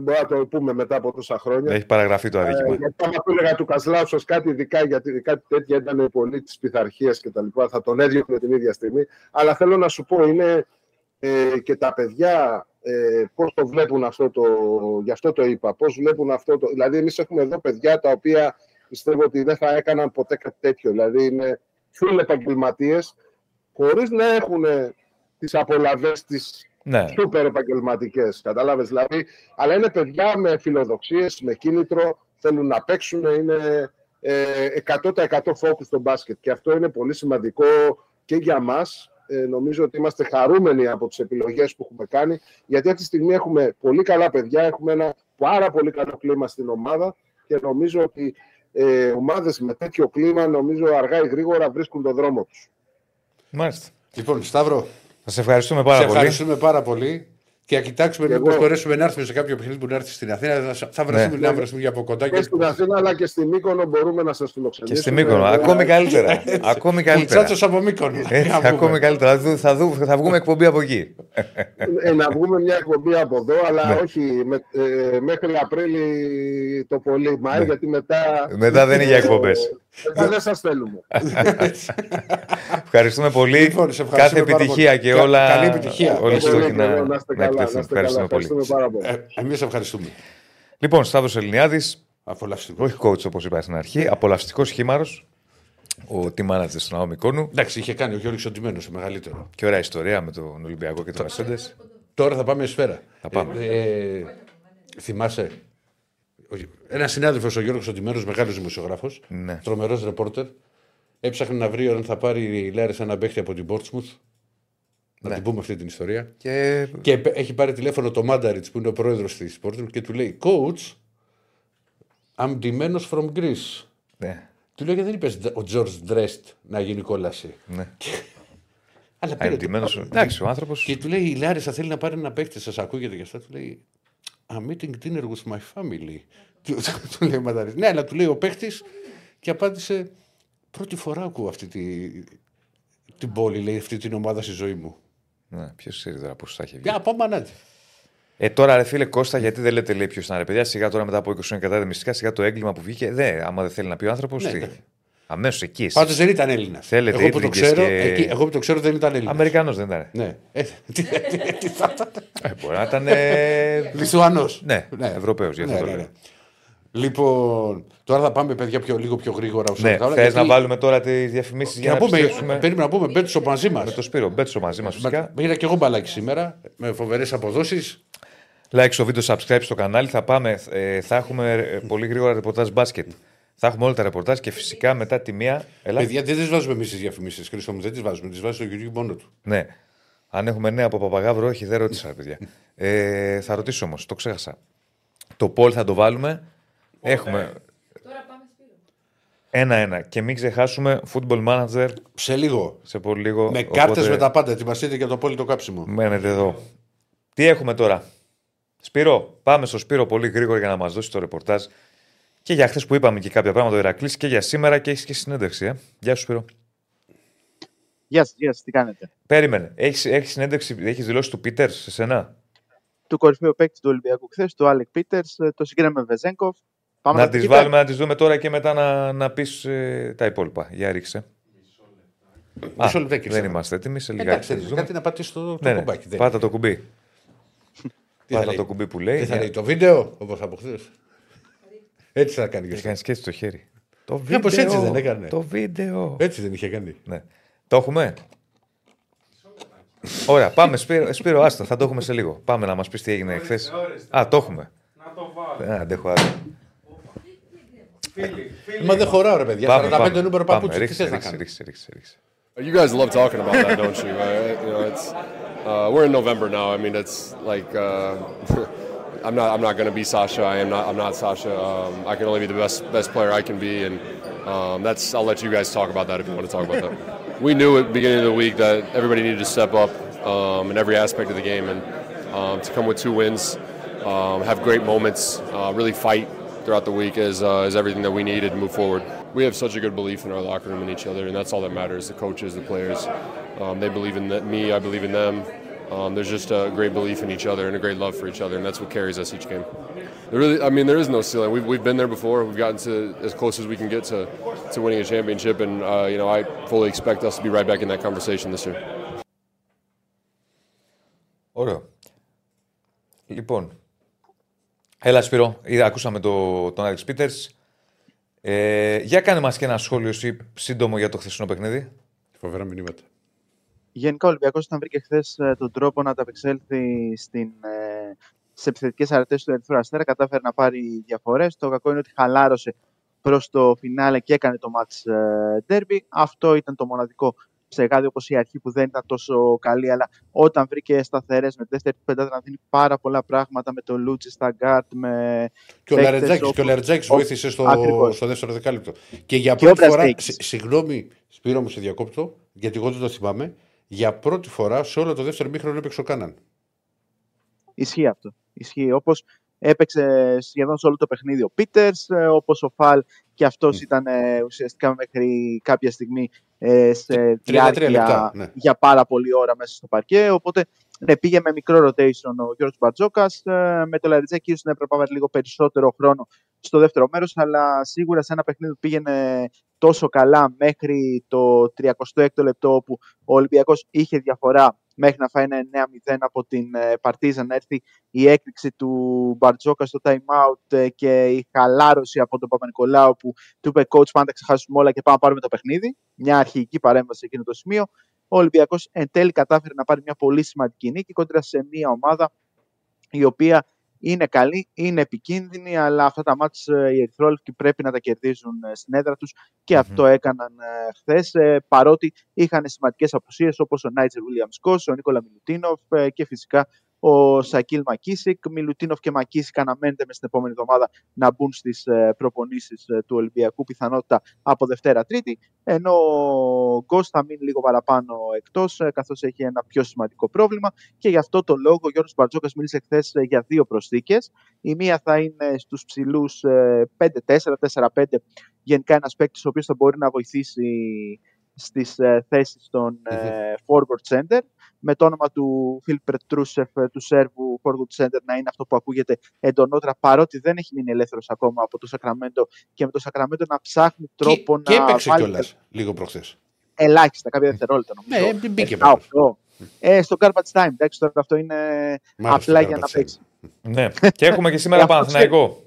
μπορούμε να το πούμε μετά από τόσα χρόνια. Έχει παραγραφεί το Ε, αδίκημα. γιατί άμα του έλεγα του Κασλάουσος κάτι ειδικά, γιατί κάτι τέτοια ήταν πολύ της πειθαρχίας και τα λοιπά, θα τον έδιωχνε την ίδια στιγμή. Αλλά θέλω να σου πω, είναι ε, και τα παιδιά ε, πώς το βλέπουν αυτό το, γι' αυτό το είπα, πώς βλέπουν αυτό το, δηλαδή εμείς έχουμε εδώ παιδιά τα οποία πιστεύω ότι δεν θα έκαναν ποτέ κάτι τέτοιο, δηλαδή είναι full επαγγελματίες, χωρίς να έχουν τις απολαβές τις Ναι, σούπερ επαγγελματικές. Κατάλαβες δηλαδή. Αλλά είναι παιδιά με φιλοδοξίες, με κίνητρο, θέλουν να παίξουν, είναι ε, 100% focus στο μπάσκετ. Και αυτό είναι πολύ σημαντικό και για μας. Ε, νομίζω ότι είμαστε χαρούμενοι από τις επιλογές που έχουμε κάνει, γιατί αυτή τη στιγμή έχουμε πολύ καλά παιδιά, έχουμε ένα πάρα πολύ καλό κλίμα στην ομάδα και νομίζω ότι ε, ομάδες με τέτοιο κλίμα, νομίζω αργά ή γρήγορα βρίσκουν τον δρόμο τους. μάλιστα. Λοιπόν, Σταύρο, Σας ευχαριστούμε πάρα σε πολύ. ευχαριστούμε πάρα πολύ. Και να κοιτάξουμε Και μήπως εγώ. μπορέσουμε να έρθουμε σε κάποιο παιχνίδι που να έρθει στην Αθήνα. Θα, θα βρεθούμε Ναι. να βρεθούμε για από κοντά. Και στην Αθήνα αλλά και στη Μύκονο μπορούμε να σας φιλοξενήσουμε. Και στη Μύκονο. Ακόμη καλύτερα. Ακόμη καλύτερα. Κουτσάτσος από Μύκονο. Έτσι, Να πούμε. ακόμη καλύτερα. Θα, δου- θα, δου- θα βγούμε εκπομπή από εκεί. Ε, να βγούμε μια εκπομπή από εδώ, αλλά Ναι. όχι με, ε, μέχρι Απρίλη το πολύ Μάη, Ναι. γιατί μετά, Μετά δεν είναι για εκπομπές. Μετά δεν σας θέλουμε. Ευχαριστούμε πολύ. Λοιπόν, σε ευχαριστούμε Κάθε πάρα επιτυχία πολύ. και Κα- όλα. καλή επιτυχία. Όλοι οι Πολύ στόχοι και να, εγώ, να είστε να καλά, να επιτευχθούν. είστε καλά. Ευχαριστούμε πολύ. Ευχαριστούμε πάρα πολύ. Ε, Εμείς ευχαριστούμε. Λοιπόν, Σταύρο Ελληνιάδης, Απολαυστικό. όχι coach όπως είπα στην αρχή, απολαυστικός χήμαρος, ο team manager στον Ναό Μικόνου. Εντάξει, είχε κάνει ο Γιώργο Οντιμένο το μεγαλύτερο. Και ωραία ιστορία με τον Ολυμπιακό και τον Μερσέντε. Τώρα θα πάμε σφαίρα. Θα πάμε. Ε, ε, θυμάσαι; Ένα συνάδελφος, ο Γιώργος Οντιμένο, μεγάλος δημοσιογράφος, Ναι. τρομερός ρεπόρτερ, έψαχνε να βρει αν θα πάρει η Λάρε ένα παίχτη από την Portsmouth. Να Ναι. την πούμε αυτή την ιστορία. Και Και πε- έχει πάρει τηλέφωνο το Μάνταριτς που είναι ο πρόεδρος της Portsmouth και του λέει: Coach, I'm ντυμένο from Greece. ναι, Του λέω: Γιατί δεν είπες ο George Drest να γίνει κόλαση. ναι. Αλλά πήρε το- Αερωτημένος. Εντάξει, ο άνθρωπος. Και του λέει: Η Λάρισα θέλει να πάρει ένα παίχτη, σας ακούγεται και αυτά. Του λέει: I'm eating dinner with my family. του, του λέει ο Μανταρίτ. Ναι, αλλά του λέει ο παίχτης και απάντησε: Πρώτη φορά ακούω αυτή τη, την πόλη, λέει, αυτή την ομάδα στη ζωή μου. Ναι, ποιος ξέρει τώρα πώς θα έχει βγει. Για πάμε μανάτι. Ε, τώρα ρε φίλε Κώστα, γιατί δεν λέτε λέει ποιος ήταν ρε παιδιά. Σιγά τώρα μετά από 20 χρόνια κατά μυστικά, σιγά το έγκλημα που βγήκε. Δε, άμα δεν θέλει να πει ο άνθρωπος. Ναι, τι; Ναι. Αμέσως εκεί. εσύ. Πάντως δεν ήταν Έλληνα. Θέλετε εγώ, που το ήτριγγες ξέρω, και- εκεί, εγώ που το ξέρω δεν ήταν Έλληνας. Αμερικανός δεν ήταν. Ναι. Ε, τι- τι- τι θα ήταν. Ε, μπορεί να ήταν. Ε... Λιθουανός. ναι, Ευρωπαίος. γι' αυτό Ναι, το ναι, λέω. ναι. Λοιπόν, τώρα θα πάμε παιδιά πιο, λίγο πιο γρήγορα. όσο Ναι, θα όλα, θες γιατί- να βάλουμε τώρα τις διαφημίσεις Και για να να πούμε, επιστρέψουμε. περίμενα να πούμε Μπέτσο μαζί μας. Με το Σπύρο Μπέτσο μαζί μας φυσικά. Πήρα και εγώ μπαλάκι σήμερα με φοβερές αποδόσεις. Like στο βίντεο, subscribe στο κανάλι. Θα, πάμε, ε, θα έχουμε ε, πολύ γρήγορα ρεπορτάζ μπάσκετ. Θα έχουμε όλα τα ρεπορτάζ και φυσικά μετά τη μία. Έλα. Παιδιά, δεν τις βάζουμε εμείς τις διαφημίσεις, Χρήστο μου, δεν τις βάζουμε. Τις βάζει στο YouTube μόνο του. Ναι. Αν έχουμε νέα από Παπαγάβρο, όχι, δεν ρώτησα, ρε παιδιά. Ε, θα ρωτήσω όμως, το ξέχασα. Το poll θα το βάλουμε. Έχουμε Τώρα πάμε Σπύρο. ένα-ένα. Και μην ξεχάσουμε football manager Σε λίγο. σε πολύ λίγο. Με οπότε κάρτε με τα πάντα. Ετοιμαστείτε για το απόλυτο κάψιμο. Μένετε εδώ. Τι έχουμε τώρα; Σπύρο, πάμε στο Σπύρο πολύ γρήγορα για να μας δώσει το ρεπορτάζ. Και για χθες που είπαμε και κάποια πράγματα, ο Ηρακλής και για σήμερα και έχεις και συνέντευξη. Ε. Γεια σου, Σπύρο. Γεια σας, γεια σας, τι κάνετε; Περίμενε. Έχεις έχεις συνέντευξη, έχεις δηλώσει του Πίτερ σε σένα; Του κορυφαίου παίκτη του Ολυμπιακού χθες, του Άλεκ Πίτερς, το συγκρίναμε με Βεζέγκοφ. Πάμε να το τις κοιτάμε. βάλουμε, να τις δούμε τώρα και μετά να, να πεις τα υπόλοιπα. Για ρίξε. Μισό λεπτάκι, δεν Σάβα. είμαστε έτοιμοι. Σε λίγα Εντάξει, θα τις δεν δούμε. κάτι να πατήσει το, το Ναι, ναι. κουμπάκι. δεν- Πάτα το κουμπί. Τι θα Πάτα λέει; το κουμπί που λέει. Τι θα για- λέει το βίντεο, όπως από χθες. Έτσι θα κάνει και Έκανε αυτό. και έτσι το χέρι. Το Κάπως βίντεο. έτσι δεν έκανε. Το βίντεο. Έτσι δεν είχε κάνει. Ναι. Το έχουμε; Ωραία, πάμε. Σπύρο, Σπύρο, άστα, θα το έχουμε σε λίγο. Πάμε να μας πεις τι έγινε χθες. Α, το έχουμε. Να το βάλω. Δεν αντέχω άλλο. Φίλοι, φίλοι. Μα δεν χωράω, ρε παιδιά. Πάμε, 45 πάμε. νούμερο Πάμε, παπούτσι. Τι ρίξε, θες να ρίξε, κάνεις; ρίξε, ρίξε, ρίξε. You guys love talking about that, don't you? Uh, you know, it's uh, we're in November now. I mean, it's like uh, I'm not I'm not going to be Sasha. I am not I'm not Sasha. Um, I can only be the best best player I can be, and um, that's I'll let you guys talk about that if you want to talk about that. We knew at the beginning of the week that everybody needed to step up um, in every aspect of the game, and um, to come with two wins, um, have great moments, uh, really fight throughout the week is, uh, is everything that we needed to move forward. We have such a good belief in our locker room and each other, and that's all that matters. The coaches, the players, um, they believe in that, me. I believe in them. Um, there's just a great belief in each other and a great love for each other, and that's what carries us each game. There really, I mean, there is no ceiling. We've, we've been there before. We've gotten to as close as we can get to, to winning a championship, and uh, you know, I fully expect us to be right back in that conversation this year. Ωραίο. Λοιπόν, έλα Σπύρο, είδα, ακούσαμε το, τον Άλεξ Πίτερς. Ε, για κάνε μας και ένα σχόλιο εσύ σύντομο για το χθεσινό παιχνίδι. Φοβερά μηνύματα. Γενικά ο Ολυμπιακός όταν βρήκε χθες τον τρόπο να ανταπεξέλθει στην, ε, σε επιθετικές αρετές του Ερυθρού Αστέρα, κατάφερε να πάρει διαφορές. Το κακό είναι ότι χαλάρωσε προς το φινάλε και έκανε το match ε, derby. Αυτό ήταν το μοναδικό ψεγάδι όπως η αρχή που δεν ήταν τόσο καλή, αλλά όταν βρήκε σταθερές με δεύτερη πεντάδα να δίνει πάρα πολλά πράγματα με το Λούτσι στα γκαρντ. Με και ο Λαρετζάκη όπως... Λαρετζάκης βοήθησε στο, Ακριβώς. στο δεύτερο δεκάλεπτο. Και για Και ο πρώτη φορά. Μπραζδέκης. σ- Συγγνώμη, Σπύρο μου σε διακόπτω, γιατί εγώ δεν το θυμάμαι. Για πρώτη φορά σε όλο το δεύτερο μήχρονο έπαιξε ο Κάναν. Ισχύει αυτό. Ισχύει. Όπως έπαιξε σχεδόν σε όλο το παιχνίδι ο Πίτερς, όπως ο Φαλ και αυτός ήταν ε, ουσιαστικά μέχρι κάποια στιγμή ε, σε 33 διάρκεια λεπτά, ναι. για πάρα πολλή ώρα μέσα στο παρκέ. Οπότε ναι, πήγε με μικρό rotation ο Γιώργος Μπαρτζόκας. Ε, με το Λαριτζέκη ίσως να έπρεπε να βάλει λίγο περισσότερο χρόνο στο δεύτερο μέρος, αλλά σίγουρα σε ένα παιχνίδι που πήγαινε τόσο καλά μέχρι το 36ο λεπτό όπου ο Ολυμπιακός είχε διαφορά μέχρι να φάει ένα 9-0 από την ε, Παρτίζα να έρθει η έκρηξη του Μπαρτζόκα στο time out ε, και η χαλάρωση από τον Παπα-Νικολάου που του είπε coach πάντα ξεχάσουμε όλα και πάμε να πάρουμε το παιχνίδι. Μια αρχική παρέμβαση σε εκείνο το σημείο. Ο Ολυμπιακός εν τέλει κατάφερε να πάρει μια πολύ σημαντική νίκη κόντρα σε μια ομάδα η οποία είναι καλή, είναι επικίνδυνη, αλλά αυτά τα μάτς ε, οι Ερυθρόλευκοι πρέπει να τα κερδίζουν ε, στην έδρα τους και αυτό έκαναν ε, χθες, ε, παρότι είχαν σημαντικές απουσίες όπως ο Νάιτζερ Βίλιαμς Κος, ο Νίκολα Μιλουτίνοφ ε, και φυσικά ο Σακίλ Μακίσικ. Μιλουτίνοφ και Μακίσικ αναμένεται μες στην επόμενη εβδομάδα να μπουν στις ε, προπονήσεις ε, του Ολυμπιακού, πιθανότητα από Δευτέρα-Τρίτη, ενώ ο Γκος θα μείνει λίγο παραπάνω εκτός, ε, καθώς έχει ένα πιο σημαντικό πρόβλημα και γι' αυτό το λόγο ο Γιώργος Μπαρτζόκας μίλησε χθες για δύο προσθήκες. Η μία θα είναι στους ψηλούς ε, 5-4, 4-5, γενικά ένας παίκτης ο οποίος θα μπορεί να βοηθήσει στις ε, θέσεις των ε, forward center με το όνομα του Φιλ Πετρούσεφ ε, του Σέρβου forward center να είναι αυτό που ακούγεται εντονότερα παρότι δεν έχει μείνει ελεύθερος ακόμα από το Σακραμέντο και με το Σακραμέντο να ψάχνει τρόπο και, να και έπαιξε βάλει κιόλας λίγο προχθές. ελάχιστα κάποια δευτερόλεπτα νομίζω. Ναι, μπήκε Α, αυτό. Ε, στο garbage time, εντάξει, τώρα αυτό είναι Μ' άρεσε απλά το για να garbage time. παίξει. Ναι. και έχουμε και σήμερα Ε, αυτό Παναθηναϊκό.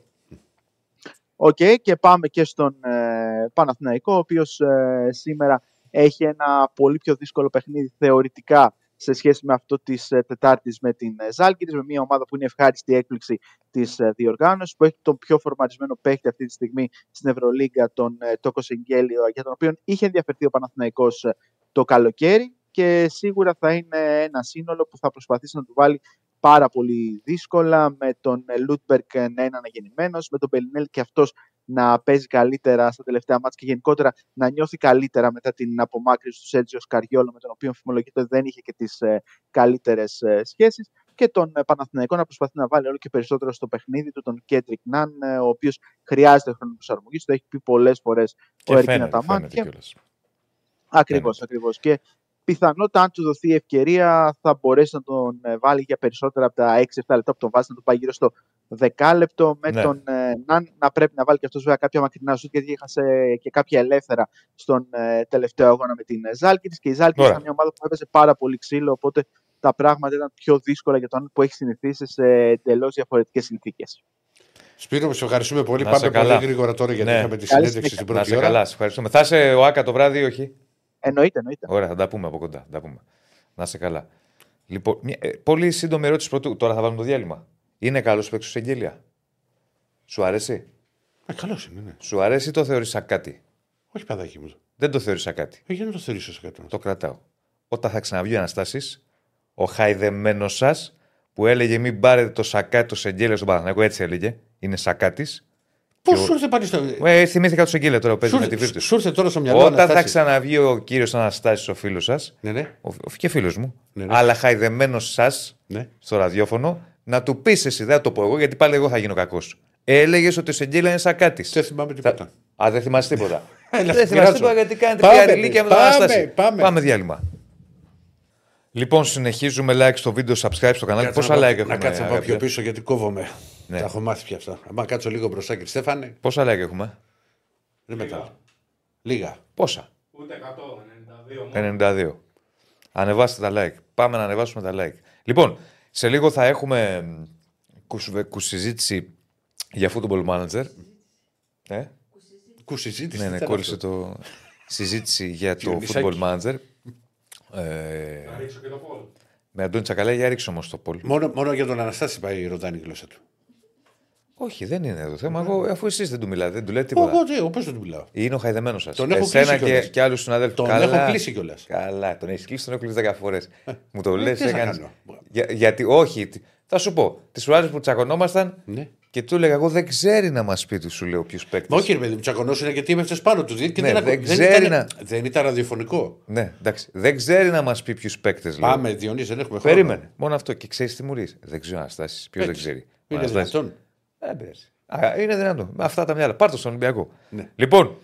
Οκ, και πάμε και στον ε, Παναθηναϊκό, ο οποίος ε, σήμερα έχει ένα πολύ πιο δύσκολο παιχνίδι θεωρητικά σε σχέση με αυτό της ε, Τετάρτης με την ε, Ζαλγκίρις, με μια ομάδα που είναι ευχάριστη έκπληξη της ε, διοργάνωσης, που έχει τον πιο φορμαρισμένο παίκτη αυτή τη στιγμή στην Ευρωλίγκα, τον ε, Τόκο Σενγκέλια, για τον οποίο είχε ενδιαφερθεί ο Παναθηναϊκός ε, το καλοκαίρι και σίγουρα θα είναι ένα σύνολο που θα προσπαθήσει να του βάλει πάρα πολύ δύσκολα, με τον ε, Λούντμπεργκ να είναι αναγεννημένος, με τον Μπελινέλι και αυτός να παίζει καλύτερα στα τελευταία ματς και γενικότερα να νιώθει καλύτερα μετά την απομάκρυνση του Σέρτζιο Σκαριόλο, με τον οποίο φημολογείται δεν είχε και τις ε, καλύτερες ε, σχέσεις και τον ε, Παναθηναϊκό να προσπαθεί να βάλει όλο και περισσότερο στο παιχνίδι του τον Κέντρικ Ναν, ε, ο οποίος χρειάζεται χρόνο προσαρμογής, το έχει πει πολλές φορές ο Και Ερκίνα φαίνεται, Ταμάν φαίνεται και κιόλας. Ακριβώς, ακριβώς. Και πιθανότητα, αν του δοθεί η ευκαιρία, θα μπορέσει να τον ε, βάλει για περισσότερα από τα 6-7 λεπτά που τον βάζει, να το πάει γύρω στο δεκάλεπτο. Με Ναι. τον ε, Ναν να πρέπει να βάλει και αυτός βέβαια κάποια μακρινά σουτ, γιατί έχασε και κάποια ελεύθερα στον ε, τελευταίο αγώνα με την Ζάλκη Και η Ζάλκη Ωραία. ήταν μια ομάδα που έπαιζε πάρα πολύ ξύλο, οπότε τα πράγματα ήταν πιο δύσκολα για τον Ναν που έχει συνηθίσει σε εντελώς διαφορετικές συνθήκες. Σπύρο, σε ευχαριστούμε πολύ. Να Πάμε σε καλά. πολύ γρήγορα τώρα γιατί Ναι. είχαμε τη Καλή συνέντευξη συνέχεια. στην Να πρώτη σε ώρα. καλά, σε ευχαριστούμε. Θα είσαι ο Άκα το βράδυ ή όχι; Εννοείται, εννοείται. Ωραία, θα τα πούμε από κοντά. θα τα πούμε. Να σε καλά. Λοιπόν, μια, ε, πολύ σύντομη ερώτηση πρωτού. Τώρα θα βάλουμε το διάλειμμα. Είναι καλός παίξο εγγέλια. Σου αρέσει; Ε, Καλός είναι, ναι. Σου αρέσει ή το θεωρείς σαν κάτι; Όχι, παιδάκι μου. Δεν το θεωρείς σαν κάτι. Ε, για να το θεωρήσω σε κάτι. Το κρατάω. Όταν θα ξαναβγεί ο Αναστάσης, ο χαϊδεμένος σας που έλεγε μην πάρετε το σακάτι το Σεγγέλιο στον Παναθηναϊκό, έτσι έλεγε, είναι σακάτης, Πώς σου ήρθε πάλι στο. Ε, θυμήθηκα το Σεγγίλε τώρα που παίζει Σου με τη ήρθε- Βίρτου. σου ήρθε τώρα στο μυαλό. Όταν θα Αναστάση. ξαναβγεί ο κύριος Αναστάσης, ο φίλος σας, Ναι, ναι. ο, ο- και φίλος μου, Ναι, ναι. αλλά χαϊδεμένος σας ναι. στο ραδιόφωνο, να του πεις εσύ, δεν θα το πω εγώ, γιατί πάλι εγώ θα γίνω κακός. Έλεγες ότι ο Σεγγίλα είναι σακάτη. Δεν θυμάμαι τίποτα. Α, δεν θυμάσαι τίποτα. Έλα, δεν θυμάσαι πειράζω. τίποτα γιατί κάνετε Πάμε, πια ηλικία με τον πάμε, Αναστάση. πάμε. πάμε διάλειμμα. Λοιπόν, συνεχίζουμε like στο βίντεο, subscribe στο κανάλι. Κάτσε Πόσα να πάω- like έχουμε. Να κάτσω να πάω αγαπητέ; πιο πίσω γιατί κόβομαι. Ναι. Τα έχω μάθει πια αυτά. Αν κάτσω λίγο μπροστά, κύριε Στέφανε, Πόσα like έχουμε; δεν μετά. Λίγα. Πόσα; Ούτε 100, 92 μόνο. 92. Ανεβάστε τα like. Πάμε να ανεβάσουμε τα like. Λοιπόν, σε λίγο θα έχουμε μ, κουσ- κουσυζήτηση για football manager. Ε, Κουσιζήτηση. ναι, ναι, κόλλησε το συζήτηση για το Διονυσάκη. football manager. Ε, Θα ρίξω και το πόλ. με Αντώνη Τσακαλά, για ρίξω όμως το πόλ. Μόνο, μόνο για τον Αναστάση πάει η ροδάνη γλώσσα του. Όχι, δεν είναι το θέμα. Εγώ, αφού εσείς δεν του μιλάτε, δεν του λέτε τίποτα. Εγώ τι, εγώ πώ δεν του μιλάω. Είναι ο χαϊδεμένος σας. Τον έχω Εσένα κλείσει και, κιόλας. και άλλους συναδέλφους. Τον έχω κλείσει κιόλας. Καλά, τον έχεις κλείσει, τον έχω κλείσει 10 φορές. Μου το λες, τι θα έκανες. κάνω. Για, γιατί, όχι, τι- θα σου πω. Τις φορέ που τσακωνόμασταν Ναι. και του έλεγα, Εγώ δεν ξέρει να μας πει, τους σου λέω, ποιους παίκτες. Μα όχι, ρε παιδί μου, τσακωνό είναι γιατί είμαι πάνω τους. Και Ναι, δεν, δεν ακού- ξέρει ήταν, να- δεν ήταν ραδιοφωνικό. Ναι, εντάξει. Δεν ξέρει να μας πει ποιους παίκτες. Πάμε, Διονύση, δεν έχουμε χρόνο. Περίμενε. Μόνο αυτό. Και ξέρεις τι μου ρίξει. Δεν ξέρω Αναστάσει. Ποιος δεν Έτσι. ξέρει. Ο Είναι Αναστάσης. δυνατόν. Δεν πειράζει. Α, είναι δυνατόν. Με αυτά τα μυαλά. Πάρ' το στον Ολυμπιακό. Ναι. Λοιπόν,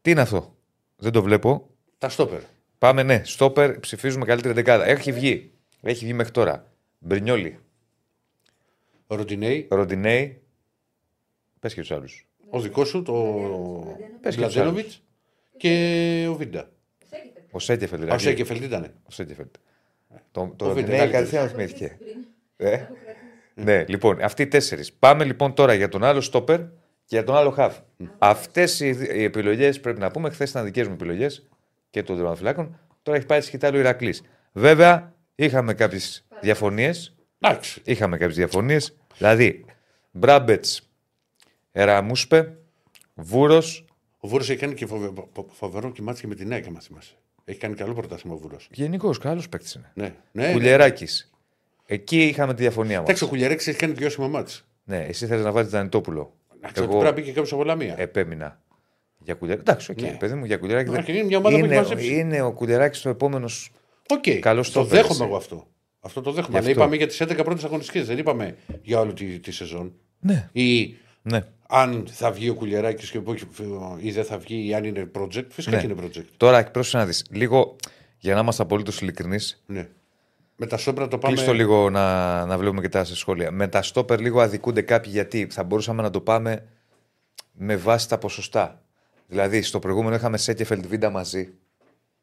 τι είναι αυτό; Δεν το βλέπω. Τα στόπερ. Πάμε, ναι. Στόπερ, ψηφίζουμε καλύτερη δεκάδα. Έχει βγει. Έχει βγει μέχρι τώρα. Μπρινιόλι, Ο Ροντινέη, Ροντινέη. Πες και τους άλλους. ο δικός σου, το Πες και τους Μπλαζένοβιτ και ο Βίντα. Ο Σέκεφελ. Ο Δηλαδή. Σέκεφελτ ήταν. Ο Σέκεφελ. Το, το Ο Ροντινέη Βίντεο, κατευθείαν θυμήθηκε. Ε; ναι, λοιπόν, αυτοί οι τέσσερις. Πάμε λοιπόν τώρα για τον άλλο στόπερ και για τον άλλο χαφ. Αυτές οι, οι επιλογές πρέπει να πούμε, χθες ήταν δικές μου επιλογές και των τερματοφυλάκων. Τώρα έχει πάει στη σκητάλη ο Ηρακλής. Βέβαια, είχαμε κάποιες διαφωνίες. Εντάξει. Είχαμε κάποιες διαφωνίες. Δηλαδή, Μπράμπετς, Εραμούσπε, Βούρος, Ο Βούρος έχει κάνει και φοβε... φοβερό και ματς και με την ΑΕΚ, αν θυμάσαι. Έχει κάνει καλό πρωτάθλημα ο Βούρος. γενικώς καλός παίκτης είναι. Ναι. ναι. Κουλιεράκη. Εκεί είχαμε τη διαφωνία μας. Εντάξει, ο Κουλιεράκης έχει κάνει δυο ματς. Ναι, εσύ θέλει να βάλεις Δανιτόπουλο. Εντάξει, ότι πρέπει να μπει και κάποιος από Λαμία. επέμεινα για Κουλιεράκη. Εντάξει, οκ, Ναι. παιδί μου, για Κουλιεράκη. Όχι, δεν- είναι μια ομάδα που είναι, έχει μαζέψει. είναι ο Κουλιεράκη ο επόμενος. Οκ. καλός το στόπερ, δέχομαι εσύ. εγώ αυτό. Αυτό το δέχομαι. Γι' Αλλά αυτό. είπαμε για τις 11 πρώτες αγωνιστικές. Δεν είπαμε για όλη τη, τη σεζόν. Ναι, Ή ναι. αν θα βγει ο Κουλιεράκης και όχι, ή δεν θα βγει, ή αν είναι project. Φυσικά Ναι. και είναι project. Τώρα πρόσεχε να δεις. Λίγο για να είμαστε απολύτως ειλικρινείς, Ναι. Με τα σόμπρα το πάμε. κλείστο λίγο να, να βλέπουμε και τα σε σχόλια. Με τα στόπερ λίγο αδικούνται κάποιοι γιατί θα μπορούσαμε να το πάμε με βάση τα ποσοστά. Δηλαδή, στο προηγούμενο είχαμε Σένκεφελντ Βίντα μαζί.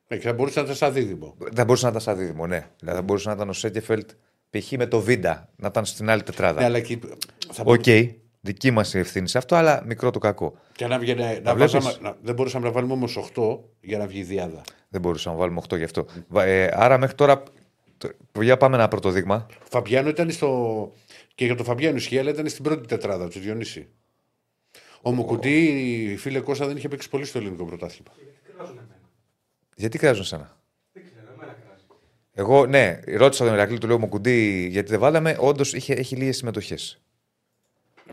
Ναι, και θα μπορούσε να ήταν σαν δίδυμο. Θα μπορούσε να ήταν σαν δίδυμο, ναι. Δηλαδή, θα μπορούσε να ήταν ο Σένκεφελντ π.χ. με το Βίντα, να ήταν στην άλλη τετράδα. Ναι, αλλά εκεί θα Οκ, δική μας ευθύνη σε αυτό, αλλά μικρό το κακό. Και να βγαίνει, να βλέπεις; βάζαμε, να, δεν μπορούσαμε να βάλουμε όμως 8 για να βγει η δυάδα. Δεν μπορούσαμε να βάλουμε 8 γι' αυτό. Βα- Ε, άρα μέχρι τώρα. Το- Για πάμε ένα πρώτο δείγμα. Φαμπιάνο ήταν στο. Και για τον Φαμπιάνο ισχύει, αλλά ήταν στην πρώτη τετράδα του Διονύση. Ο Μουκουντή, φίλε Κώστα, δεν είχε παίξει πολύ στο ελληνικό πρωτάθλημα. Κράζουν εμένα; Γιατί κράζουν σένα; Δεν ξέρω, εμένα κράζει. Εγώ, ναι, ρώτησα τον Ηρακλή, του λέω Μουκουντή γιατί δεν βάλαμε. Όντως έχει λίγες συμμετοχές.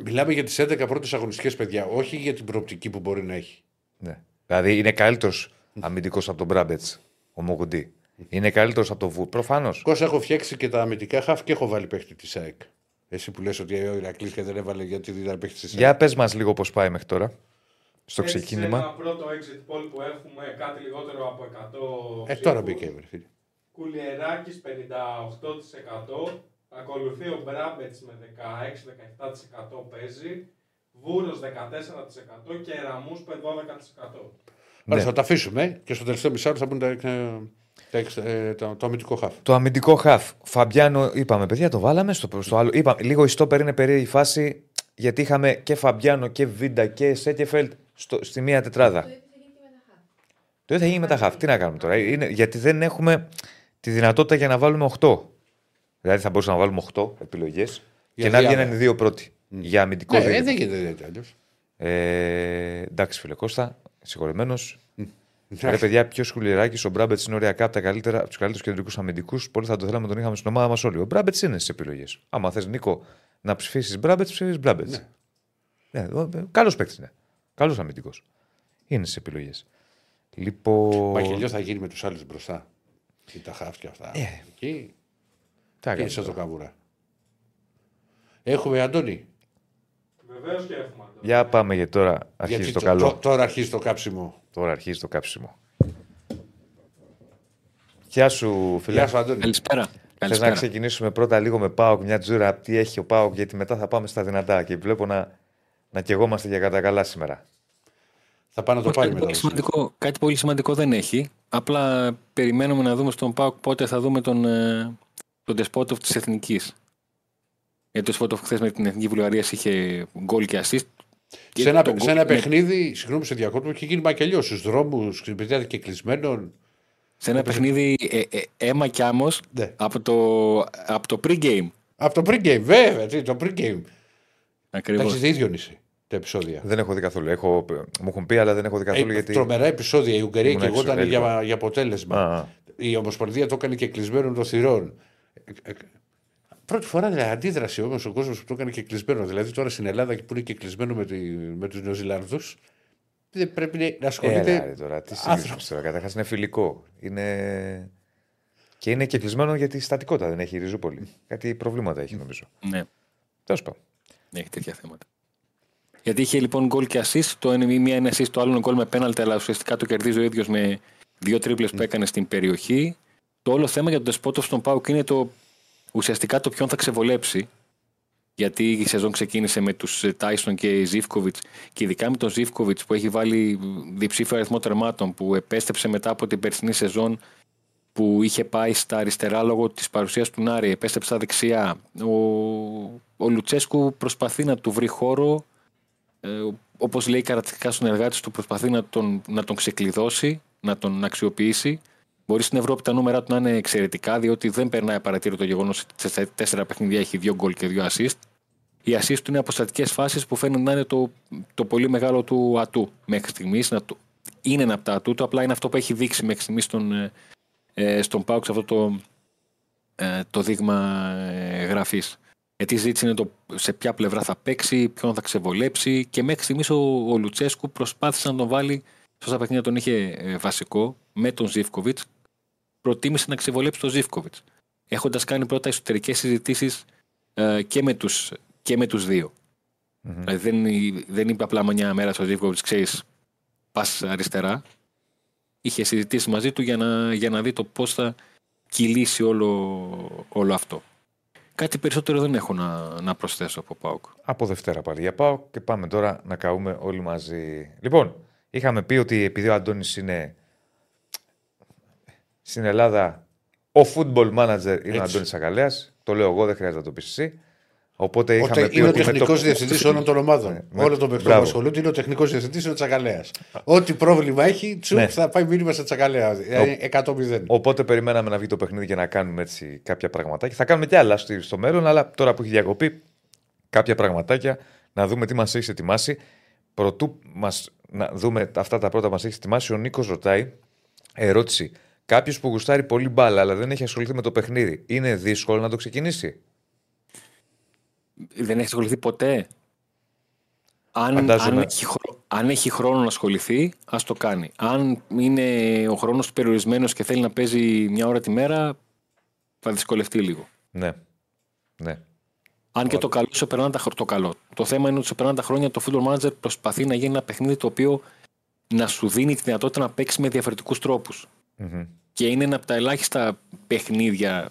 Μιλάμε για τις 11 πρώτες αγωνιστικές παιδιά, όχι για την προοπτική που μπορεί να έχει. Ναι. Δηλαδή είναι καλύτερος αμυντικός από τον Μπράμπετς, ο Μουκουντή. Είναι καλύτερος από τον Βου. Προφανώς. Κώστα, έχω φτιάξει και τα αμυντικά χαφ και έχω βάλει παίχτη της ΑΕΚ. Εσύ που λες ότι ο Ηρακλής και δεν έβαλε γιατί δεν ήταν παίχτης της ΑΕΚ. Για πες μας λίγο πώς πάει μέχρι τώρα. Στο Έτσι, Σε ξεκίνημα. ένα πρώτο exit poll που έχουμε κάτι λιγότερο από 100 Ε, τώρα ψήφους. μπήκε. βρε φίλε. Κουλιεράκης 58%. Ακολουθεί ο Μπράμπετς με 16-17% παίζει. Βούρος 14% και Ραμούσπε 12%. Ναι. Ωραία, θα τα αφήσουμε και στο τελευταίο μισάρο θα μπουν τα, τα, εξ- ε, το, το αμυντικό χαφ. Το αμυντικό χαφ. Φαμπιάνο, είπαμε, παιδιά, το βάλαμε στο, στο άλλο. Είπαμε, λίγο η στόπερ είναι περίεργη φάση γιατί είχαμε και Φαμπιάνο και Βίντα και Σέκεφελτ στο, στη μία τετράδα. Το ίδιο θα γίνει με τα χαφ. Τι να κάνουμε τώρα; Είναι, γιατί δεν έχουμε τη δυνατότητα για να βάλουμε 8. Δηλαδή θα μπορούσαμε να βάλουμε 8 επιλογές και να διάδα. βγαίνουν οι δύο πρώτοι. Για αμυντικό Ναι, ε, δίδυμο. δεν γίνεται έτσι αλλιώ. Ε, εντάξει, φίλε Κώστα, συγχωρεμένος. Ρε παιδιά, ποιος κουλιεράκι, ο Μπράμπετς είναι ωριακά από, τα καλύτερα, από τους καλύτερους κεντρικούς αμυντικούς. Πολύ θα το θέλαμε να τον είχαμε στην ομάδα μας όλοι. Ο Μπράμπετς είναι στις επιλογές. Άμα θες, Νίκο, να ψηφίσεις Μπράμπετς, ψηφίσεις Μπράμπετς. Ναι. Ναι, Καλός παίκτης είναι. Καλός αμυντικός. Είναι στις επιλογές. Λοιπόν. Μακελιό θα γίνει με τους άλλους μπροστά. Ή τα χάφια αυτά. Ε. Εκεί. Τι Και σε το καβούρα. Έχουμε Αντώνη. Βεβαίως και έχουμε. Αντώνη. Για πάμε γιατί τώρα αρχίζει Γιατί το τω- καλό. τω- Τώρα αρχίζει το κάψιμο. Τώρα αρχίζει το κάψιμο. Γεια σου, φίλε. Γεια σου, Αντώνη. Καλησπέρα. Θες να Καλησπέρα. ξεκινήσουμε πρώτα λίγο με Πάοκ, μια τζούρα, τι έχει ο Πάοκ, γιατί μετά θα πάμε στα δυνατά. Και βλέπω να, να κεγόμαστε για κατά καλά σήμερα. Θα πάει να το Όχι, πάρει κάτι, μετά. πολύ σημαντικό, κάτι πολύ σημαντικό δεν έχει. Απλά περιμένουμε να δούμε στον ΠΑΟΚ πότε θα δούμε τον, ε, τον Despotov της Εθνικής. Γιατί ο Despotov χθες με την Εθνική Βουλγαρία είχε γκολ και assist. Και Σε ένα, το γκολ σε ένα είναι- παιχνίδι, συγγνώμη σε διακόπτω, έχει γίνει μακελιό στους δρόμους, στην παιδιά και κλεισμένων. σε ένα παιχνίδι ε, ε, αίμα κι άμμος Ναι. από το, από το pre-game. Από το pre-game, βέβαια, τι, το pre-game. Ακριβώς. Εντάξει, δεν ίδιο νησί τα επεισόδια. Δεν έχω δει καθόλου. Έχω, μου έχουν πει, αλλά δεν έχω δει καθόλου Ε, γιατί. Τρομερά επεισόδια. Η Ουγγαρία Ήμουν και εγώ έξω, ήταν για, έλειπα. για αποτέλεσμα. Α, α. Η Ομοσπονδία το έκανε και κλεισμένο των θυρών. Ε, ε, Πρώτη φορά δηλαδή, αντίδραση όμως ο κόσμος που το έκανε και κλεισμένο. Δηλαδή τώρα στην Ελλάδα που είναι και κλεισμένο με, τη, με τους Νεοζηλανδού, δεν πρέπει να ασχολείται. Έλα, ρε, τώρα, τι συγκρίνεις τώρα. Καταρχάς είναι φιλικό. Είναι... Και είναι και κλεισμένο γιατί στατικότητα δεν έχει η Ριζούπολη. Κάτι προβλήματα έχει νομίζω. Ναι, Τέλος πάντων. έχει τέτοια θέματα. Γιατί είχε λοιπόν γκολ και assist. Το ένα, μία είναι assist, το άλλο είναι γκολ με πέναλτι, αλλά ουσιαστικά το κερδίζει ο ίδιος με δύο τρίπλες που έκανε στην περιοχή. Το όλο θέμα για τον Despotov στον Πάουκ είναι το ουσιαστικά το ποιον θα ξεβολέψει. Γιατί η σεζόν ξεκίνησε με τους Τάισον και Ζήφκοβιτ και ειδικά με τον Ζήφκοβιτ που έχει βάλει διψήφιο αριθμό τερμάτων που επέστρεψε μετά από την περσινή σεζόν που είχε πάει στα αριστερά λόγω της παρουσίας του Νάρη, επέστρεψε στα δεξιά. Ο, ο Λουτσέσκου προσπαθεί να του βρει χώρο. Ε, Όπως λέει καρατικά στον εργάτη του, προσπαθεί να τον, να τον ξεκλειδώσει, να τον αξιοποιήσει. Μπορεί στην Ευρώπη τα νούμερα του να είναι εξαιρετικά, διότι δεν περνάει απαρατήρητο το γεγονός ότι σε τέσσερα παιχνίδια έχει δύο γκολ και δύο assist. Οι assist του είναι αποστατικές φάσεις που φαίνεται να είναι το, το πολύ μεγάλο του ατού μέχρι στιγμής. Είναι ένα από τα ατού του, απλά είναι αυτό που έχει δείξει μέχρι στιγμής στον, ε, ε, στον Πάουξ αυτό το, ε, το δείγμα ε, γραφής. Γιατί η ζήτηση είναι το σε ποια πλευρά θα παίξει, ποιον θα ξεβολέψει και μέχρι στιγμής ο, ο Λουτσέσκου προσπάθησε να τον βάλει. Σε όσα παιχνίδια τον είχε ε, βασικό με τον Ζήφκοβιτς, προτίμησε να ξεβολέψει τον Ζήφκοβιτς. Έχοντας κάνει πρώτα εσωτερικές συζητήσεις ε, και, με τους, και με τους δυο Δηλαδή δεν, δεν είπε απλά μια μέρα στο Ζήφκοβιτς, ξέρεις, πας αριστερά. Είχε συζητήσει μαζί του για να, για να δει το πώς θα κυλήσει όλο, όλο αυτό. Κάτι περισσότερο δεν έχω να, να προσθέσω από ΠΑΟΚ. Από Δευτέρα πάλι για πάω και πάμε τώρα να καούμε όλοι μαζί. Λοιπόν, είχαμε πει ότι επειδή ο Αντώνης είναι στην Ελλάδα ο football manager είναι ο Αντώνης Αγκαλέα. Το λέω εγώ, δεν χρειάζεται να το πεις εσύ. Οπότε είχαμε Όταν πει είναι ο ότι. με τεχνικός το- διευθυντής όλων των ομάδων. Ναι, με- Όλων των παιχτών που μπράβο. ασχολούνται είναι ο τεχνικός διευθυντής είναι ο Τσακαλέα. Ό,τι πρόβλημα έχει, τσουπ, Ναι. θα πάει μήνυμα σε Τσακαλέα. Ε, 100-0. Οπότε περιμέναμε να βγει το παιχνίδι και να κάνουμε έτσι κάποια πραγματάκια. Θα κάνουμε και άλλα στο, στο μέλλον, αλλά τώρα που έχει διακοπεί, κάποια πραγματάκια να δούμε τι μας έχει ετοιμάσει. Προτού μας, να δούμε αυτά τα πρώτα που μας έχει ετοιμάσει, ο Νίκος ρωτάει ερώτηση. Κάποιος που γουστάρει πολύ μπάλα, αλλά δεν έχει ασχοληθεί με το παιχνίδι, είναι δύσκολο να το ξεκινήσει; Δεν έχει ασχοληθεί ποτέ. Αν, Φαντάζομαι. αν, έχει, χρό- αν έχει χρόνο να ασχοληθεί, ας το κάνει. Αν είναι ο χρόνος του περιορισμένος και θέλει να παίζει μια ώρα τη μέρα, θα δυσκολευτεί λίγο. Ναι. Ναι. Αν και το καλό σε περνάνε τα χρόνια. Το καλό. Το θέμα είναι ότι σε περνάνε τα χρόνια το Football Manager προσπαθεί να γίνει ένα παιχνίδι το οποίο να σου δίνει τη δυνατότητα να παίξει με διαφορετικούς τρόπους. Μμμ. Και είναι ένα από τα ελάχιστα παιχνίδια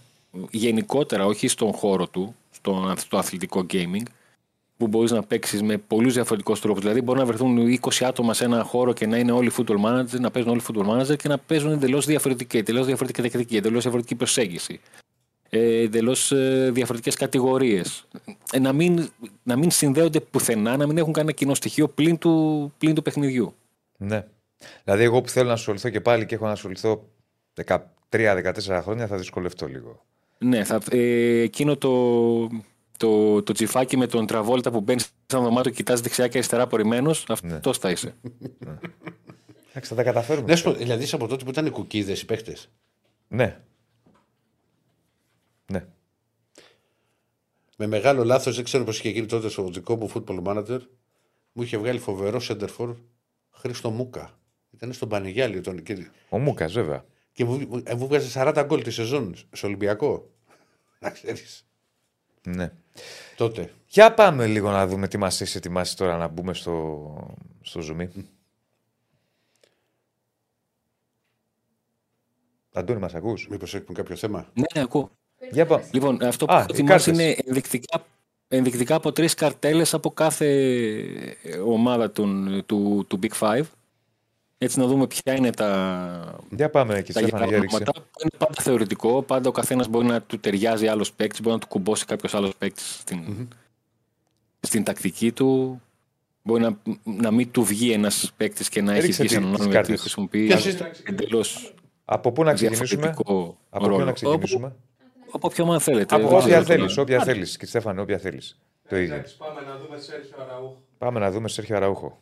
γενικότερα, όχι στον χώρο του, στο, στο αθλητικό gaming, που μπορείς να παίξεις με πολλούς διαφορετικούς τρόπους. Δηλαδή, μπορεί να βρεθούν 20 άτομα σε ένα χώρο και να είναι όλοι football manager, να παίζουν όλοι football manager και να παίζουν εντελώς διαφορετική, εντελώς διαφορετική τεχνική, εντελώς διαφορετική προσέγγιση. Εντελώς διαφορετικές κατηγορίες. Ε, να, μην, να μην συνδέονται πουθενά, να μην έχουν κανένα κοινό στοιχείο πλην του, πλην του παιχνιδιού. ναι. Δηλαδή, εγώ που θέλω να ασχοληθώ και πάλι και έχω να ασχοληθώ 13-14 χρόνια, θα δυσκολευτώ λίγο. Ναι, θα, ε, εκείνο το, το, το τσιφάκι με τον Τραβόλτα που μπαίνει σε ένα δωμάτιο και κοιτάζει δεξιά και αριστερά απορριμμένος, αυτός θα είσαι. Εντάξει, θα τα καταφέρουμε. Να σου πω, δηλαδή είσαι από τότε που ήταν κουκίδες οι παίχτες; Ναι. Ναι. Με μεγάλο λάθος, δεν ξέρω πώς είχε γίνει τότε στο δικό μου football manager. μου είχε βγάλει φοβερό σέντερφορ Χρήστο Μούκα. Ήταν στον Πανηγιάλιο. Τον, και, Ο Μούκας, βέβαια. και μου, ε, μου βγάζει 40 γκολ τη σεζόν στο Ολυμπιακό. Να ξέρεις. Ναι. Τότε. Για πάμε λίγο να δούμε τι μας έχει ετοιμάσει τώρα να μπούμε στο, στο zoom. Αντώνη, μας ακούς; Μήπως έχουμε κάποιο θέμα; Ναι, ναι, ακούω. Για πάμε. Λοιπόν, αυτό που Α, έχω οι ετοιμάσει κάρτες. είναι ενδεικτικά, ενδεικτικά από τρεις καρτέλες από κάθε ε, ομάδα των- του, του Big Five. Έτσι να δούμε ποια είναι τα, Για πάμε εκεί, τα Στέφανα, για ρίξε. ονόματα. Είναι πάντα θεωρητικό. Πάντα ο καθένας μπορεί να του ταιριάζει άλλος παίκτης, μπορεί να του κουμπώσει κάποιος άλλος παίκτης στην, στην τακτική του. Μπορεί να, να μην του βγει ένας παίκτης και να έχει Ρίξε βγει σε τι- έναν τις όνομα γιατί κάρτες. χρησιμοποιεί Ποιες είναι- εντελώς Από πού να ξεκινήσουμε; διαφορετικό Από ποιο ρόλο. να ξεκινήσουμε; Από, από ποιο ομάδα θέλετε. Από Δεν όποια ξέρω θέλεις, τώρα. όποια θέλεις. Και Στέφανε, όποια θέλεις. Το ίδιο. Εντάξει, πάμε να δούμε Σέρχιο Αραούχο. Πάμε να δούμε Σέρχιο Αραούχο.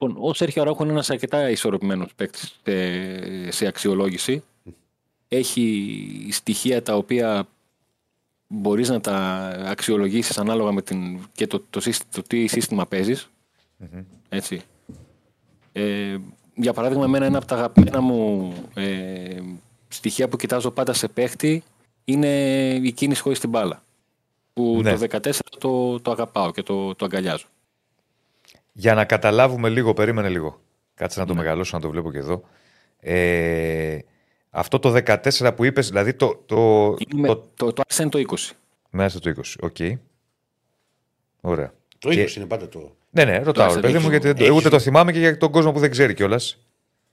Λοιπόν, ο Σέρχιο Αράουχο είναι ένας αρκετά ισορροπημένος παίκτης σε, σε αξιολόγηση. Έχει στοιχεία τα οποία μπορείς να τα αξιολογήσεις ανάλογα με την, και το, το, σύσ- το τι σύστημα παίζεις. Έτσι. Ε, για παράδειγμα, εμένα ένα από τα αγαπημένα μου ε, στοιχεία που κοιτάζω πάντα σε παίχτη είναι η κίνηση χωρίς την μπάλα. Που Ναι. το 14 το, το αγαπάω και το, το αγκαλιάζω. Για να καταλάβουμε λίγο, περίμενε λίγο. Κάτσε να το μεγαλώσω, να το βλέπω και εδώ. Ε, αυτό το 14 που είπες, δηλαδή το, το, Είναι με- το, το, το, Άρης είναι το 20. μέσα στο 20. Οκ. Ωραία. Το 20 Και- είναι πάντα το. Ναι, ναι, ρωτάω, ρε Άρης παιδί έχει- μου, γιατί δεν το- έχει- ούτε το θυμάμαι και για τον κόσμο που δεν ξέρει κιόλας.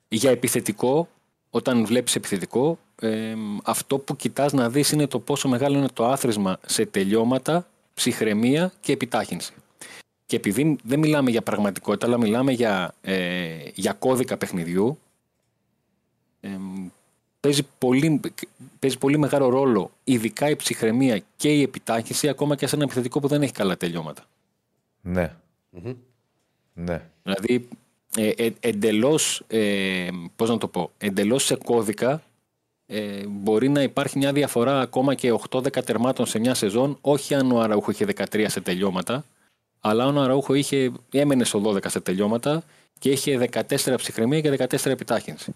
Για επιθετικό, όταν βλέπεις επιθετικό, ε, αυτό που κοιτάς να δεις είναι το πόσο μεγάλο είναι το άθροισμα σε τελειώματα, ψυχραιμία και επιτάχυνση. Και επειδή δεν μιλάμε για πραγματικότητα, αλλά μιλάμε για, ε, για κώδικα παιχνιδιού, ε, παίζει, πολύ, παίζει πολύ μεγάλο ρόλο, ειδικά η ψυχραιμία και η επιτάχυνση, ακόμα και σε ένα επιθετικό που δεν έχει καλά τελειώματα. Ναι. Ναι. Δηλαδή, ε, ε, εντελώς, ε, πώς να το πω, εντελώς σε κώδικα ε, μπορεί να υπάρχει μια διαφορά ακόμα και 8-10 τερμάτων σε μια σεζόν, όχι αν ο Αραούχο είχε 13 σε τελειώματα, αλλά αν ο Αραούχο είχε, έμενε στο 12 σε τελειώματα και είχε 14 ψυχραιμία και 14 επιτάχυνση.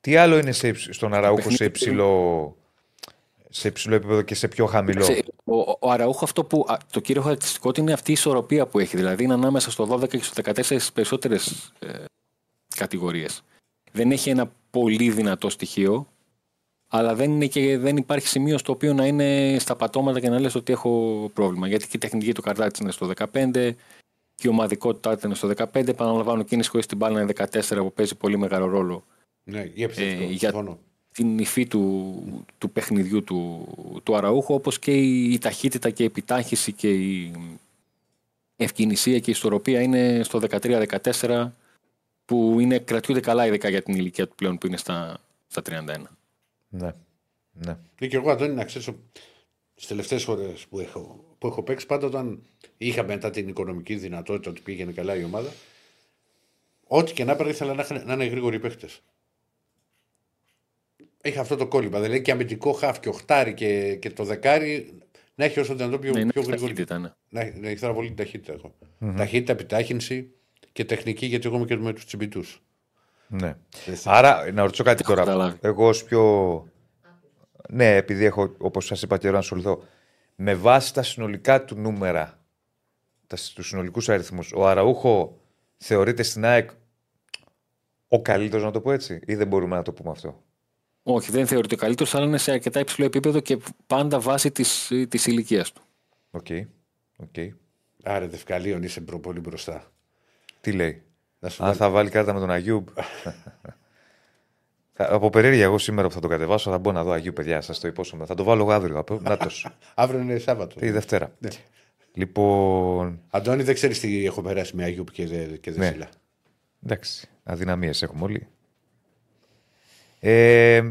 Τι άλλο είναι σε, υψ- στον Αραούχο σε παιχνίδι- υψηλό, σε υψηλό επίπεδο και σε πιο χαμηλό; Σε- Ο, ο Αραούχο αυτό που α, το κύριο χαρακτηριστικό του είναι αυτή η ισορροπία που έχει. Δηλαδή είναι ανάμεσα στο 12 και στο 14 στι περισσότερες ε, κατηγορίες. Δεν έχει ένα πολύ δυνατό στοιχείο, αλλά δεν, είναι και, δεν υπάρχει σημείο στο οποίο να είναι στα πατώματα και να λες ότι έχω πρόβλημα. Γιατί και η τεχνική του καρτάτη είναι στο 15, και η ομαδικότητά του είναι στο 15. Επαναλαμβάνω, κίνησης χωρίς την μπάλα είναι 14 που παίζει πολύ μεγάλο ρόλο Ναι, για επιθετικό. Ε, για- συμφωνώ. την υφή του, του παιχνιδιού του, του Αραούχου όπως και η, η ταχύτητα και η επιτάχυση και η ευκαινησία και η ισορροπία είναι στο 13-14 που είναι, κρατιούνται καλά ειδικά για την ηλικία του πλέον που είναι στα, στα 31. Ναι. ναι. Ναι, και εγώ, Αντώνη, να ξέρω, στις τελευταίες φορέ που έχω, που έχω παίξει, πάντα όταν είχα μετά την οικονομική δυνατότητα ότι πήγαινε καλά η ομάδα, ό,τι και να έπαιρνε ήθελα να, είχαν- να είναι γρήγοροι παίχτε. Έχει αυτό το κόλλημα. Δηλαδή και αμυντικό χάφ και οχτάρι και, και το δεκάρι να έχει όσο δυνατόν πιο, Ναι, είναι πιο γρήγορη. ταχύτητα, ναι. Να, έχει- να έχει πάρα πολύ την ταχύτητα έχω. Ταχύτητα, επιτάχυνση και τεχνική, γιατί εγώ είμαι και με τους τσιμπητούς. Ναι. Έτσι. Άρα, να ρωτήσω κάτι Έχω τώρα. καταλάβει. Εγώ ως πιο... Ναι, επειδή έχω, όπως σας είπα καιρό να ασχοληθώ, με βάση τα συνολικά του νούμερα, τα, τους συνολικούς αριθμούς, ο Αραούχο θεωρείται στην ΑΕΚ ο καλύτερος, να το πω έτσι, ή δεν μπορούμε να το πούμε αυτό; Όχι, δεν θεωρείται ο καλύτερος, αλλά είναι σε αρκετά υψηλό επίπεδο και πάντα βάσει της της ηλικίας του. Οκ. Οκ. Άρα, Δευκαλίων είσαι προ- πολύ μπροστά. Τι λέει; Να σου Αν βάλω- θα βάλει κάρτα με τον Αγιούμπ. Θα- Από περίεργεια, εγώ σήμερα που θα το κατεβάσω θα μπω να δω Αγιούμπ, παιδιά. Σας το υπόσχομαι. Θα το βάλω εγώ αύριο. Να τος. Αύριο είναι Σάββατο. Τη Δευτέρα. Ναι. Λοιπόν. Αντώνη, δεν ξέρεις τι έχω περάσει με Αγιούπ και, δε, και Ναι. Δεσίλα. Εντάξει. Αδυναμίες έχουμε όλοι. Ε,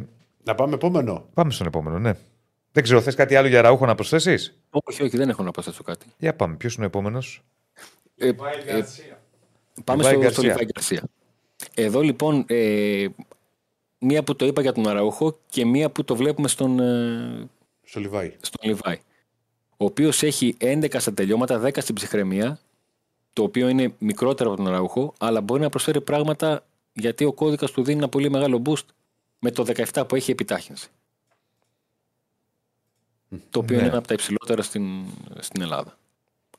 Να πάμε επόμενο. πάμε στον επόμενο, ναι. Δεν ξέρω, θες κάτι άλλο για Ραούχο να προσθέσεις; Όχι, όχι, δεν έχω να προσθέσω κάτι. Για πάμε. Ποιος είναι ο επόμενος; Ε, Πάει ε, Γκαρσία. Πάμε Λιβάη στο, Γκαρσία. στο Λιβάη Γκαρσία. Εδώ λοιπόν, ε, μία που το είπα για τον Αραούχο και μία που το βλέπουμε στον, ε, Στο Λιβάη. στον Λιβάη. ο οποίος έχει 11 στα τελειώματα, 10 στην ψυχραιμία, το οποίο είναι μικρότερο από τον Αραούχο, αλλά μπορεί να προσφέρει πράγματα γιατί ο κώδικας του δίνει ένα πολύ μεγάλο boost με το 17 που έχει επιτάχυνση. Το οποίο Ναι. είναι ένα από τα υψηλότερα στην, στην Ελλάδα.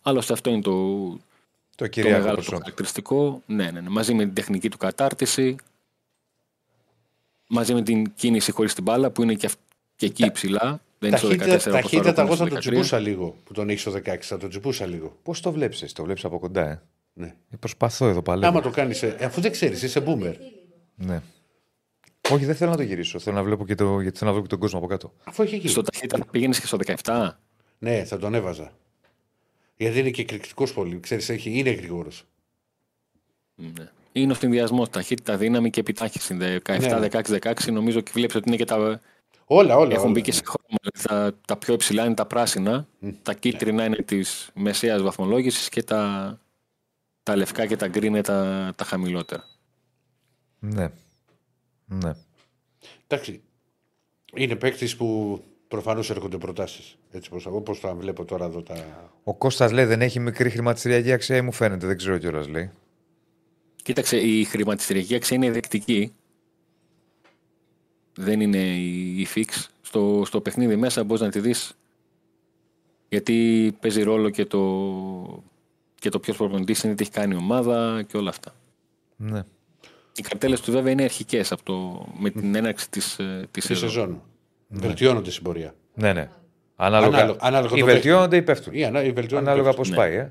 Άλλωστε αυτό είναι το, Το το κυρίαρχο μεγάλο του προσόν. χαρακτηριστικό. Ναι, ναι, ναι. Μαζί με την τεχνική του κατάρτιση, μαζί με την κίνηση χωρίς την μπάλα που είναι και, αυ- και εκεί υψηλά. Δεν είναι στο 14 Ταχύτητα, όπως τώρα ταχύτητα που είναι εγώ στο θα το 13. τσιμπούσα λίγο που τον έχεις στο 16. Θα το τσιμπούσα λίγο. Πώς το βλέπεις, το βλέπεις από κοντά, ε; Ναι. Ε, Προσπαθώ εδώ παλεύω. Άμα το κάνεις, αφού δεν ξέρεις, είσαι boomer. Ναι. Όχι, δεν θέλω να το γυρίσω. Θέλω να βλέπω και, το, γιατί θέλω να βλέπω και τον κόσμο από κάτω. Αφού έχει εκεί. Στο ταχύτητα θα πήγαινες και στο 17. Ναι, θα τον έβαζα. Γιατί είναι και εκρηκτικό πολύ. Ξέρεις, έχει, είναι γρήγορος. Ναι. Είναι ο συνδυασμός ταχύτητα, δύναμη και επιτάχυνση. 17, Ναι. 16, 16 νομίζω και βλέπεις ότι είναι και τα. Όλα, όλα. Έχουν όλα. μπει και σε χρώμα. Δηλαδή τα, τα πιο υψηλά είναι τα πράσινα, τα κίτρινα είναι της μεσαίας βαθμολόγησης και τα, τα λευκά και τα γκρι είναι τα, τα χαμηλότερα. Ναι. Ναι. Εντάξει. Είναι παίκτης που προφανώς έρχονται προτάσεις. Έτσι όπω τα βλέπω τώρα εδώ τα. Ο Κώστας λέει δεν έχει μικρή χρηματιστηριακή αξία, μου φαίνεται, δεν ξέρω κιόλας λέει. Κοίταξε, η χρηματιστηριακή αξία είναι δεκτική. Δεν είναι η, η fix. Στο, στο παιχνίδι μέσα μπορείς να τη δεις. Γιατί παίζει ρόλο και το, και το ποιος προπονητής είναι, τι έχει κάνει η ομάδα και όλα αυτά. Ναι. Οι καρτέλες του βέβαια είναι αρχικές με την έναρξη της Της σεζόν. σεζόν. Βελτιώνονται στην πορεία. Ναι, ναι. Ανάλογα, Ανάλογα- ανάλογα ή το βελτιώνονται ή πέφτουν. Ή ανα- ή βελτιώνονται Ανάλογα πέφτουν. πώς πάει. Ε.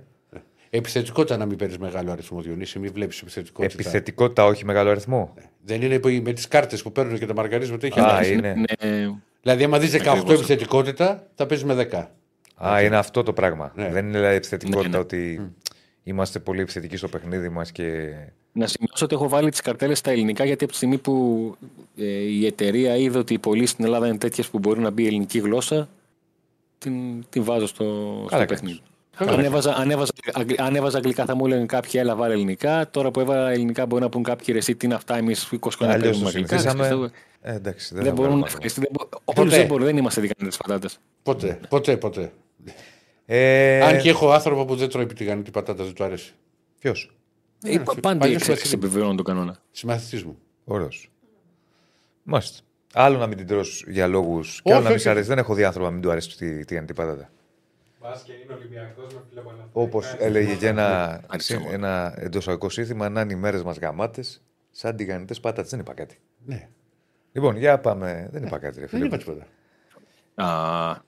Επιθετικότητα να μην παίρνεις μεγάλο αριθμό Διονύση, μην βλέπεις επιθετικότητα. Επιθετικότητα, όχι μεγάλο αριθμό. Δεν είναι που- με τις κάρτες που παίρνουν και τα μαρκαρίσματα έχει Α, αλλάξει. είναι. Είναι, Δηλαδή, άμα δεις 18 Ακριβώς. επιθετικότητα, θα παίζει με 10. Α, είναι αυτό το πράγμα. Ναι. Δεν είναι δηλαδή επιθετικότητα Ναι, ναι. ότι είμαστε πολύ επιθετικοί στο παιχνίδι μας και. Να σημειώσω ότι έχω βάλει τις καρτέλες στα ελληνικά γιατί από τη στιγμή που ε, η εταιρεία είδε ότι οι πωλήσει στην Ελλάδα είναι τέτοιες που μπορεί να μπει η ελληνική γλώσσα, την, την βάζω στο, στο κάνεις. παιχνίδι. Αν έβαζα, αν, έβαζα, αγγλ- αν έβαζα αγγλικά θα μου έλεγαν κάποιοι έλα βάλε ελληνικά. Τώρα που έβαλα ελληνικά μπορεί να πούν κάποιοι ρε εσύ τι είναι αυτά, εμείς 20 χρόνια Αλλιώς παίζουμε το αγγλικά. συνηθίσαμε. Ε, εντάξει, δεν, Δεν θα μπορούν να βγάλουμε ευχαριστεί. δεν μπο- Ποτέ. Όλους δεν μπορούν, δεν είμαστε δίκανοι πατάτε. Ποτέ, ποτέ, ποτέ. Ε, Αν και έχω άνθρωπο που δεν τρώει τηγανιτή πατάτα, δεν του αρέσει. Ποιος; Ε, πάντα οι παλιός εξαιρέσει Βασίλη. επιβεβαιώνουν τον κανόνα. Συμμαθητής μου. Ωραίος. Μάλιστα. Άλλο να μην την τρως για λόγους. Και άλλο να μην όχι. σ' αρέσει. Δεν έχω δει άνθρωπο να μην του αρέσει τη, τη αντιπάτατα. Μπας και είναι Ολυμπιακός με φιλοπαναθηναϊκά. Όπως έλεγε και ένα, Άρχισε μόνο. ένα εντός σύνθημα, να είναι οι μέρες μας γαμάτες, σαν τηγανιτές πάτατε. Δεν είπα κάτι. Ναι. Λοιπόν, για πάμε. Δεν είπα κάτι, ρε Δεν φίλε. είπα τίποτα. Α,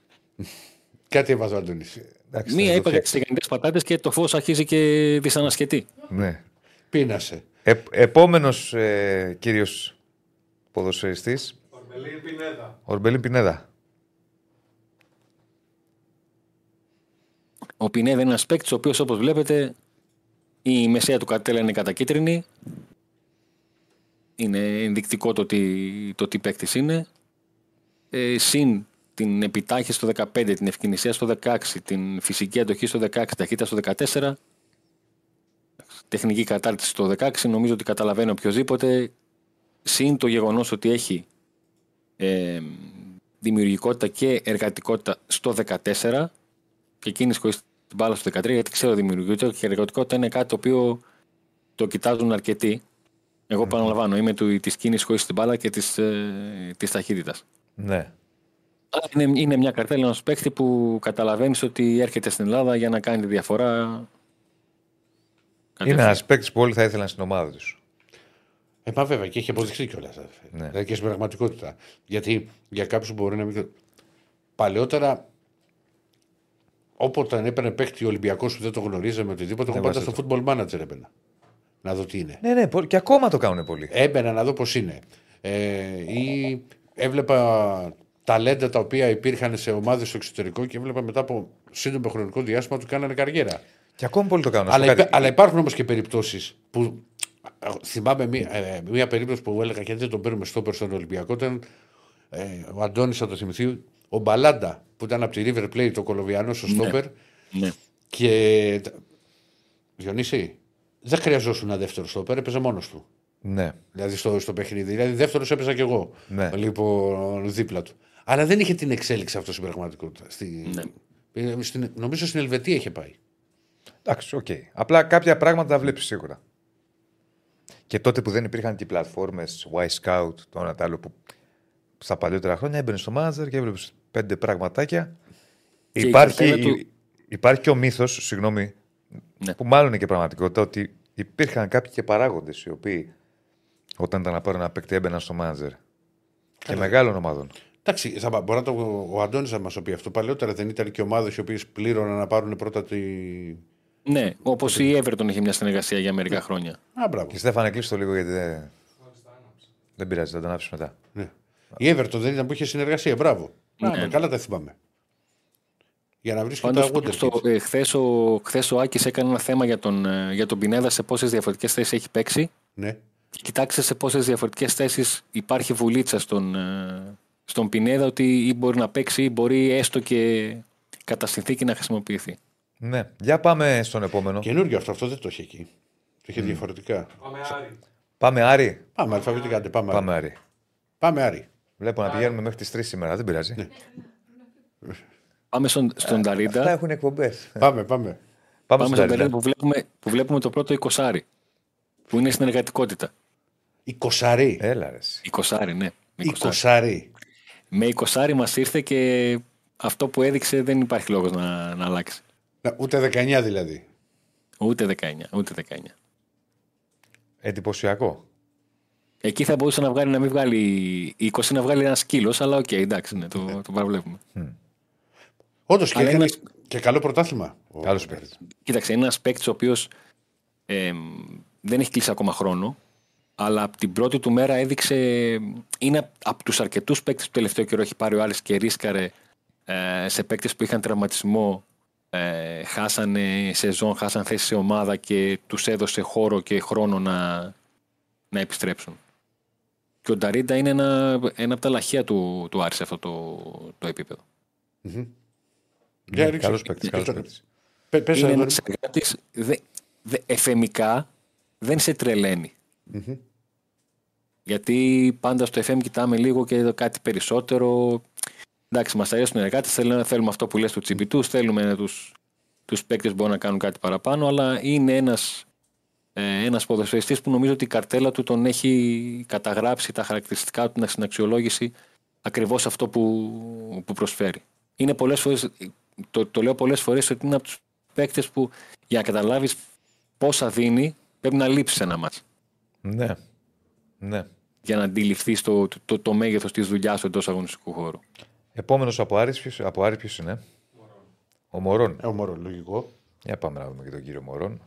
Κάτι έβαζε ο Αντώνη. Εντάξει, μία θα το είπα για τις φτιάξω. τηγανιτές πατάτες και το φως αρχίζει και δυσανασχετεί. Ναι. Πείνασε. Ε, Επόμενος ε, κύριος ποδοσφαιριστής, Ορμπελίν Πινέδα. Ορμπελίν Πινέδα. Ο Πινέδα είναι ένας παίκτης, ο οποίος όπως βλέπετε η μεσαία του καρτέλα είναι κατακίτρινη. Είναι ενδεικτικό το τι, το τι παίκτης είναι. Ε, συν την επιτάχυση στο 15, την ευκαινησία στο 16, την φυσική αντοχή στο 16, ταχύτητα στο 14. Τεχνική κατάρτιση στο 16, νομίζω ότι καταλαβαίνει οποιοδήποτε. Συν το γεγονός ότι έχει ε, δημιουργικότητα και εργατικότητα στο 14 και κίνηση χωρίς την μπάλα στο 13, γιατί ξέρω δημιουργικότητα και εργατικότητα είναι κάτι το οποίο το κοιτάζουν αρκετοί. Εγώ mm. παραλαμβάνω, είμαι του, της κίνησης χωρίς την μπάλα και της, ε, της ταχύτητας. Ναι. Αλλά είναι, είναι μια καρτέλα ενός παίκτη που καταλαβαίνεις ότι έρχεται στην Ελλάδα για να κάνει τη διαφορά. Είναι κατευθείαν. ένας παίκτης που όλοι θα ήθελαν στην ομάδα τους. Ε, μα βέβαια και έχει αποδειχθεί κιόλας. Ναι. Δηλαδή και στην πραγματικότητα. Γιατί για κάποιους μπορεί να μην. Παλαιότερα, όποτε έπαιρνε παίχτη ο Ολυμπιακός που δεν το γνωρίζαμε οτιδήποτε, εγώ πάντα βάζε στο football manager έμπαινα. Να δω τι είναι. Ναι, ναι, πο- και ακόμα το κάνουν πολύ. Έμπαινα να δω πώς είναι. Ε, ή έβλεπα ταλέντα τα οποία υπήρχαν σε ομάδες στο εξωτερικό και έβλεπα μετά από σύντομο χρονικό διάστημα ότι κάνανε καριέρα. Και ακόμα πολύ το κάνουν. Να σου Αλλά, πω κάτι. υπά- αλλά υπάρχουν όμως και περιπτώσεις που. ε, Θυμάμαι μία, ε, μία περίπτωση που έλεγα γιατί δεν τον παίρνουμε στο στον Ολυμπιακό. Ήταν ε, ο Αντώνης, θα το θυμηθεί, ο Μπαλάντα που ήταν από τη River Plate, το Κολοβιανός, ο Στόπερ. Ναι. Και. Διονύση, δεν χρειαζόσουν ένα δεύτερο στόπερ, έπαιζε μόνος του. Ναι. Δηλαδή στο, στο παιχνίδι. Δηλαδή δεύτερος έπαιζα κι εγώ. Ναι. Λοιπόν, δίπλα του. Αλλά δεν είχε την εξέλιξη αυτό στην πραγματικότητα. Στη... Ναι. Ε, στην- νομίζω στην Ελβετία είχε πάει. Εντάξει, οκ. Απλά κάποια πράγματα τα βλέπεις σίγουρα. Και τότε που δεν υπήρχαν και οι πλατφόρμες, Wyscout, το ένα το άλλο που στα παλιότερα χρόνια έμπαινε στο manager και έβλεπες πέντε πραγματάκια. Και η υπάρχει, καρτέλα του- υ- υπάρχει και ο μύθος, συγγνώμη, Ναι. που μάλλον είναι και πραγματικότητα, ότι υπήρχαν κάποιοι και παράγοντες οι οποίοι όταν ήταν να πάρουν ένα παίκτη έμπαιναν στο manager. Και μεγάλων ομάδων. Εντάξει, θα, πά- μπορεί να το, ο Αντώνης να μας το πει αυτό. Παλαιότερα δεν ήταν και ομάδες οι οποίες πλήρωναν να πάρουν πρώτα τη. Ναι, όπως η Everton είχε μια συνεργασία για μερικά χρόνια. Α, μπράβο. Και Στέφανε, κλείσει το λίγο γιατί δεν, δεν πειράζει, θα το ανάψεις μετά. Ναι. Η Everton δεν ήταν που είχε συνεργασία, μπράβο. Ναι. Α, καλά τα θυμάμαι. Για να βρει και τα Πάντω, Wonder ε, χθες ο, χθες ο Άκης έκανε ένα θέμα για τον, ε, για τον Πινέδα σε πόσες διαφορετικές θέσεις έχει παίξει. Ναι. Και κοιτάξτε σε πόσες διαφορετικές θέσεις υπάρχει βουλίτσα στον, ε, στον Πινέδα ότι ή μπορεί να παίξει ή μπορεί έστω και κατά συνθήκη να χρησιμοποιηθεί. Ναι, για πάμε στον επόμενο. Καινούριο αυτό, αυτό δεν το είχε εκεί. Το είχε διαφορετικά. Πάμε Άρη. Πάμε Άρη. Πάμε, αλφαβητικά, άντε, πάμε. Πάμε Άρη. Άρη. Πάμε Άρη. Βλέπω να πηγαίνουμε μέχρι τις 3 σήμερα, δεν πειράζει. Πάμε στον, στον Αυτά Ταρίντα. έχουν εκπομπές. Πάμε, πάμε. Πάμε Πάμε στον στον Ταρίντα Ταρίντα. που βλέπουμε, που βλέπουμε το πρώτο 20 που είναι συνεργατικότητα. Η Κοσαρή. Έλα ρε. εσύ. 20 ναι. Η 20. Κοσαρή. Με 20 μας ήρθε και αυτό που έδειξε δεν υπάρχει λόγος να, να αλλάξει. Να, Ούτε 19 δηλαδή. Ούτε 19, ούτε 19. Εντυπωσιακό. Εκεί θα μπορούσε να βγάλει να μην βγάλει 20, να βγάλει ένας σκύλος, αλλά οκ, εντάξει, ναι, το, το παραβλέπουμε. Όντως και, Αλλά έκανε ένας- και καλό πρωτάθλημα. Ο- Καλός παίκτης. Κοίταξε, είναι ένας παίκτης ο οποίος δεν έχει κλείσει ακόμα χρόνο, αλλά από την πρώτη του μέρα έδειξε. Είναι από τους αρκετούς παίκτες που τελευταίο καιρό έχει πάρει ο Άρης και ρίσκαρε ε, σε παίκτες που είχαν τραυματισμό, ε, χάσανε σεζόν, χάσαν θέση σε ομάδα και τους έδωσε χώρο και χρόνο να, να επιστρέψουν. Και ο Νταρίντα είναι ένα, ένα από τα λαχεία του, του Άρη σε αυτό το, το επίπεδο. Για ρίξε. Καλός παίκτης. Καλός Πες- παίκτης. πε- πες, είναι Αντώνη. ένας εργάτη. Δε, δε, εφεμικά δεν σε τρελαίνει. Γιατί πάντα στο FM κοιτάμε λίγο και κάτι περισσότερο. Εντάξει, μας αρέσουν οι εργάτες. Θέλουμε, θέλουμε αυτό που λες του τσιμπητούς. Θέλουμε τους τους παίκτες που μπορούν να κάνουν κάτι παραπάνω. Αλλά είναι ένας ε, ένας ποδοσφαιριστής που νομίζω ότι η καρτέλα του τον έχει καταγράψει τα χαρακτηριστικά του στην αξιολόγηση ακριβώς αυτό που, που προσφέρει. Είναι πολλές φορές, το, το λέω πολλές φορές ότι είναι από τους παίκτες που για να καταλάβεις πόσα δίνει πρέπει να λείψεις ένα μάτς Ναι. Ναι. για να αντιληφθείς το, το, το, το μέγεθος της δουλειάς του εντός αγωνιστικού χώρου. Επόμενος από Άρης ποιος, από Άρη ποιος είναι; Ο Μωρόν. Ε, ο Μωρό, λογικό. Για πάμε να δούμε και τον κύριο Μωρόν.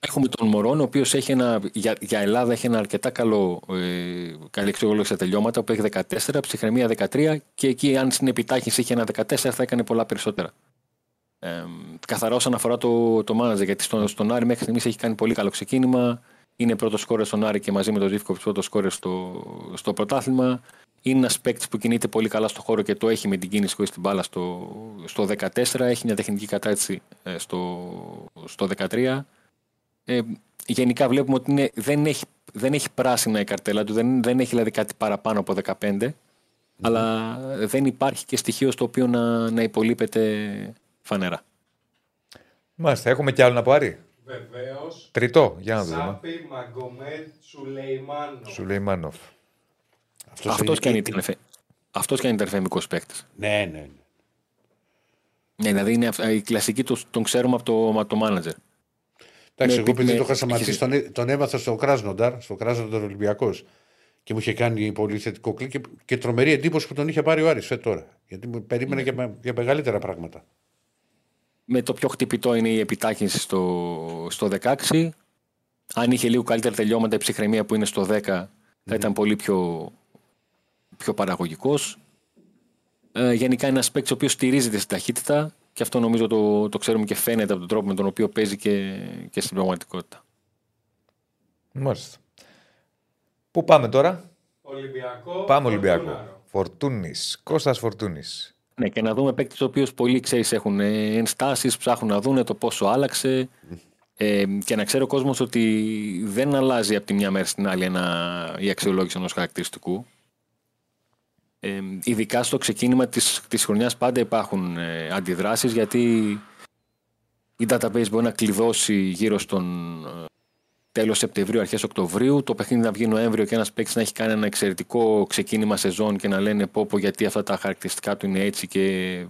Έχουμε τον Μωρόν, ο οποίος έχει ένα, για, για Ελλάδα έχει ένα αρκετά καλό, ε, καλή αξιολόγηση στα τελειώματα, που έχει 14, ψυχραιμία 13 και εκεί αν στην επιτάχυνση είχε ένα 14 θα έκανε πολλά περισσότερα. Ε, καθαρά όσον αφορά το, το manager, γιατί στον, στον Άρη μέχρι στιγμής έχει κάνει πολύ καλό ξεκίνημα. Είναι πρώτος σκόρε στον Άρη και μαζί με τον Ζήφκοβιτς πρώτος σκόρε στο, στο πρωτάθλημα. Είναι ένας παίκτης που κινείται πολύ καλά στο χώρο και το έχει με την κίνηση χωρίς την μπάλα στο, στο 14. Έχει μια τεχνική κατάρτιση ε, στο, στο 13. Ε, γενικά βλέπουμε ότι είναι, δεν, έχει, δεν έχει πράσινα η καρτέλα του, δεν, δεν έχει δηλαδή κάτι παραπάνω από 15, αλλά δεν υπάρχει και στοιχείο στο οποίο να, να υπολείπεται φανερά. Μάλιστα, έχουμε κι άλλο να πάρει. Βεβαίως. Τριτό, για να δούμε. Σάπι Μαγκομέντ Σουλεϊμάνο. Σουλεϊμάνοφ. Αυτός Αυτός είναι- και αν ήταν, εφε- αυτός και αν ήταν εφημικό παίκτης. Ναι, ναι. ναι. Ναι, δηλαδή είναι, αυ- η κλασική του, τον ξέρουμε από το, από το manager. Εντάξει, Ναι, εγώ επειδή ναι, το είχα σταματήσει, έχεις- τον, τον έμαθα στο Κράσνονταρ, στο Κράσνονταρ Ολυμπιακός. Και μου είχε κάνει πολύ θετικό κλικ και, και τρομερή εντύπωση που τον είχε πάρει ο Άρης ε, τώρα. Γιατί μου περίμενε για, με- για μεγαλύτερα πράγματα. Με το πιο χτυπητό είναι η επιτάχυνση στο, στο 16. Αν είχε λίγο καλύτερα τελειώματα η ψυχραιμία που είναι στο 10 θα ήταν πολύ πιο, πιο παραγωγικός. Ε, γενικά είναι ένας παίκτης ο οποίος στηρίζεται στην ταχύτητα και αυτό νομίζω το, το ξέρουμε και φαίνεται από τον τρόπο με τον οποίο παίζει και, και στην πραγματικότητα. Μάλιστα. Πού πάμε τώρα; Ολυμπιακό. Πάμε Ολυμπιακό. Φορτούναρο. Φορτούνης. Κώστας Φορτούνης. Ναι, και να δούμε παίκτες ο οποίο πολλοί ξέρεις έχουν ε, ενστάσεις, ψάχνουν να δούνε το πόσο άλλαξε. Ε, και να ξέρει ο κόσμος ότι δεν αλλάζει από τη μια μέρα στην άλλη ένα, η αξιολόγηση ενός χαρακτηριστικού. Ε, ειδικά στο ξεκίνημα της, της χρονιάς πάντα υπάρχουν ε, αντιδράσεις γιατί η database μπορεί να κλειδώσει γύρω στον ε, τέλος Σεπτεμβρίου, αρχές Οκτωβρίου, το παιχνίδι να βγει Νοέμβριο και ένας παίκτης να έχει κάνει ένα εξαιρετικό ξεκίνημα σεζόν και να λένε πω, πω γιατί αυτά τα χαρακτηριστικά του είναι έτσι και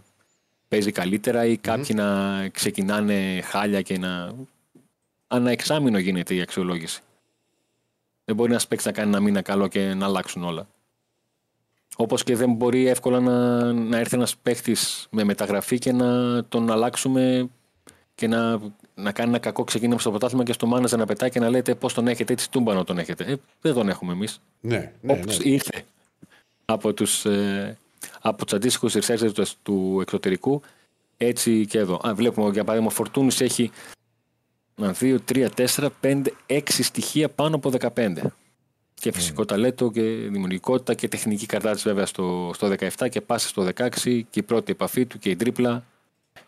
παίζει καλύτερα ή κάποιοι να ξεκινάνε χάλια και να... Ανά εξάμεινο γίνεται η αξιολόγηση. Δεν μπορεί ένας παίκτης να κάνει ένα μήνα καλό και να αλλάξουν όλα. Όπως και δεν μπορεί εύκολα να, να έρθει ένας παίκτη με μεταγραφή και να τον αλλάξουμε και να, να κάνει ένα κακό ξεκίνημα στο πρωτάθλημα και στο μάναζα να πετάει και να λέτε πώς τον έχετε, έτσι τούμπανο τον έχετε. Ε, δεν τον έχουμε εμείς. Ναι, ναι, Όπως ναι. ήρθε από τους, ε, από τους αντίστοιχους researchers του, του εξωτερικού, έτσι και εδώ. Α, βλέπουμε για παράδειγμα ο Φορτούνης έχει 2, 3, 4, 5, 6 στοιχεία πάνω από 15. Και φυσικό ταλέντο και δημιουργικότητα και τεχνική κατάρτιση βέβαια στο, στο 17 και πάση στο 16 και η πρώτη επαφή του και η τρίπλα.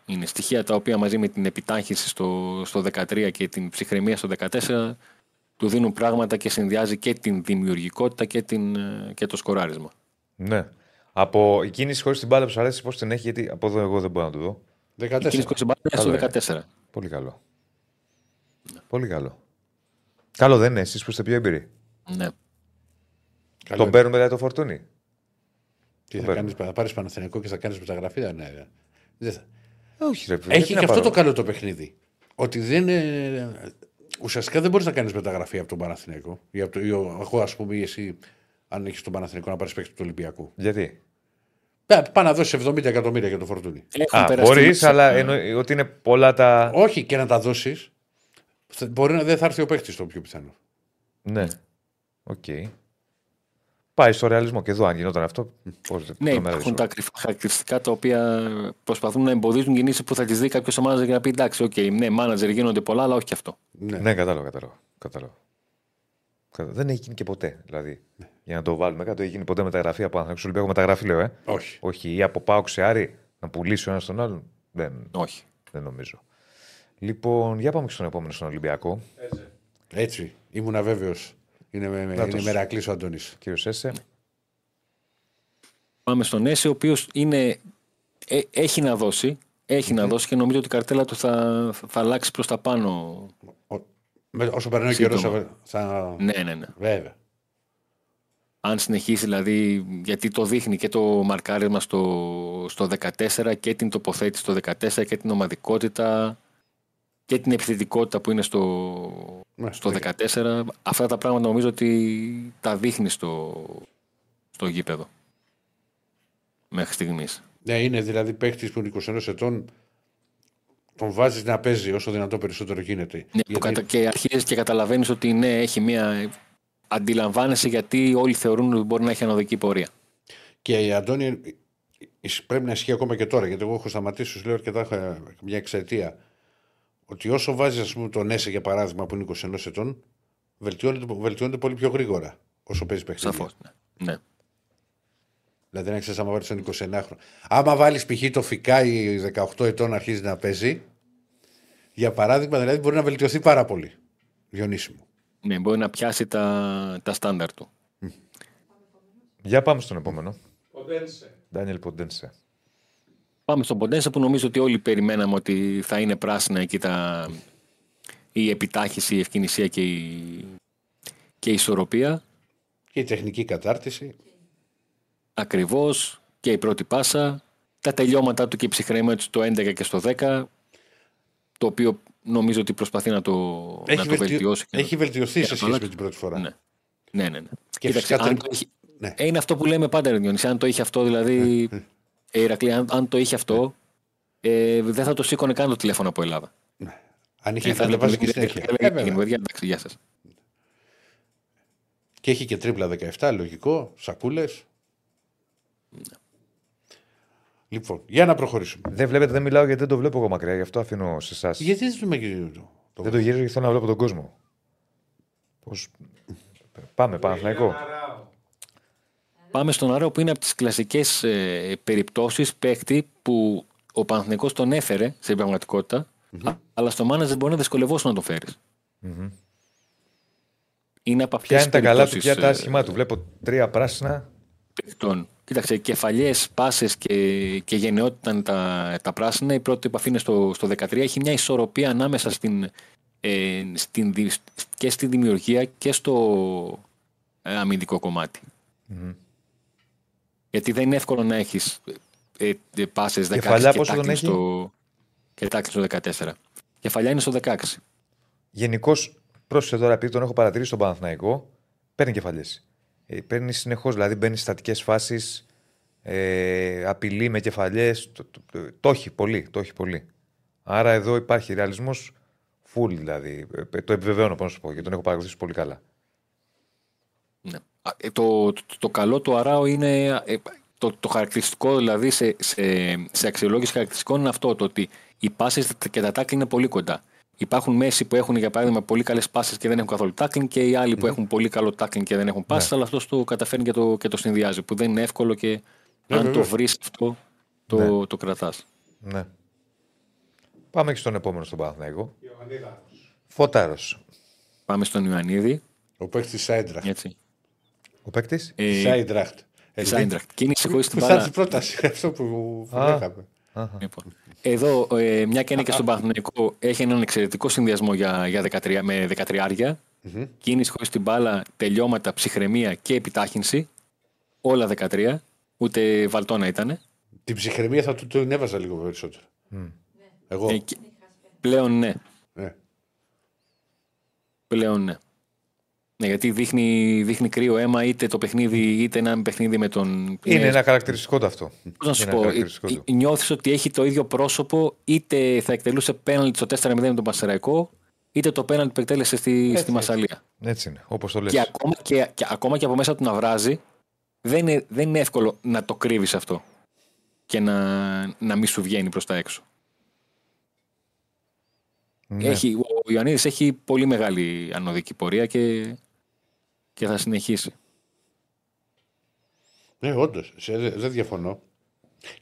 Είναι στοιχεία τα οποία μαζί με την επιτάχυνση στο, στο 13 και την ψυχραιμία στο 14 του δίνουν πράγματα και συνδυάζει και την δημιουργικότητα και, την, ε, και το σκοράρισμα. Ναι. Από η κίνηση χωρίς την μπάλα που σου αρέσει, πώς την έχει, γιατί από εδώ εγώ δεν μπορώ να το δω. 14. Η κίνηση κοτσιμπάλα Καλό, είναι στο 14. Πολύ καλό. Πολύ καλό. Καλό δεν είναι, εσείς που είστε πιο έμπειροι. Ναι. Καλό Τον είναι. παίρνουμε δηλαδή το φορτούνι. Τι θα, παίρνω. κάνεις, θα πάρεις Παναθηναϊκό και θα κάνεις μεταγραφή. Δεν, ναι. Δεν θα- Όχι, ρε, γιατί Έχει να και αυτό πάρω. το καλό το παιχνίδι. Ότι δεν είναι... Ουσιαστικά δεν μπορείς να κάνεις μεταγραφή από τον Παναθηναϊκό. Ή από το, ή ο- εγώ, ας πούμε, ή εσύ, αν έχεις τον Παναθηναϊκό να πάρεις παίκτη του Ολυμπιακού. Γιατί; Ε, Πάει να δώσεις 70 εκατομμύρια για τον Φορτούνη. Έχουν Α, περάσει μπορείς, μέσα- αλλά εννοεί ότι είναι πολλά τα. Όχι και να τα δώσεις. Μπορεί να δεν θα έρθει ο παίκτης το πιο πιθανό. Ναι. Οκ. Πάει στο ρεαλισμό και εδώ, αν γινόταν αυτό. Πώς δεν Ναι, το υπάρχουν μερίζω. τα κρυφά χαρακτηριστικά τα οποία προσπαθούν να εμποδίζουν κινήσεις που θα τις δει κάποιος ο μάνατζερ για να πει εντάξει, οκ, ναι, μάνατζερ γίνονται πολλά, αλλά όχι και αυτό. Ναι. Ναι, κατάλαβα, κατάλαβα. κατάλαβα. Κατα- Δεν έχει γίνει και ποτέ. Δηλαδή, για να το βάλουμε κάτω, έχει γίνει ποτέ μεταγραφή από άνθρωπος. Ολυμπιακό μεταγραφή, λέω, ε. Όχι. Όχι, ή από πάω ξεάρι να πουλήσει ο ένας τον άλλον. Δεν, Όχι. δεν νομίζω. Λοιπόν, για πάμε και στον επόμενο, στον Ολυμπιακό. Έτσι. Ήμουν αβέβαιο. Είναι, με, με, Νάτος. είναι μερακλής ο Αντώνης. Κύριο Σέσε. Πάμε στον Έση, ο οποίος έχει να δώσει. Έχει να δώσει και νομίζω ότι η καρτέλα του θα, θα αλλάξει προς τα πάνω. Όσο περνάει ο καιρός Σύντομα. θα. θα... Ναι, ναι, ναι. Βέβαια. Αν συνεχίσει δηλαδή, γιατί το δείχνει και το μαρκάρισμα στο, στο 14 και την τοποθέτηση στο 14 και την ομαδικότητα και την επιθετικότητα που είναι στο, Ναι, στο ναι. 14. Αυτά τα πράγματα νομίζω ότι τα δείχνει στο, στο γήπεδο. Μέχρι στιγμής. Ναι, είναι δηλαδή παίκτης που είναι 21 ετών. Τον βάζεις να παίζει όσο δυνατό περισσότερο γίνεται. Ναι, που κατα... Και αρχίζεις και καταλαβαίνεις ότι ναι, έχει μία. Αντιλαμβάνεσαι γιατί όλοι θεωρούν ότι μπορεί να έχει ανωδική πορεία. Και η Αντώνη πρέπει να ισχύει ακόμα και τώρα, γιατί εγώ έχω σταματήσει, σου λέω αρκετά ε, μια εξαετία. Ότι όσο βάζει, ας πούμε, τον Έσε για παράδειγμα που είναι 21 ετών, βελτιώνεται, βελτιώνεται πολύ πιο γρήγορα όσο παίζει παιχνίδι. Σαφώς. Ναι. ναι. Δηλαδή, να ξέρεις, άμα βάλεις τον 29χρονο. Άμα βάλεις π.χ. το Φικάι 18 ετών να αρχίζει να παίζει, για παράδειγμα, δηλαδή μπορεί να βελτιωθεί πάρα πολύ. Διονύσιμο. Ναι, μπορεί να πιάσει τα, τα στάνταρ του. Για πάμε στον επόμενο. Ποντένσε. Ντάνιελ Ποντένσε. Πάμε στον Ποντένσε που νομίζω ότι όλοι περιμέναμε ότι θα είναι πράσινα εκεί τα, η επιτάχυση, η ευκαινησία και η, και η ισορροπία. Και η τεχνική κατάρτιση. Ακριβώς και η πρώτη πάσα. Τα τελειώματά του και η ψυχρέμια του στο 11 και στο 10. Το οποίο νομίζω ότι προσπαθεί να το, να το βελτιω- βελτιώσει. και να- έχει βελτιωθεί και σε να το σχέση με αλλάξει. την πρώτη φορά. Ναι. Ναι, ναι, ναι. Και Κοίταξε, φυσικά αν τον- το έχει... Ναι. Ε, είναι αυτό που λέμε πάντα, ρε Διονύση. Αν το είχε αυτό, δηλαδή. Ε, Ηρακλή, αν, αν το είχε αυτό, ε, δεν θα το σήκωνε καν το τηλέφωνο από Ελλάδα. Αν είχε Ε, θα κατεβάσει έβλεπε και λέει, συνέχεια. λέει, Ε, βέβαια. παιδιά, εντάξει, γεια σας. Και έχει και τρίπλα 17, λογικό, σακούλες. Λοιπόν, για να προχωρήσουμε. Δεν βλέπετε, δεν μιλάω γιατί δεν το βλέπω εγώ μακριά, γι' αυτό αφήνω σε εσάς. Γιατί δεν με γυρίζει το. το- Δεν το γυρίζω γιατί θέλω να βλέπω τον κόσμο. Πώς... Πάμε, Παναθηναϊκό. Πάμε στον Άραο που είναι από τις κλασικές ε, περιπτώσεις παίκτη που ο Παναθηναϊκός τον έφερε στην πραγματικότητα, αλλά στο μάναζερ μπορεί να δυσκολευόσουν να το φέρεις. Είναι από αυτές Ποια είναι τα καλά του, περιπτώσεις, ποια τα ε, άσχημά του. Βλέπω τρία πράσινα. παιχτών. Κοίταξε, κεφαλιές, πάσες και, και γενναιότητα είναι τα, τα πράσινα. Η πρώτη επαφή είναι στο, στο 13. Έχει μια ισορροπία ανάμεσα στην, ε, στην, δι- και στη δημιουργία και στο ε, αμυντικό κομμάτι. Γιατί δεν είναι εύκολο να έχεις ε, ε, πάσες 16 Κεφαλιά και πόσο τον tackling έχει; στο, και tackling στο 14. Κεφαλιά είναι στο 16. Γενικώς, πρόσεχε τώρα, επειδή τον έχω παρατηρήσει στον Παναθηναϊκό, παίρνει κεφαλιές. Ε, παίρνεις συνεχώς, δηλαδή μπαίνεις στι στατικές φάσεις, ε, απειλεί με κεφαλιές. Το, το, το, το έχει πολύ, το έχει πολύ. Άρα εδώ υπάρχει ρεαλισμός full δηλαδή. Ε, το επιβεβαιώνω, πώς να σου πω, γιατί τον έχω παρακολουθήσει πολύ καλά. Ναι. Α, ε, Το, το, το καλό του Αράου είναι ε, το, το χαρακτηριστικό δηλαδή σε, σε, σε αξιολόγηση χαρακτηριστικών είναι αυτό το ότι οι πάσει και τα tackling είναι πολύ κοντά. Υπάρχουν μέση που έχουν για παράδειγμα πολύ καλές πάσει και δεν έχουν καθόλου tackling και οι άλλοι που έχουν πολύ καλό tackling και δεν έχουν πάσει, αλλά αυτός το καταφέρνει και το, και το συνδυάζει που δεν είναι εύκολο και αν το βέβαια. βρεις αυτό το, το κρατάς. Ναι. Πάμε και στον επόμενο στον Παναθηναϊκό. Ιωαννίδαρος. Φωτάρος. Πάμε στον Ιωαννίδη. Ο παίκτης Σάιντραχτ. Έτσι. Ο παίκτης; Ε, Σάιντραχτ. Σάιντραχτ. Κίνηση χωρί την Που θα μπάλα. έρθει πρότασης αυτό που που Α. λέγαμε. Λοιπόν, εδώ, ε, μια και είναι και στον Παναθηναϊκό, έχει έναν εξαιρετικό συνδυασμό για, για 13, με 13 άρια. Κίνηση χωρί την μπάλα, τελειώματα, ψυχραιμία και επιτάχυνση. Όλα 13. Ούτε βαλτόνα ήταν. Την ψυχραιμία θα του την έβαζα λίγο περισσότερο. Εγώ. Ε, και- πλέον ναι. ναι. Πλέον ναι. Ναι, γιατί δείχνει, δείχνει κρύο αίμα είτε το παιχνίδι είτε ένα παιχνίδι με τον. Είναι ένα χαρακτηριστικό το αυτό. Πώς να σου Είναι ένα πω, χαρακτηριστικό του. νιώθεις ότι έχει το ίδιο πρόσωπο, είτε θα εκτελούσε πέναλτι στο 4-0 με τον Πασεραϊκό, είτε το πέναλτι που εκτέλεσε στη, στη Μασαλία. Έτσι είναι, όπως το λες. Και ακόμα και, και ακόμα και από μέσα του να βράζει, δεν είναι, δεν είναι εύκολο να το κρύβεις αυτό και να, να μην σου βγαίνει προς τα έξω. Ναι. Έχει, ο Ιωαννίδης έχει πολύ μεγάλη ανωδική πορεία και, και θα συνεχίσει. Ναι, όντως. Δεν διαφωνώ.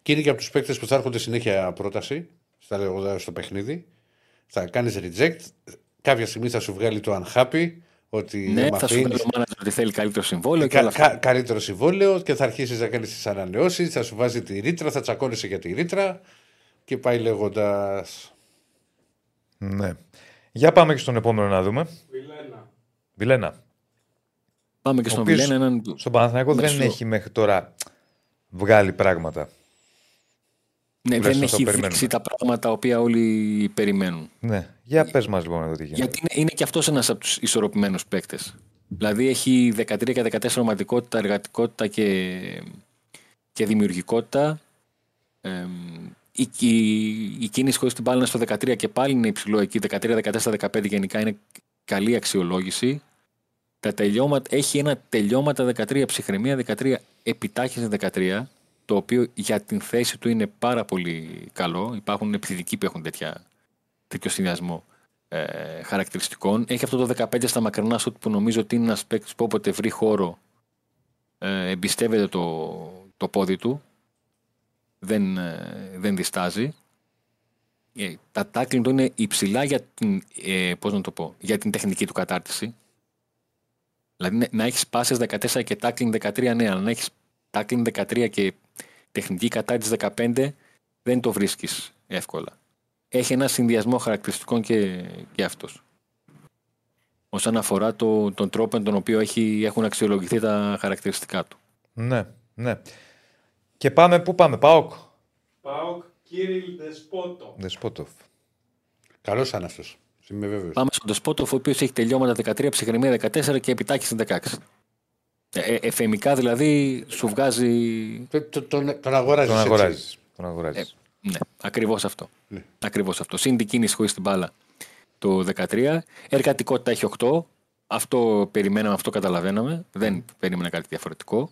Και είναι και από τους παίκτες που θα έρχονται συνέχεια πρόταση στα λέγοντα στο παιχνίδι. Θα κάνεις reject. Κάποια στιγμή θα σου βγάλει το unhappy. Ότι Ναι, μ' θα σου αφήνεις. πει ο manager ότι θέλει καλύτερο συμβόλαιο και Κα, όλα αυτά. κα, καλύτερο συμβόλαιο και θα αρχίσεις να κάνεις τις ανανεώσεις. Θα σου βάζει τη ρήτρα, θα τσακώνεσαι για τη ρήτρα και πάει λέγοντα. Ναι. Για πάμε και στον επόμενο να δούμε. Βιλένα. Βιλένα. Πάμε και Ο στον οποίος Βιλένα. Έναν... Στον Παναθηναϊκό δεν Μεσό. έχει μέχρι τώρα βγάλει πράγματα. Ναι, δεν τουλάχιστον έχει το περιμένουμε. δείξει τα πράγματα τα οποία όλοι περιμένουν. Ναι. Για πες μας λοιπόν εδώ τι γίνεται. Γιατί είναι, είναι και αυτός ένας από τους ισορροπημένους παίκτες. Δηλαδή έχει 13 και 14 ομαδικότητα, εργατικότητα και, και δημιουργικότητα. Ε, η, η, η κίνηση χωρίς την μπάλα είναι στο 13 και πάλι είναι υψηλό εκεί. 13, 14, 15 γενικά είναι καλή αξιολόγηση. Τα τελειώματα, έχει ένα τελειώματα 13 ψυχραιμία, 13 επιτάχυνση 13, το οποίο για την θέση του είναι πάρα πολύ καλό. Υπάρχουν επιθετικοί που έχουν τέτοια, τέτοιο συνδυασμό ε, χαρακτηριστικών. Έχει αυτό το 15 στα μακρινά σουτ που νομίζω ότι είναι ένας παίκτης που όποτε βρει χώρο ε, εμπιστεύεται το, το πόδι του. Δεν, ε, δεν διστάζει. Ε, τα tackling του είναι υψηλά για την, ε, πώς να το πω, για την τεχνική του κατάρτιση. Δηλαδή να- να έχεις πάσες 14 και tackling 13 ναι, αλλά να έχεις tackling 13 και τεχνική κατάρτιση 15 δεν το βρίσκεις εύκολα. Έχει ένα συνδυασμό χαρακτηριστικών και, και αυτός. Όσον αφορά το, τον τρόπο με τον οποίο έχει, έχουν αξιολογηθεί τα χαρακτηριστικά του. Ναι, ναι. Και πάμε, πού πάμε, Πάοκ. Πάοκ, Κύριλ Δεσπότο. Δεσπότοφ. Καλός ήταν αυτός. Είμαι βέβαιος. Πάμε στον Τεσπότοφ, ο οποίος έχει τελειώματα 13, ψυχραιμία 14 και επιτάχυνση 16. Ε, ε, εφημικά δηλαδή σου βγάζει. Τον, τον, τον αγοράζεις. Τον αγοράζεις. Τον αγοράζεις. Ναι, ακριβώς αυτό. Ακριβώς αυτό. Συν την κίνηση χωρίς την μπάλα το 13. Εργατικότητα έχει 8. Αυτό περιμέναμε, αυτό καταλαβαίναμε. Δεν περίμενα κάτι διαφορετικό.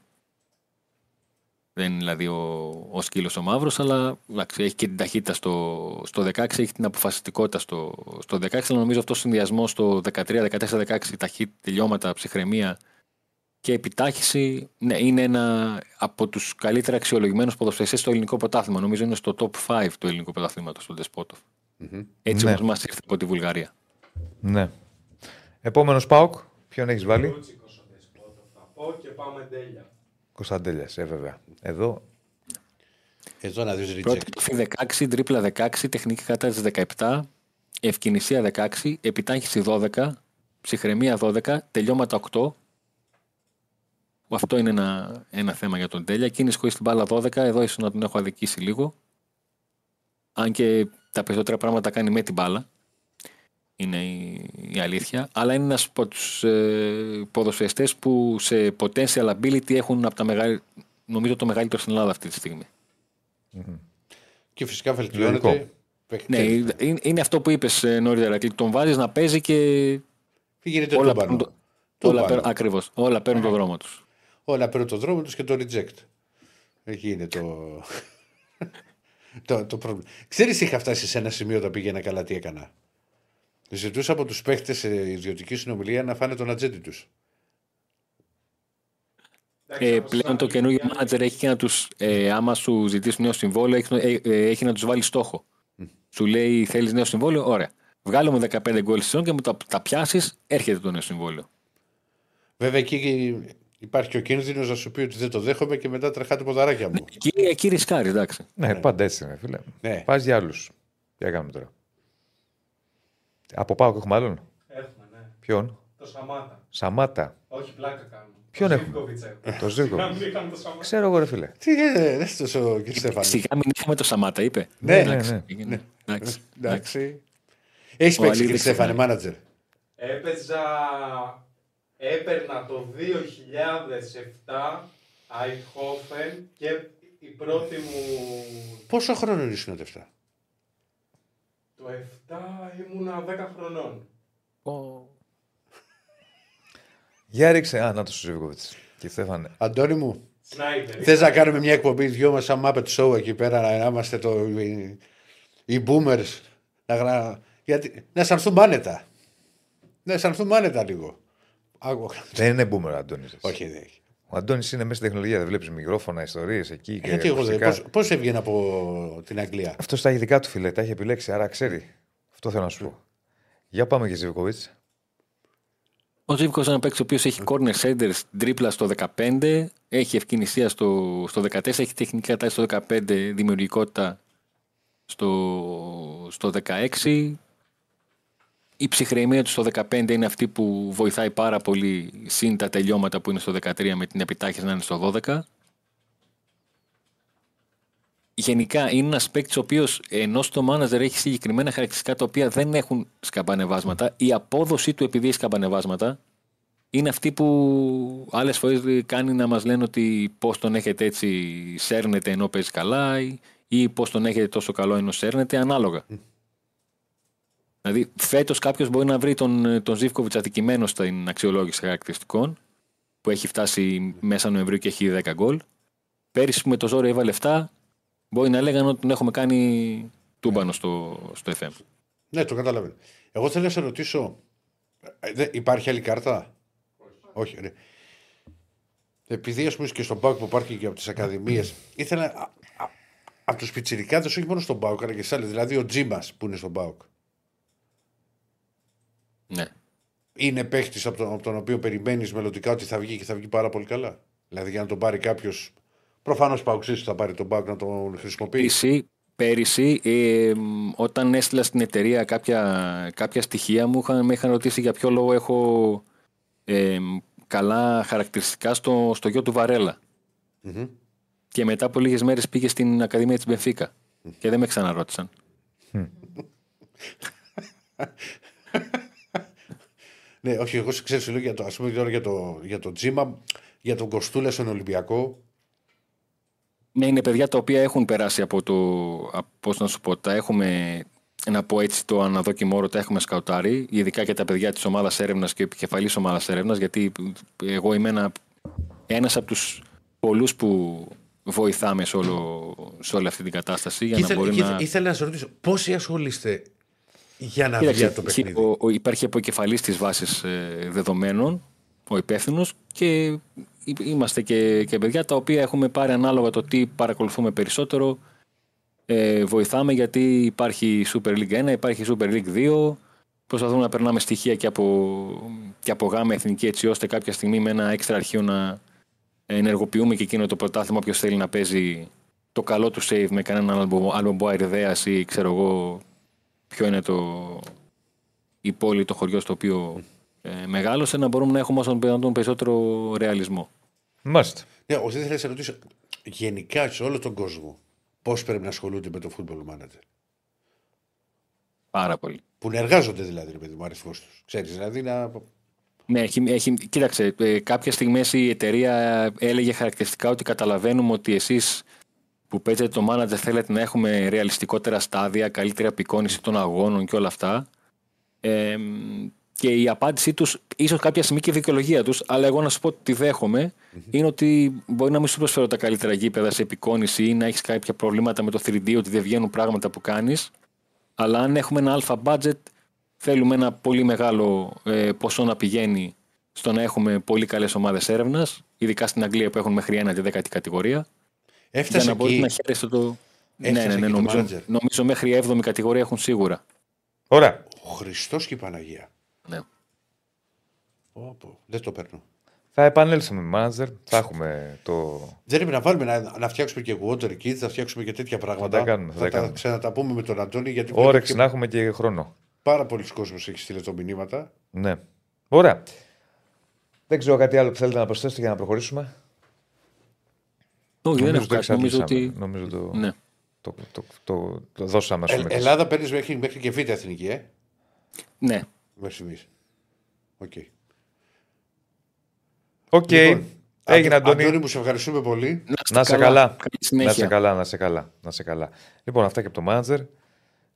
Δεν είναι δηλαδή ο, ο σκύλος ο μαύρος, αλλά εντάξει, έχει και την ταχύτητα στο, στο 16, έχει την αποφασιστικότητα στο, στο 16, αλλά νομίζω αυτός ο συνδυασμός στο 13, 14, 16, ταχύτητα, τελειώματα, ψυχραιμία και επιτάχυση, ναι, είναι ένα από τους καλύτερα αξιολογημένους ποδοσφαιριστές στο ελληνικό πρωτάθλημα. Νομίζω είναι στο top 5 του ελληνικού πρωταθλήματος, του Ντεσπότοφ. Έτσι Ναι. όπως μας ήρθε από τη Βουλγαρία. Ναι. Επόμενος Πάοκ. Ποιον έχεις βάλει; Κούτσικος ο Δεσπότο θα πω και πάμε τέλεια. Κωνσταντέλιας, ε, βέβαια. Εδώ Εδώ να δεις Πρώτη reject. τοφή 16, τρίπλα 16, τεχνική κατάσταση 17, ευκαινησία 16, επιτάχυση 12, ψυχραιμία 12, τελειώματα 8. Αυτό είναι ένα, ένα θέμα για τον Τέλεια. Κίνηση χωρίς την μπάλα 12, εδώ ίσως να τον έχω αδικήσει λίγο. Αν και τα περισσότερα πράγματα κάνει με την μπάλα. Είναι η, η αλήθεια. Αλλά είναι ένας από τους ε, ποδοσφαιριστές που σε potential ability έχουν από τα μεγαλύτερα. Νομίζω το μεγαλύτερο στην Ελλάδα αυτή τη στιγμή. Και φυσικά βελτιώνεται. Λογικό. Παίχτη- Ναι, είναι- είναι αυτό που είπες νωρίτερα. Κλικ. Τον βάζεις να παίζει και Τι γίνεται όλα τούμπανο. παίρνουν, το, Τούμπανο. όλα, παίρνουν, ακριβώς, όλα παίρνουν τον δρόμο τους. Όλα παίρνουν το δρόμο τους και το reject. Εκεί είναι το. το, το πρόβλημα. Ξέρεις, είχα φτάσει σε ένα σημείο όταν πήγαινα καλά τι έκανα. Ζητούσα από τους παίχτες σε ιδιωτική συνομιλία να φάνε τον ατζέντη τους. Ε, πλέον το καινούργιο manager έχει και να τους, ε, άμα σου ζητήσει νέο συμβόλαιο, έχει, ε, ε, έχει να τους βάλει στόχο. Σου λέει, θέλεις νέο συμβόλαιο, ωραία. Βγάλε μου 15 γκολ στη σεζόν και μου τα, τα πιάσεις, έρχεται το νέο συμβόλαιο. Βέβαια εκεί υπάρχει και ο κίνδυνος να σου πει ότι δεν το δέχομαι και μετά τρεχάτε ποδαράκια μου. Εκεί, εκεί ρισκάρεις, εντάξει. Ναι, πάντα έτσι είναι, φίλε. Ναι. Πα για άλλους. Τι έκαμε τώρα. Από πάω και έχουμε άλλον; Έχουμε, ναι. Ποιον; Το Σαμάτα. Σαμάτα. Όχι, πλάκα κάνουμε. Ποιον Το έχουμε; Ζίβκοβιτς έχουμε. Το Ζίγκο. Να μην είχαμε το Σαμάτα. Ξέρω εγώ, ρε φίλε. Τι είναι, δεν είσαι τόσο κύριε Στέφανη. Σιγά μην είχαμε το Σαμάτα, είπε. Ναι, ναι, Εντάξει, ναι. έγινε. Εντάξει. Εντάξει. Έχεις Ο παίξει κύριε Αλίδης Στέφανη, είναι. μάνατζερ. Έπαιζα, έπαιρνα το 2007 Αιτχόφεν και η πρώτη μου Πόσο χρόνο ήσουν τότε αυτά; Το 7 ήμουνα 10 χρονών. Για ρίξε. Α, να το Σουζίβκοβιτ. Και Στέφανε. Αντώνη μου, Σνάιτερ. θες να κάνουμε μια εκπομπή δυο μας σαν Muppet Show εκεί πέρα να είμαστε το, οι, οι boomers. Να, γρα... Γιατί, να αισθανθούμε άνετα. Να αισθανθούμε άνετα λίγο. Άκου. Δεν είναι boomer, Αντώνη. Όχι, δεν έχει. Ο Αντώνης είναι μέσα στην τεχνολογία. Δεν βλέπεις μικρόφωνα, ιστορίες εκεί. Και Γιατί εγώ δεν. ακουστικά. Πώ έβγαινε από την Αγγλία; Αυτό στα ειδικά του φίλε, τα έχει επιλέξει, άρα ξέρει. Αυτό θέλω να σου πω. Για πάμε και Ζιβκοβιτ. Ο Ζήβκο είναι ένα παίκτης ο οποίος έχει corner center τρίπλα στο 15, έχει ευκαινησία στο, στο 14, έχει τεχνική κατάσταση στο 15, δημιουργικότητα στο, στο 16. Η ψυχραιμία του στο 15 είναι αυτή που βοηθάει πάρα πολύ συν τα τελειώματα που είναι στο 13 με την επιτάχυνση να είναι στο 12. Γενικά είναι ένας παίκτης ο οποίος ενώ στο manager έχει συγκεκριμένα χαρακτηριστικά τα οποία δεν έχουν σκαμπανεβάσματα, η απόδοσή του επειδή έχει σκαμπανεβάσματα είναι αυτή που άλλες φορές κάνει να μας λένε ότι πώς τον έχετε έτσι σέρνετε ενώ παίζει καλά ή, ή πώς τον έχετε τόσο καλό ενώ σέρνετε, ανάλογα. Δηλαδή, φέτος κάποιος μπορεί να βρει τον, τον Ζήφκοβιτς αδικημένο στην αξιολόγηση χαρακτηριστικών, που έχει φτάσει μέσα Νοεμβρίου και έχει 10 γκολ. Πέρυσι που με το ζόρο έβαλε 7, μπορεί να λέγανε ότι τον έχουμε κάνει τούμπανο στο, στο FM. Ναι, το καταλαβαίνω. Εγώ θέλω να σε ρωτήσω. ε, δεν- υπάρχει άλλη κάρτα; Όχι. ρε. Επειδή ας πούμε και στον Πάουκ που υπάρχει και από τις Ακαδημίες, ήθελα. α- α- Από τους πιτσιρικάδε, όχι μόνο στον Πάουκ, αλλά και σε άλλες. Δηλαδή ο Τζίμα που είναι στον Πάουκ. Ναι. Είναι παίχτης από, τον- από τον οποίο περιμένεις μελλοντικά ότι θα βγει και θα βγει πάρα πολύ καλά. Δηλαδή για να τον πάρει κάποιος. Προφανώς Παουξή θα πάρει τον Πάουκ να τον χρησιμοποιήσει. Πέρυσι, πέρυσι ε, μ, όταν έστειλα στην εταιρεία κάποια, κάποια στοιχεία μου, είχαν, με είχαν ρωτήσει για ποιο λόγο έχω ε, μ, καλά χαρακτηριστικά στο, στο γιο του Βαρέλα. Μμμ. Και μετά από λίγες μέρες πήγε στην Ακαδημία της Μπενφίκα. Και δεν με ξαναρώτησαν. Ναι, όχι, εγώ σε ξέρω, σου λέω για το, ας πούμε τώρα για το, για το Τζίμα, για τον Κοστούλα στον Ολυμπιακό. Ναι, είναι παιδιά τα οποία έχουν περάσει από το. από- Πώς να σου πω, τα έχουμε. Να πω έτσι το αναδόκιμο όρο, τα έχουμε σκαουτάρει, ειδικά και τα παιδιά της ομάδας έρευνας και επικεφαλής ομάδας έρευνας, γιατί εγώ είμαι ένα, ένας από τους πολλούς που βοηθάμε σε, όλο, σε όλη αυτή την κατάσταση για να μπορεί να. ήθελα να σε ρωτήσω, πόσοι ασχολείστε για να Κοίταξε, βγει από το υπάρχει, παιχνίδι. ο, ο, υπάρχει αποκεφαλής της βάσης ε, δεδομένων, ο υπεύθυνος και εί- είμαστε και, και παιδιά τα οποία έχουμε πάρει ανάλογα το τι παρακολουθούμε περισσότερο. Ε, βοηθάμε γιατί υπάρχει Super League 1, υπάρχει Super League 2. Προσπαθούμε να περνάμε στοιχεία και από, και από γάμα εθνική έτσι ώστε κάποια στιγμή με ένα έξτρα αρχείο να, ενεργοποιούμε και εκείνο το πρωτάθλημα ποιο θέλει να παίζει το καλό του save με κανέναν άλλο, άλλο μποαϊρδέα ή ξέρω εγώ ποιο είναι το, η πόλη, το χωριό στο οποίο ε, μεγάλωσε, να μπορούμε να έχουμε όσο τον περισσότερο ρεαλισμό. Μάλιστα. Ναι, ο ήθελα να σε ρωτήσω γενικά σε όλο τον κόσμο πώς πρέπει να ασχολούνται με το football manager; Πάρα πολύ. Που να εργάζονται δηλαδή, ρε παιδί μου, αριθμός τους. Ξέρεις, δηλαδή να. Ναι, έχει, έχει, κοίταξε, ε, κάποια στιγμή η εταιρεία έλεγε χαρακτηριστικά ότι καταλαβαίνουμε ότι εσείς που παίζετε το manager θέλετε να έχουμε ρεαλιστικότερα στάδια, καλύτερη απεικόνηση των αγώνων και όλα αυτά. Ε, και η απάντησή τους, ίσως κάποια στιγμή και η δικαιολογία τους, αλλά εγώ να σου πω ότι τη δέχομαι, είναι ότι μπορεί να μην σου προσφέρω τα καλύτερα γήπεδα σε επικόνηση ή να έχεις κάποια προβλήματα με το 3D, ότι δεν βγαίνουν πράγματα που κάνεις. Αλλά αν έχουμε ένα αλφα budget, θέλουμε ένα πολύ μεγάλο ε, ποσό να πηγαίνει στο να έχουμε πολύ καλές ομάδες έρευνας, ειδικά στην Αγγλία που έχουν μέχρι ένα και δέκατη κατηγορία. Έφτασε για να εκεί. μπορείτε να χαίρεστε το. Ναι, Έφτασε ναι, ναι, εκεί το νομίζω, manager. νομίζω μέχρι 7η κατηγορία έχουν σίγουρα. Ωραία. Ο Χριστός και η Παναγία. Ναι. Πω, πω. Δεν το παίρνω. Θα επανέλθουμε με manager. Θα έχουμε το. Δεν πρέπει να βάλουμε να, να φτιάξουμε και water kids, να φτιάξουμε και τέτοια πράγματα. τα κάνουμε, θα θα τα τα κάνουμε. ξαναταπούμε με τον Αντώνη γιατί βλέπω Όρεξη και να έχουμε και χρόνο. πάρα πολλοί κόσμος έχει στείλει το μηνύματα. Ναι. Ωραία. Δεν ξέρω κάτι άλλο που θέλετε να προσθέσετε για να προχωρήσουμε. Όχι, δεν έχω το κάτι. Νομίζω εξαντλήσαμε. ότι. Νομίζω το, Ναι. το, το, το, το δώσαμε. ας Ε, πούμε. Ελλάδα παίρνεις μέχρι, μέχρι και β' εθνική, ε; ναι. Μέχρι στιγμής. Οκ. Οκ. Λοιπόν, Έγινε, Αντώ- Αντώνη. Αντώνη, μου σε ευχαριστούμε πολύ. Να σε καλά. Καλή Να συνέχεια. σε καλά, να σε καλά. Να σε καλά. Λοιπόν, αυτά και από το manager.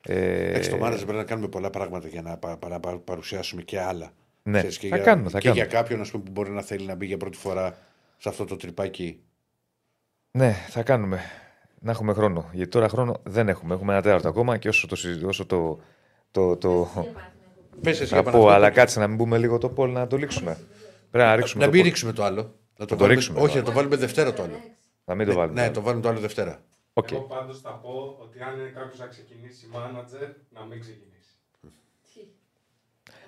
Ε, Εντάξει, στο manager πρέπει να κάνουμε πολλά πράγματα για να, πα- να πα- παρουσιάσουμε και άλλα. Ναι, Ξέρεις, και θα για, κάνουμε, θα και κάνουμε. για κάποιον ας πούμε, που μπορεί να θέλει να μπει για πρώτη φορά σε αυτό το τρυπάκι. Ναι, θα κάνουμε. Να έχουμε χρόνο. Γιατί τώρα χρόνο δεν έχουμε. Έχουμε ένα τέταρτο ακόμα και όσο το. συζη- Όσο το, το, το Πες εσύ θα για πω, Παναθηναϊκό. αλλά κάτσε να μην μπούμε λίγο το poll να το λήξουμε. Πρέπει να ρίξουμε Να το μην poll. ρίξουμε το άλλο. Να το βάλουμε- ρίξουμε, Όχι, ναι. να το βάλουμε Δευτέρα το άλλο. Να μην το βάλουμε. Ναι, το βάλουμε το άλλο Δευτέρα. Οκ. Εγώ πάντως θα πω ότι αν είναι κάποιος να ξεκινήσει manager, να μην ξεκινήσει.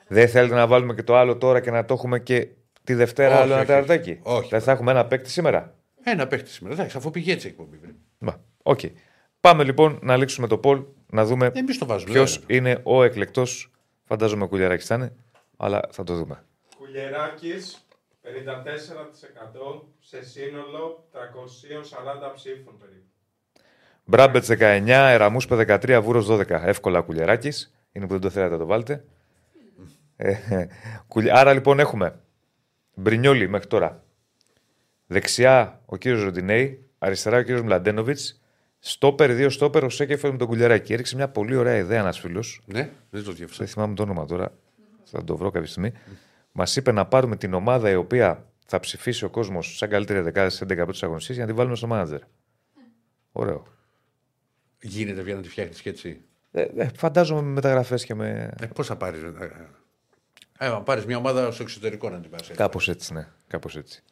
Δεν θέλετε να βάλουμε και το άλλο τώρα και να το έχουμε και τη Δευτέρα Όχι, άλλο ένα όχι, τεταρτάκι. όχι. Δεν θα έχουμε ένα παίκτη σήμερα; Ένα παίχτη σήμερα. Εντάξει, αφού πηγαίνει η εκπομπή. βρε. Μα, Οκ. Πάμε λοιπόν να λήξουμε το poll, να δούμε Εμείς το βάζουμε. ποιος δεν- είναι ο εκλεκτός. Φαντάζομαι Κουλιεράκης θα είναι, αλλά θα το δούμε. Κουλιεράκης, 54% σε σύνολο 340 ψήφων περίπου. Μπράμπετς 19, Εραμούσπε 13, Βούρος 12. Εύκολα Κουλιεράκης. Είναι που δεν το θέλατε να το βάλετε. Ε, κουλι- Άρα λοιπόν έχουμε Μπρινιόλι μέχρι τώρα. Δεξιά ο κύριος Ροντινέη, αριστερά ο κύριος Μλαντένοβιτς. Στόπερ, δύο στόπερ, ο Σέκεφελ με τον κουλιαράκι. Έριξε μια πολύ ωραία ιδέα ένας φίλος. Ναι, δεν το διεύθυνσα. Δεν θυμάμαι το όνομα τώρα. Θα το βρω κάποια στιγμή. Μας είπε να πάρουμε την ομάδα η οποία θα ψηφίσει ο κόσμος σαν καλύτερη δεκάδα στις 11 πρώτες αγωνιστέ για να τη βάλουμε στο μάνατζερ. Ωραίο. Γίνεται πια να τη φτιάχνεις και έτσι. Ε, ε, φαντάζομαι με μεταγραφές και με. Ε, Πώς θα πάρεις. Ε, να πάρεις μια ομάδα στο εξωτερικό να την πάρεις. Κάπως έτσι, ναι. Κάπως έτσι.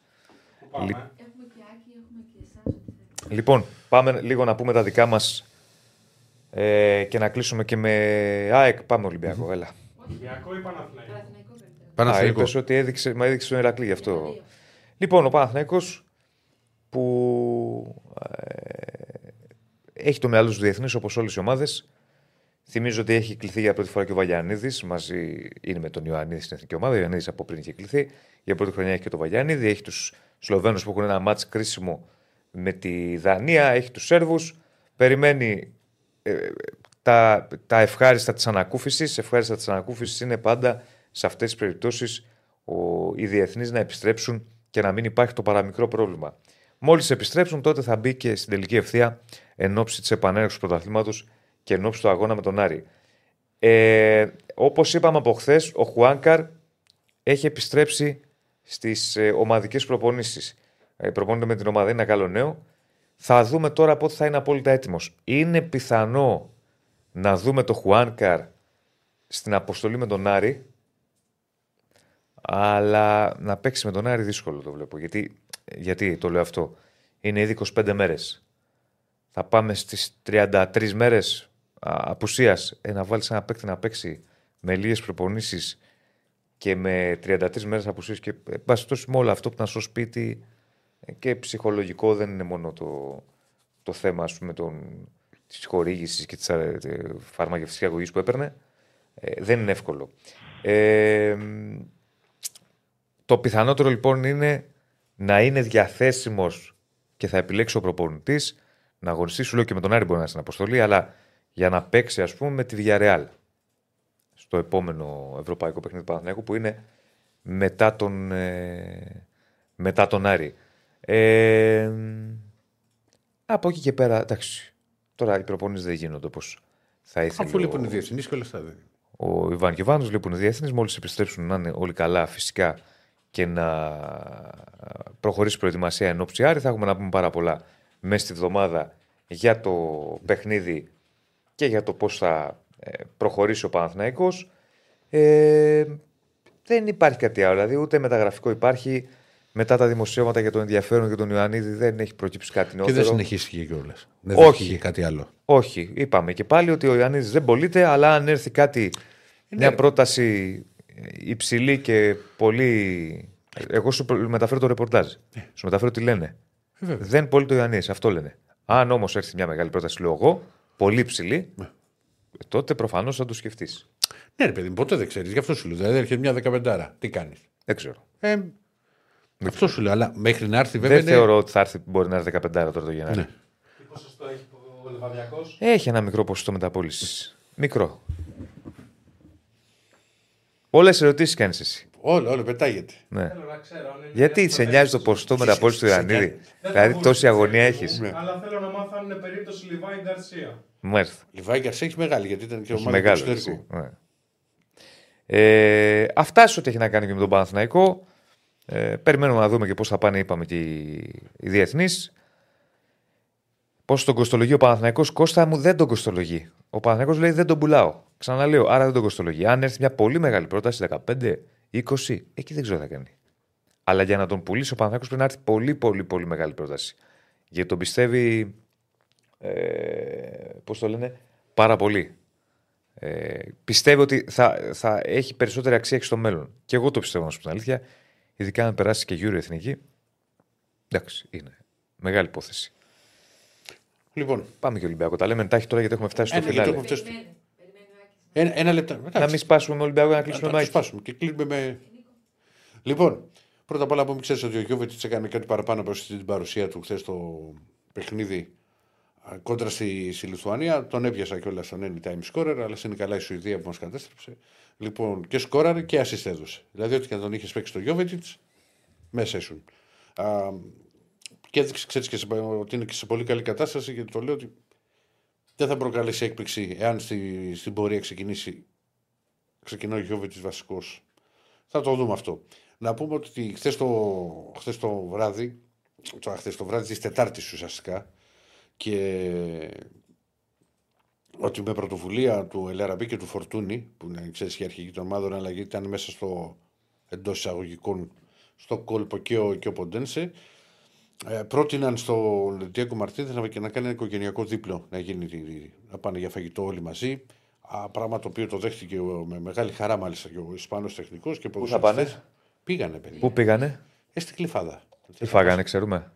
Πού πάμε. Λι- Έχουμε και Άκη, έχουμε και εσάς. ό,τι θέλετε. Λοιπόν, πάμε λίγο να πούμε τα δικά μας ε, και να κλείσουμε και με ΑΕΚ. Πάμε Ολυμπιακό, έλα. Ολυμπιακό ή Παναθηναϊκό; Παναθηναϊκό καλύτερα. Α, Παναθηναϊκό. είπες ότι έδειξε, μα έδειξε τον Ηρακλή γι' Τα αυτό. δύο. Λοιπόν, ο Παναθηναϊκός που ε, έχει το μυαλό τους διεθνή όπως όλες οι ομάδες. Θυμίζω ότι έχει κληθεί για πρώτη φορά και ο Βαγιανίδη. Μαζί είναι με τον Ιωαννίδη στην εθνική ομάδα. Ο Ιωαννίδης από πριν είχε κληθεί. Για πρώτη χρονιά έχει και τον Βαγιανίδη. Έχει τους Σλοβαίνου που έχουν ένα μάτς κρίσιμο με τη Δανία. Έχει τους Σέρβους. Περιμένει ε, τα, τα ευχάριστα της ανακούφισης. Ευχάριστα της ανακούφισης είναι πάντα σε αυτές τις περιπτώσεις οι διεθνείς να επιστρέψουν και να μην υπάρχει το παραμικρό πρόβλημα. Μόλις επιστρέψουν, τότε θα μπει και στην τελική ευθεία εν ώψη της επανέναρξης του πρωταθλήματος και εν ώψη του αγώνα με τον Άρη. Ε, Όπως είπαμε από χθες, ο Χουάνκαρ έχει επιστρέψει στις ε, ομαδικές προπονήσεις. Ε, προπονείται με την ομάδα, είναι ένα καλό νέο. Θα δούμε τώρα πότε θα είναι απόλυτα έτοιμος. Είναι πιθανό να δούμε το Χουάνκαρ στην αποστολή με τον Άρη. Αλλά να παίξει με τον Άρη δύσκολο το βλέπω. Γιατί, γιατί το λέω αυτό. Είναι ήδη 25 μέρες. Θα πάμε στις 33 μέρες απουσίας. Ε, να βάλεις ένα παίκτη να παίξει με λίγες προπονήσεις και με 33 μέρες απουσίας και ε, εν πάση περιπτώσει, με όλο αυτό που ήταν στο σπίτι. Ε, Και ψυχολογικό δεν είναι μόνο το, το θέμα ας πούμε, των, της χορήγησης και της ε, φαρμακευτικής αγωγής που έπαιρνε. Ε, δεν είναι εύκολο. Ε, μ, το πιθανότερο λοιπόν είναι να είναι διαθέσιμος και θα επιλέξει ο προπονητής να αγωνιστεί, σου λέω και με τον Άρη μπορεί να είναι στην αποστολή, αλλά για να παίξει ας πούμε με τη Villarreal στο επόμενο ευρωπαϊκό παιχνίδι του Παναθηναϊκού που είναι μετά τον, ε, μετά τον Άρη. Ε, από εκεί και πέρα, εντάξει, τώρα οι προπονήσεις δεν γίνονται όπως θα ήθελε. Αφού ο- λείπουν οι διεθνείς και όλα αυτά. δεν- ο Ιβάν και ο Βάνος λείπουν διεθνείς. Μόλις επιστρέψουν να είναι όλοι καλά φυσικά και να προχωρήσει η προετοιμασία εν ώψη Άρη, θα έχουμε να πούμε πάρα πολλά μέσα στη βδομάδα για το παιχνίδι και για το πώς θα ε, προχωρήσει ο Παναθηναϊκός. Ε, δεν υπάρχει κάτι άλλο. Δηλαδή, ούτε μεταγραφικό υπάρχει. Μετά τα δημοσιεύματα για τον ενδιαφέρον για τον Ιωαννίδη δεν έχει προκύψει κάτι Και νεότερο. δεν συνεχίστηκε κιόλας. Δεν Όχι. Όχι. κάτι άλλο. Όχι, είπαμε και πάλι ότι ο Ιωαννίδης δεν πωλείται, αλλά αν έρθει κάτι, μια πρόταση υψηλή και πολύ. Εγώ σου προ- μεταφέρω το ρεπορτάζ. Σου μεταφέρω τι λένε. βέβαια. δεν πωλείται ο Ιωαννίδης, αυτό λένε. Αν όμως έρθει μια μεγάλη πρόταση, λέω εγώ, πολύ υψηλή, τότε προφανώς θα το σκεφτείς. Ναι, ρε παιδί μου, ποτέ δεν ξέρεις. Γι' αυτό σου λέω. Δηλαδή έρχεται μια δεκαπεντάρα. Τι κάνεις; Δεν ξέρω. Ε, αυτό σου λέω. Αλλά μέχρι να έρθει βέβαια. δεν είναι- θεωρώ ότι θα έρθει, μπορεί να έρθει 15 τώρα το Γενάρη. Ναι. Τι ποσοστό έχει ο Λεβαδιακός; Έχει ένα μικρό ποσοστό μεταπόλησης. Μικρό. Πολλέ ερωτήσεις κάνεις εσύ. Όλο, όλο πετάγεται. Ναι. Θέλω να ξέρω αν είναι Γιατί μια σε νοιάζει το περίπτωση- ποσοστό μεταπόλησης του Ιωαννίδη; Δεν θα Δηλαδή μπορούσα τόση να αγωνία ξέρω, έχεις. Αλλά θέλω να μάθω αν είναι περίπτωση Λιβάη Γκαρσία. Μάλιστα. Λιβάη Γκαρσία έχει μεγάλη γιατί ήταν και Έχει ομάδα του μεγάλο. εξωτερικού. έτσι. Ναι. Ε, αυτά σε ό,τι έχει να κάνει και με τον Παναθηναϊκό. Ε, περιμένουμε να δούμε και πώς θα πάνε, είπαμε, και οι, οι διεθνείς. Πώς τον κοστολογεί ο Παναθηναϊκός Κώστα μου δεν τον κοστολογεί. Ο Παναθηναϊκός λέει δεν τον πουλάω. Ξαναλέω, άρα δεν τον κοστολογεί. Αν έρθει μια πολύ μεγάλη πρόταση, 15, 20, εκεί δεν ξέρω τι θα κάνει. Αλλά για να τον πουλήσει ο Παναθηναϊκός πρέπει να έρθει πολύ, πολύ, πολύ μεγάλη πρόταση. Γιατί τον πιστεύει. Ε, Πώς το λένε, πάρα πολύ. Ε, πιστεύω ότι θα, θα έχει περισσότερη αξία και στο μέλλον. Και εγώ το πιστεύω, να σου πω την αλήθεια. Ειδικά αν περάσει και γύρω εθνική. Εντάξει, είναι μεγάλη υπόθεση. Λοιπόν, Πάμε και Ολυμπιακό. Τα λέμε εντάχει τώρα γιατί έχουμε φτάσει στο Ένα, γιατί φινάλε. έχουμε φτάσει- Περιμένε. Περιμένε ο Άκης. ένα, ένα λεπτό. Να μην σπάσουμε με Ολυμπιακό να κλείσουμε να το μάχη. σπάσουμε και κλείνουμε με. Λοιπόν, πρώτα απ' όλα που μην ξέρεις ότι ο Γιώβετ έκανε κάτι παραπάνω από την παρουσία του χθες στο παιχνίδι α, κόντρα στη, στη Λιθουανία. Τον έπιασα κιόλας στον anytime scorer, αλλά είναι καλά η Σουηδία που μας κατέστρεψε. Λοιπόν, και σκόραρε και assist έδωσε. Δηλαδή, ό,τι και να τον είχες παίξει το Γιώβετιτ, μέσα ήσουν. Α, και έδειξε, ξέρεις και σε, ότι είναι και σε πολύ καλή κατάσταση, γιατί το λέω ότι δεν θα προκαλέσει έκπληξη εάν στη, στην πορεία ξεκινήσει ξεκινάει ο Γιώβετης βασικός. Θα το δούμε αυτό. Να πούμε ότι χθες το, χθες το βράδυ, το, χθες το βράδυ της Τετάρτης ουσιαστικά, και ότι με πρωτοβουλία του Ελαραμπή και του Φορτούνη, που είναι ξέρεις, η αρχική των ομάδων, αλλά γιατί ήταν μέσα στο εντός εισαγωγικών στο κόλπο και ο, και ο Ποντένσε, ε, πρότειναν στον Ντιέγκο Μαρτίνεθ να, και να κάνει ένα οικογενειακό δίπλο, να, γίνει, να πάνε για φαγητό όλοι μαζί. Α, πράγμα το οποίο το δέχτηκε ο- με μεγάλη χαρά μάλιστα και ο Ισπανό τεχνικός. Πού θα πάνε; Πήγανε, παιδιά. Πού πήγανε, Ε, στην κλειφάδα. τι φάγανε, ξέρουμε.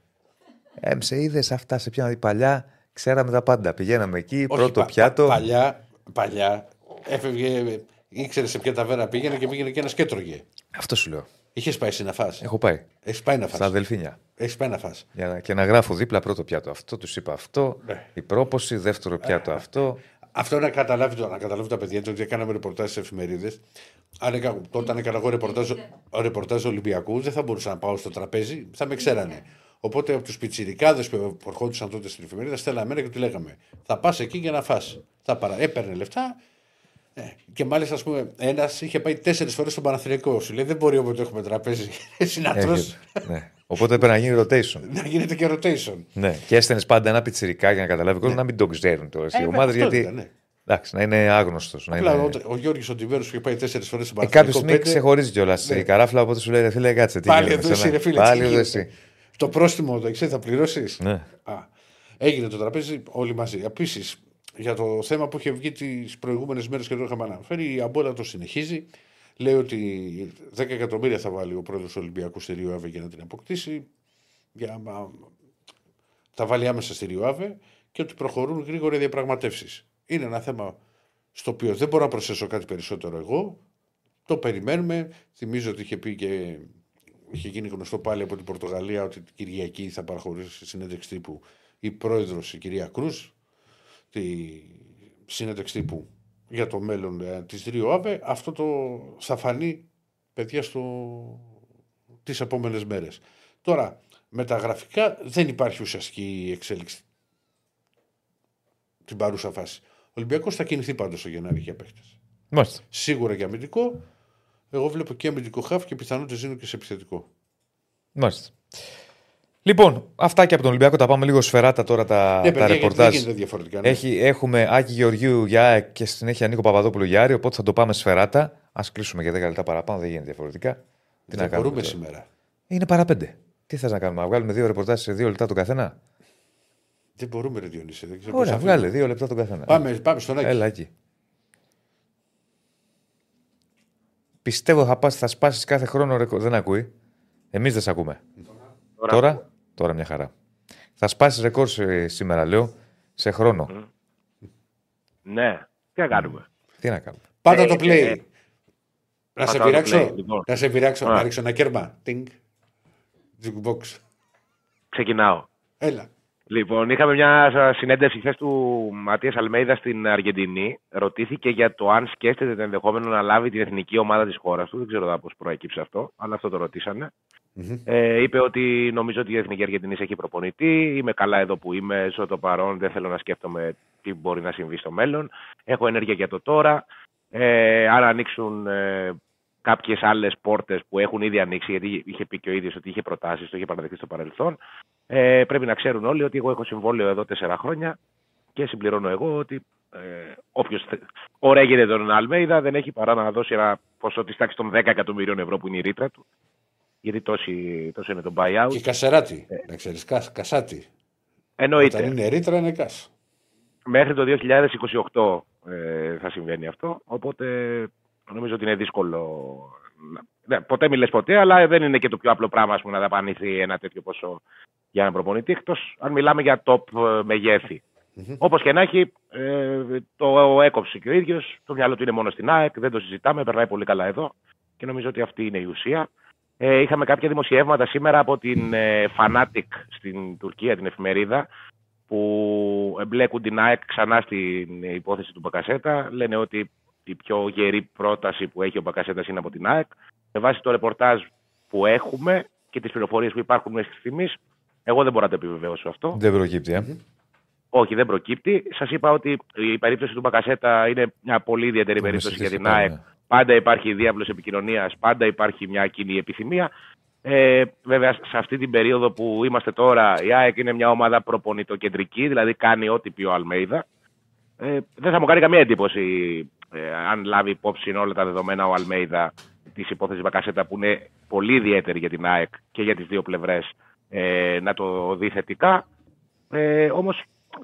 Ε, σε είδες αυτά σε ποια παλιά, ξέραμε τα πάντα. Πηγαίναμε εκεί, Όχι, πρώτο πα- πιάτο. πα- παλιά, παλιά έφευγε, ήξερε σε ποια ταβέρα πήγαινε και πήγαινε και ένας σκέτρωγε. Αυτό σου λέω. Είχες πάει εσύ να φας. Έχω πάει. Έχεις πάει να Στα φας. αδελφίνια. Έχεις πάει να φας; Για να, και να γράφω δίπλα πρώτο πιάτο αυτό, τους είπα αυτό. Ναι. Η πρόποση, δεύτερο πιάτο αυτό. Αυτό να καταλάβει, το- να καταλάβει τα παιδιά, ότι κάναμε ρεπορτάζ σε εφημερίδες. Αν έκα, όταν έκανα εγώ ρεπορτάζ, ρεπορτάζ Ολυμπιακού, δεν θα μπορούσα να πάω στο τραπέζι, θα με ξέρανε. Οπότε από τους πιτσιρικάδες που ερχόντουσαν τότε στην εφημερίδα, στέλναμε μένα και του λέγαμε: Θα πας εκεί για να φας. Θα παρα... Έπαιρνε λεφτά. Ε, και μάλιστα, ας πούμε, ένας είχε πάει τέσσερις φορές στον Παναθηναϊκό. Σου λέει: Δεν μπορεί όποτε έχουμε τραπέζι. Εσύ να τρως, Έχετε. ναι. Οπότε πρέπει να γίνει rotation. να γίνεται και rotation. ναι. Και έστελνε πάντα ένα πιτσιρικά για να καταλάβει ο κόσμος να μην τον ξέρουν τώρα οι Ε, ομάδες. αυτό Γιατί. ήταν, ναι. Εντάξει, να είναι άγνωστος. Να Απλά είναι... όταν ο Γιώργης Οντιβέρος είχε πάει τέσσερις φορές στον Ε, κάποια Παναθηναϊκό. στιγμή πέντε, ξεχωρίζει κιόλας Ναι. η καράφλα, οπότε σου λέει ρε φίλε, κάτσε. Τι Πάλι γίνεται εδώ με εσύ, σένα; ρε φίλε. Πάλι τι εδώ γίνεται. εσύ. Το πρόστιμο το ξέρει, θα πληρώσεις; Ναι. Α, έγινε το τραπέζι όλοι μαζί. Επίσης, για το θέμα που είχε βγει τις προηγούμενες μέρες και το είχαμε αναφέρει, η Αμπόλα το συνεχίζει. Λέει ότι 10 εκατομμύρια θα βάλει ο πρόεδρος του Ολυμπιακού στη Rio Ave για να την αποκτήσει. Για, μα, θα βάλει άμεσα στη Ριουάβε και ότι προχωρούν γρήγορα οι διαπραγματεύσεις. Είναι ένα θέμα στο οποίο δεν μπορώ να προσθέσω κάτι περισσότερο εγώ. Το περιμένουμε. Θυμίζω ότι είχε πει και είχε γίνει γνωστό πάλι από την Πορτογαλία ότι την Κυριακή θα παραχωρήσει συνέντευξη τύπου η πρόεδρος η κυρία Κρούζ. Τη συνέντευξη τύπου για το μέλλον ε, της Ρίο Άβε. Αυτό το θα φανεί παιδιά στο... τις επόμενες μέρες. Τώρα, με τα γραφικά δεν υπάρχει ουσιαστική εξέλιξη την παρούσα φάση. Ο Ολυμπιακός θα κινηθεί πάντως στο Γενάρη για παίχτες. Μάλιστα. Σίγουρα για αμυντικό. Εγώ βλέπω και αμυντικό χάφ και πιθανότητες είναι και σε επιθετικό. Μάλιστα. Λοιπόν, αυτά και από τον Ολυμπιακό. Τα πάμε λίγο σφεράτα τώρα τα, Ναι, τα παιδιά, γιατί δεν ρεπορτάζ. γίνεται διαφορετικά. ναι. Έχει, έχουμε Άκη Γεωργίου για ΑΕΚ και συνέχεια Νίκο Παπαδόπουλο για Άρη, οπότε θα το πάμε σφεράτα. Α κλείσουμε για 10 λεπτά παραπάνω, δεν γίνεται διαφορετικά. Τι δεν να κάνουμε. μπορούμε τώρα; σήμερα. Είναι παρά πέντε. Τι θες να κάνουμε, να βγάλουμε δύο ρεπορτάζ σε δύο λεπτά τον καθένα; Δεν μπορούμε, ρε Διονύση. Δεν ξέρω πώς Ωραία, θα βγάλε φύγουμε. δύο λεπτά τον καθένα. Πάμε, πάμε στον Άκη. Έλα εκεί. Πιστεύω θα, πας, θα σπάσεις κάθε χρόνο ρεκόρ. Δεν ακούει. Εμείς δεν σε ακούμε. Τώρα, τώρα, μια χαρά. Θα σπάσεις ρεκόρ σε- σήμερα, λέω, σε χρόνο. Ναι, τι να κάνουμε; Τι να κάνουμε; Πάντα Ε, το play. ε, να σε πατάω το πειράξω. play, λοιπόν. Να σε πειράξω. Ωραία. Να ρίξω ένα κέρμα. Τινγκ. Jukebox. Ξεκινάω. Έλα. Λοιπόν, είχαμε μια συνέντευξη χθες του Ματίας Αλμέιδα στην Αργεντινή. Ρωτήθηκε για το αν σκέφτεται το ενδεχόμενο να λάβει την εθνική ομάδα της χώρας του. Δεν ξέρω πώς προέκυψε αυτό, αλλά αυτό το ρωτήσανε. Μμμ. Ε, είπε ότι νομίζω ότι η Εθνική Αργεντινής έχει προπονητή. Είμαι καλά εδώ που είμαι. Στο το παρόν δεν θέλω να σκέφτομαι τι μπορεί να συμβεί στο μέλλον. Έχω ενέργεια για το τώρα. Ε, αν ανοίξουν ε, κάποιες άλλες πόρτες που έχουν ήδη ανοίξει, γιατί είχε πει και ο ίδιος ότι είχε προτάσεις, το είχε παραδεχτεί στο παρελθόν. Ε, πρέπει να ξέρουν όλοι ότι εγώ έχω συμβόλαιο εδώ τέσσερα χρόνια και συμπληρώνω εγώ ότι ε, όποιος ωραίγεται τον Αλμέιδα δεν έχει παρά να δώσει ένα ποσό της τάξης των 10 εκατομμυρίων ευρώ που είναι η ρήτρα του. Γιατί τόση, τόσο είναι το buyout. Και κασεράτη. Να ξέρεις, κασάτη. Εννοείται. Όταν είναι ρήτρα είναι κας. Μέχρι το 2028 ε, θα συμβαίνει αυτό. Οπότε νομίζω ότι είναι δύσκολο. να- Ναι, ποτέ μιλες ποτέ, αλλά δεν είναι και το πιο απλό πράγμα ας πούμε, να δαπανηθεί ένα τέτοιο ποσό για έναν προπονητή. Εκτός αν μιλάμε για top ε, μεγέθη. Όπως και να έχει, ε, το έκοψε και ο ίδιος. Το μυαλό του είναι μόνο στην ΑΕΚ, δεν το συζητάμε, περνάει πολύ καλά εδώ και νομίζω ότι αυτή είναι η ουσία. Ε, είχαμε κάποια δημοσιεύματα σήμερα από την ε, Fanatic στην Τουρκία, την εφημερίδα, που εμπλέκουν την ΑΕΚ ξανά στην υπόθεση του Μπακασέτα. Λένε ότι η πιο γερή πρόταση που έχει ο Μπακασέτα είναι από την ΑΕΚ. Με βάση το ρεπορτάζ που έχουμε και τις πληροφορίες που υπάρχουν μέχρι στιγμής, εγώ δεν μπορώ να το επιβεβαιώσω αυτό. Δεν προκύπτει, ε. Όχι, δεν προκύπτει. Σας είπα ότι η περίπτωση του Μπακασέτα είναι μια πολύ ιδιαίτερη Μες περίπτωση για την συζητήσαμε, ΑΕΚ. ναι. Πάντα υπάρχει διάβλος επικοινωνίας, πάντα υπάρχει μια κοινή επιθυμία. Ε, βέβαια, σε αυτή την περίοδο που είμαστε τώρα, η ΑΕΚ είναι μια ομάδα προπονητοκεντρική, δηλαδή κάνει ό,τι πει ο Αλμέιδα. Ε, δεν θα μου κάνει καμία εντύπωση ε, αν λάβει υπόψη όλα τα δεδομένα ο Αλμέιδα της υπόθεσης Μπακασέτα που είναι πολύ ιδιαίτερη για την ΑΕΚ και για τις δύο πλευρές ε, να το δει θετικά. Ε, Όμως,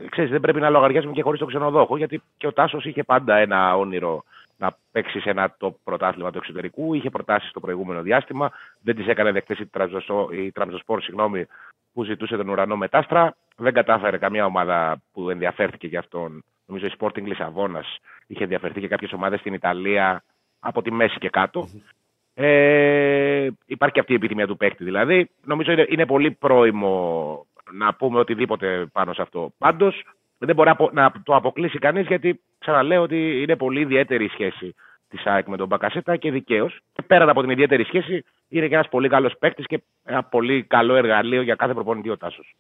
ξέρεις, δεν πρέπει να λογαριάζουμε και χωρίς τον ξενοδόχο, γιατί και ο Τάσος είχε πάντα ένα όνειρο να παίξει σε ένα top πρωτάθλημα του εξωτερικού. Είχε προτάσεις στο προηγούμενο διάστημα. Δεν τις έκανε δεκτές η, Τραμπζοσο- η Τραμπζοσπορ, συγγνώμη, που ζητούσε τον ουρανό μετάστρα. Δεν κατάφερε καμία ομάδα που ενδιαφέρθηκε για αυτόν. Νομίζω η Sporting Λισαβόνας είχε ενδιαφερθεί και κάποιες ομάδες στην Ιταλία από τη μέση και κάτω. Ε, υπάρχει και αυτή η επιθυμία του παίκτη δηλαδή. Νομίζω είναι, είναι πολύ πρόημο να πούμε οτιδήποτε πάνω σε αυτό. Πάντως δεν μπορεί να απο- να το αποκλείσει κανείς γιατί ξαναλέω ότι είναι πολύ ιδιαίτερη η σχέση της ΑΕΚ με τον Μπακασέτα και δικαίως. Και πέραν από την ιδιαίτερη σχέση είναι και ένας πολύ καλός παίκτης και ένα πολύ καλό εργαλείο για κάθε προπονητή ο Τάσος.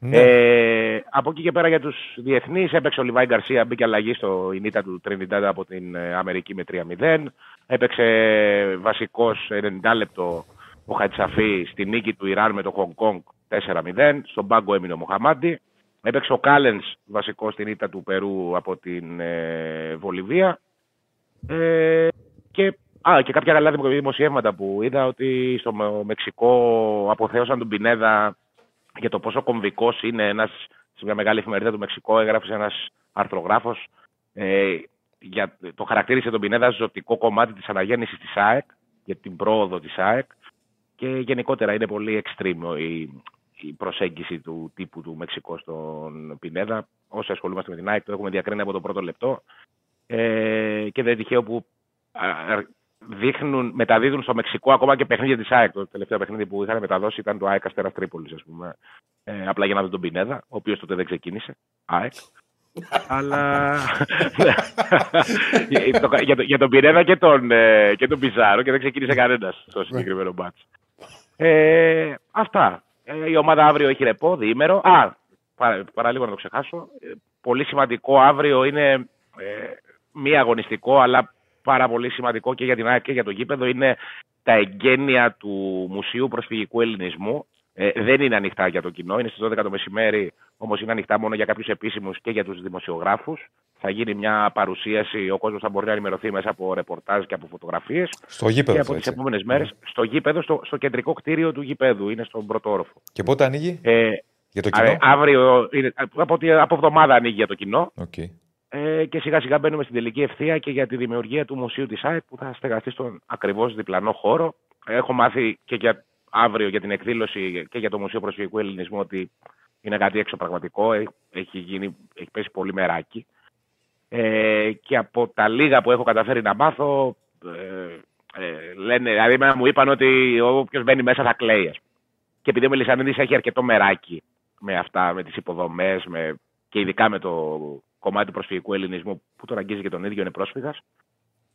Ναι. Ε, από εκεί και πέρα για τους διεθνείς, έπαιξε ο Λιβάη Γκαρσία, μπήκε αλλαγή στο Ινίτα του Τρινιντάδ από την ε, Αμερική με 3-0. Έπαιξε βασικός 90 λεπτό ο Χατσαφή στη νίκη του Ιράν με το Χονγκ Κονγκ 4-0. Στον πάγκο έμεινε ο Μοχαμάντι. Έπαιξε ο Κάλενς βασικός στην ήττα του Περού από την ε, Βολιβία. Ε, και, α, και κάποια καλά δημοσιεύματα που είδα ότι στο Με- Μεξικό αποθέωσαν τον Πινέδα για το πόσο κομβικός είναι ένας, σε μια μεγάλη εφημερίδα του Μεξικό, έγραψε ένας αρθρογράφος. Ε, για, το χαρακτήρισε τον Πινέδα ζωτικό κομμάτι της αναγέννησης της ΑΕΚ, για την πρόοδο της ΑΕΚ. Και γενικότερα είναι πολύ extreme η, η προσέγγιση του τύπου του Μεξικό στον Πινέδα. Όσοι ασχολούμαστε με την ΑΕΚ το έχουμε διακρίνει από το πρώτο λεπτό. Ε, και δεν είναι τυχαίο που α, α, δείχνουν, μεταδίδουν στο Μεξικό ακόμα και παιχνίδια της ΑΕΚ. Το τελευταίο παιχνίδι που είχαν μεταδώσει ήταν το ΑΕΚ Αστέρας Τρίπολης, ας πούμε. Ε, απλά για να δουν τον Πινέδα, ο οποίος τότε δεν ξεκίνησε. ΑΕΚ. Αλλά. για, το- για, το- για τον Πινέδα και τον, ε, και τον Πιζάρο και δεν ξεκίνησε κανένας στο συγκεκριμένο μπάτς. Ε, αυτά. Ε, η ομάδα αύριο έχει ρεπό, διήμερο. Α, παρά, παραλίγο να το ξεχάσω. Ε, πολύ σημαντικό αύριο είναι ε, μη αγωνιστικό, αλλά πάρα πολύ σημαντικό και για την ΑΕΚ και για το γήπεδο είναι τα εγγένεια του Μουσείου Προσφυγικού Ελληνισμού. Ε, δεν είναι ανοιχτά για το κοινό, είναι στις 12 το μεσημέρι, όμως είναι ανοιχτά μόνο για κάποιους επίσημους και για τους δημοσιογράφους. Θα γίνει μια παρουσίαση, ο κόσμος θα μπορεί να ενημερωθεί μέσα από ρεπορτάζ και από φωτογραφίες. Στο γήπεδο. Και αυτό, από τις έτσι. επόμενες μέρες στο γήπεδο, στο, στο κεντρικό κτίριο του γήπεδου, είναι στον πρώτο όροφο. Και πότε ανοίγει; Ε, για το α, κοινό. αύριο, είναι, από, ότι- από εβδομάδα ανοίγει για το κοινό Οκ. Ε, και σιγά σιγά μπαίνουμε στην τελική ευθεία και για τη δημιουργία του Μουσείου της ΑΕΚ που θα στεγαστεί στον ακριβώς διπλανό χώρο. Έχω μάθει και για αύριο για την εκδήλωση και για το Μουσείο Προσφυγικού Ελληνισμού ότι είναι κάτι έξω πραγματικό, Έ- έχει, γίνει, έχει πέσει πολύ μεράκι. Ε, και από τα λίγα που έχω καταφέρει να μάθω, ε, ε, λένε, δηλαδή εμένα μου είπαν ότι όποιος μπαίνει μέσα θα κλαίει. ας πούμε. Και επειδή ο Μελισανίδης έχει αρκετό μεράκι με αυτά, με τις υποδομές με, και ειδικά με το κομμάτι του προσφυγικού ελληνισμού που τον αγγίζει και τον ίδιο είναι πρόσφυγας,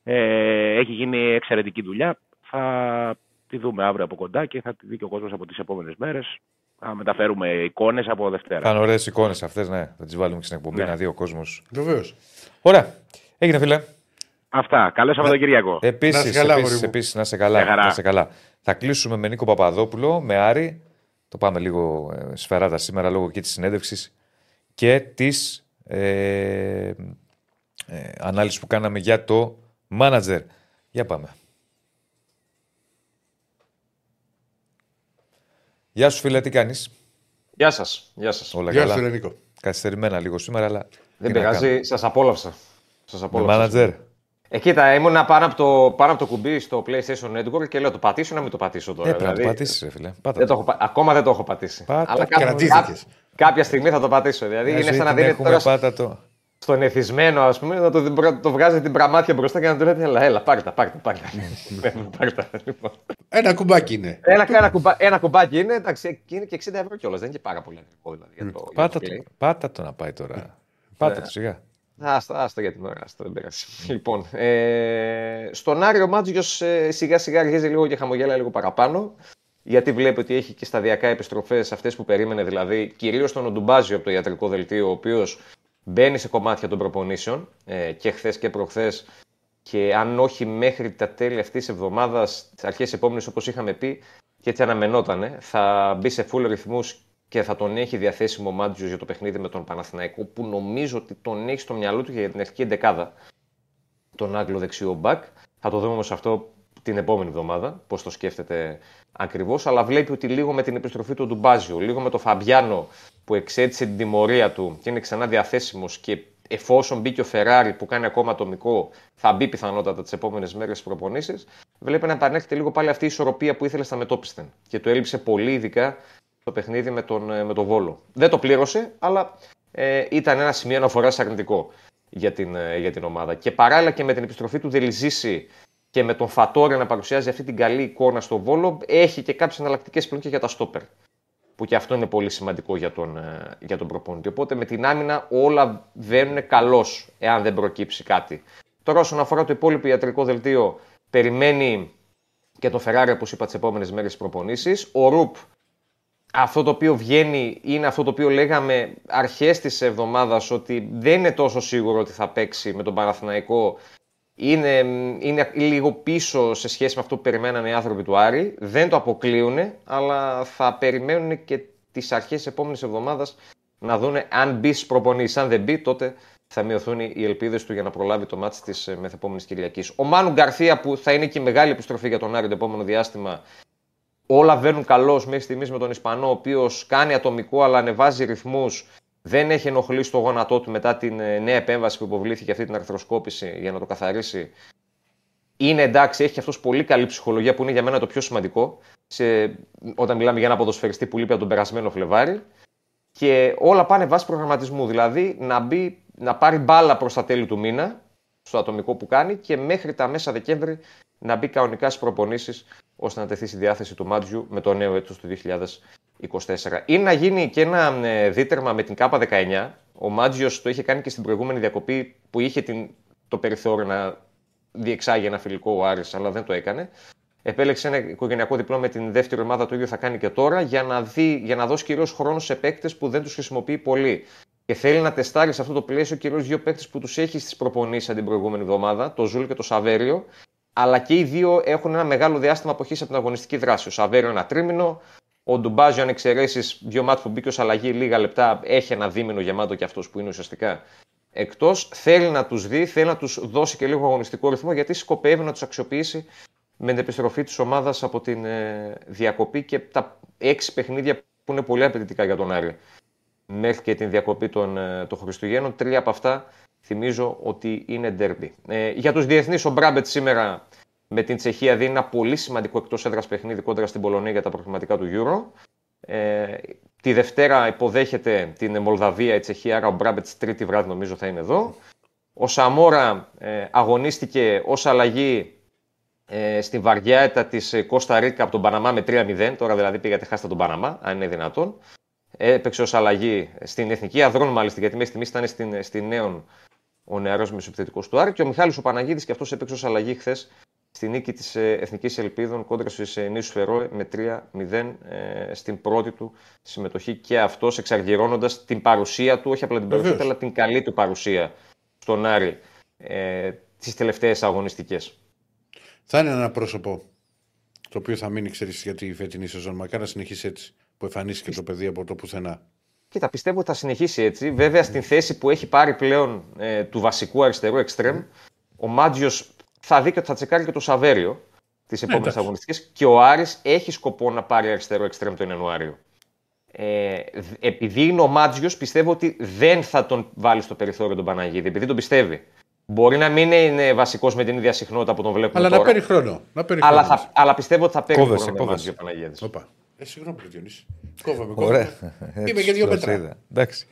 ε, έχει γίνει εξαιρετική δουλειά. Θα τη δούμε αύριο από κοντά και θα τη δει και ο κόσμος από τις επόμενες μέρες. Θα μεταφέρουμε εικόνες από Δευτέρα. Θα είναι ωραίες εικόνες αυτές, ναι. Θα τις βάλουμε και στην εκπομπή Ναι. να δει ο κόσμος. Βεβαίως. Ωραία. Έγινε, φίλε. Αυτά. Καλό Σαββατοκύριακο. Να Επίση, είσαι καλά, επίσης, αγόρι μου. επίσης, να είσαι καλά. Μια χαρά. Να είσαι καλά. Θα κλείσουμε με Νίκο Παπαδόπουλο, με Άρη. Το πάμε λίγο ε, σφαιράτα σήμερα λόγω και της συνέντευξης και της ε, ε, ανάλυση που κάναμε για το manager. Για πάμε. Γεια σου φίλε, τι κάνεις; Γεια σας. Γεια σας. Όλα Γεια καλά; σου, ρε Νίκο. Καθυστερημένα λίγο σήμερα, αλλά. Δεν τι να πειράζει, σας απόλαυσα. Σας κάνουμε. απόλαυσα. Με manager; Ε, κοίτα, ήμουν πάνω από, το, πάνω από το κουμπί στο PlayStation Network και λέω το πατήσω ή να μην το πατήσω τώρα. Ε, πρέπει να το δηλαδή, πατήσεις, φίλε. Πάτα δεν το. το έχω, πα- ακόμα δεν το έχω πατήσει. Πάτα Αλλά το. κά- Κρατήθηκες. κά- κάποια στιγμή θα το πατήσω. Δηλαδή Μια είναι ζωή σαν να την δίνετε έχουμε, τώρα πάτα το. στον εθισμένο, ας πούμε, να το, το, το βγάζει την πραμάτια μπροστά και να του λέτε: Έλα, έλα, πάρε τα, πάρε τα. Πάρε τα. Ναι, πάρε τα, λοιπόν. Ένα κουμπάκι είναι. ένα, ένα, κουμπά, ένα κουμπάκι είναι, εντάξει, και είναι και 60 ευρώ κιόλας. Δεν είναι και πάρα πολύ ακριβό δηλαδή. Για το, για Πάτα το το, Play. πάτα το να πάει τώρα. Πάτα Ναι. το σιγά. Άστα, άστα για την ώρα, άστα, δεν πειράζει. Λοιπόν, ε, στον Άρη ο Μάτζιος ε, σιγά σιγά αρχίζει λίγο και χαμογέλα λίγο παραπάνω. Γιατί βλέπει ότι έχει και σταδιακά επιστροφές αυτές που περίμενε, δηλαδή κυρίως τον Οντουμπάζιο από το ιατρικό δελτίο, ο οποίος μπαίνει σε κομμάτια των προπονήσεων ε, και χθες και προχθές. Και αν όχι μέχρι τα τέλη αυτής της εβδομάδας, τις αρχές επόμενης όπως είχαμε πει, και έτσι αναμενότανε, θα μπει σε full ρυθμούς και θα τον έχει διαθέσιμο ο Μάντζιος για το παιχνίδι με τον Παναθηναϊκό, που νομίζω ότι τον έχει στο μυαλό του για την αρχική εντεκάδα. Τον Άγγλο δεξιό μπακ. Θα το δούμε όμως αυτό την επόμενη εβδομάδα, πώς το σκέφτεται ακριβώς. Αλλά βλέπει ότι λίγο με την επιστροφή του Ντουμπάζιο, λίγο με τον Φαμπιάνο που εξέτησε την τιμωρία του και είναι ξανά διαθέσιμος και εφόσον μπει και ο Φεράρι που κάνει ακόμα ατομικό, θα μπει πιθανότατα τις επόμενες μέρες στις προπονήσεις, βλέπει να επανέρχεται λίγο πάλι αυτή η ισορροπία που ήθελε στα μετόπιστεν. Και το έλειψε πολύ, ειδικά το παιχνίδι με τον, ε, με τον Βόλο. Δεν το πλήρωσε, αλλά ε, ήταν ένα σημείο αναφοράς αρνητικό για την, ε, για την ομάδα. Και παράλληλα και με την επιστροφή του Δελιζήση και με τον Φατόρια να παρουσιάζει αυτή την καλή εικόνα στο Βόλο, έχει και κάποιες εναλλακτικές πλέον και για τα στόπερ. Που και αυτό είναι πολύ σημαντικό για τον, ε, για τον προπονητή. Οπότε με την άμυνα όλα βαίνουν καλώς, εάν δεν προκύψει κάτι. Τώρα, όσον αφορά το υπόλοιπο ιατρικό δελτίο, περιμένει και το Φεράρι, όπως είπα, τις επόμενες μέρες προπονήσεις. Ο Ρουπ αυτό το οποίο βγαίνει είναι αυτό το οποίο λέγαμε αρχές της εβδομάδας ότι δεν είναι τόσο σίγουρο ότι θα παίξει με τον Παναθηναϊκό. Είναι, είναι λίγο πίσω σε σχέση με αυτό που περιμένανε οι άνθρωποι του Άρη. Δεν το αποκλείουν, αλλά θα περιμένουν και τις αρχές της επόμενης εβδομάδας να δουν αν μπει στις προπονήσεις. Αν δεν μπει, τότε θα μειωθούν οι ελπίδες του για να προλάβει το μάτι της μεθεπόμενης Κυριακής. Ο Μάνου Γκαρθία, που θα είναι και η μεγάλη επιστροφή για τον Άρη το επόμενο διάστημα, όλα βαίνουν καλώς μέχρι στιγμής με τον Ισπανό, ο οποίος κάνει ατομικό αλλά ανεβάζει ρυθμούς. Δεν έχει ενοχλήσει το γόνατό του μετά την ε, νέα επέμβαση που υποβλήθηκε αυτή την αρθροσκόπηση για να το καθαρίσει. Είναι εντάξει, έχει και αυτός πολύ καλή ψυχολογία που είναι για μένα το πιο σημαντικό σε, όταν μιλάμε για ένα ποδοσφαιριστή που λείπει από τον περασμένο Φλεβάρι. Και όλα πάνε βάσει προγραμματισμού. Δηλαδή να, μπει, να πάρει μπάλα προς τα τέλη του μήνα, στο ατομικό που κάνει, και μέχρι τα μέσα Δεκέμβρη να μπει κανονικά στις προπονήσεις ώστε να τεθεί στη διάθεση του Μάτζιου με το νέο έτος του 2024. Ή να γίνει και ένα ε, δίτερμα με την ΚΑΠΑ 19. Ο Μάτζιος το είχε κάνει και στην προηγούμενη διακοπή που είχε την, το περιθώριο να διεξάγει ένα φιλικό ο Άρης, αλλά δεν το έκανε. Επέλεξε ένα οικογενειακό διπλό με την δεύτερη ομάδα, το ίδιο θα κάνει και τώρα, για να, δει, για να δώσει κυρίω χρόνο σε παίκτες που δεν τους χρησιμοποιεί πολύ. Και θέλει να τεστάρει σε αυτό το πλαίσιο κυρίω δύο παίκτες που τους έχει στις προπονήσεις την προηγούμενη εβδομάδα, το Ζούλ και το Σαβέριο. Αλλά και οι δύο έχουν ένα μεγάλο διάστημα αποχής από την αγωνιστική δράση. Ο Σαβέριο ένα τρίμηνο, ο Ντουμπάζιο, αν εξαιρέσεις δύο μάτια που μπήκε ως αλλαγή λίγα λεπτά, έχει ένα δίμηνο γεμάτο και αυτός που είναι ουσιαστικά εκτός. Θέλει να τους δει, θέλει να τους δώσει και λίγο αγωνιστικό ρυθμό, γιατί σκοπεύει να τους αξιοποιήσει με την επιστροφή της ομάδας από την ε, διακοπή και τα έξι παιχνίδια που είναι πολύ απαιτητικά για τον Άρη μέχρι και την διακοπή των, ε, των Χριστουγέννων. Τρία από αυτά θυμίζω ότι είναι ντέρμπι. Ε, για τους διεθνείς, ο Μπράμπετ σήμερα με την Τσεχία δίνει ένα πολύ σημαντικό εκτός έδρας παιχνίδι κόντρα στην Πολωνία για τα προγραμματικά του Euro. Ε, τη Δευτέρα υποδέχεται την Μολδαβία η Τσεχία, άρα ο Μπράμπετ τρίτη βράδυ νομίζω θα είναι εδώ. Ο Σαμόρα ε, αγωνίστηκε ως αλλαγή ε, στην βαριάτα της Κώστα Ρίκα από τον Παναμά με 3-0. Τώρα δηλαδή πήγατε χάστα τον Παναμά, αν είναι δυνατόν. Έπαιξε ως αλλαγή στην εθνική αδρών, μάλιστα, γιατί μέχρι στιγμής ήταν στην, στην Νέον ο νεαρός μεσοπιθετικός του Άρη. Και ο Μιχάλης ο Παναγίδης και αυτός έπαιξε ως αλλαγή χθες στη νίκη της Εθνικής Ελπίδων κόντρα στους Νίσου Φερό με 3-0 ε, στην πρώτη του συμμετοχή και αυτός εξαργυρώνοντας την παρουσία του, όχι απλά την παρουσία αλλά την καλή του παρουσία στον Άρη ε, τις τελευταίες αγωνιστικές. Θα είναι ένα πρόσωπο το οποίο θα μείνει, ξέρεις, γιατί η φετινή σεζόν. Μακάρι να συνεχίσει έτσι που εμφανίστηκε το παιδί από το πουθενά. Κοίτα, πιστεύω ότι θα συνεχίσει έτσι. Βέβαια, στην θέση που έχει πάρει πλέον ε, του βασικού αριστερού εξτρέμ, ο Μάτζιος θα δει και ότι θα τσεκάρει και το Σαβέριο τις επόμενες ναι, αγωνιστικές. Και ο Άρης έχει σκοπό να πάρει αριστερό εξτρέμ τον Ιανουάριο. Ε, επειδή είναι ο Μάτζιος, πιστεύω ότι δεν θα τον βάλει στο περιθώριο τον Παναγίδη, επειδή τον πιστεύει. Μπορεί να μην είναι βασικός με την ίδια συχνότητα που τον βλέπουμε αλλά τώρα. Να παίρνει χρόνο. Να παίρνει αλλά, χρόνο. Θα, αλλά πιστεύω ότι θα παίρνει Κόβεσαι, χρόνο κόβεσαι. ο Παναγίδης. Οπα. Ε, συγγνώμη, Διονύσης. Κόβαμε, Ωραία. κόβαμε. Είμαι και δύο Το πέτρα. είδα. Εντάξει.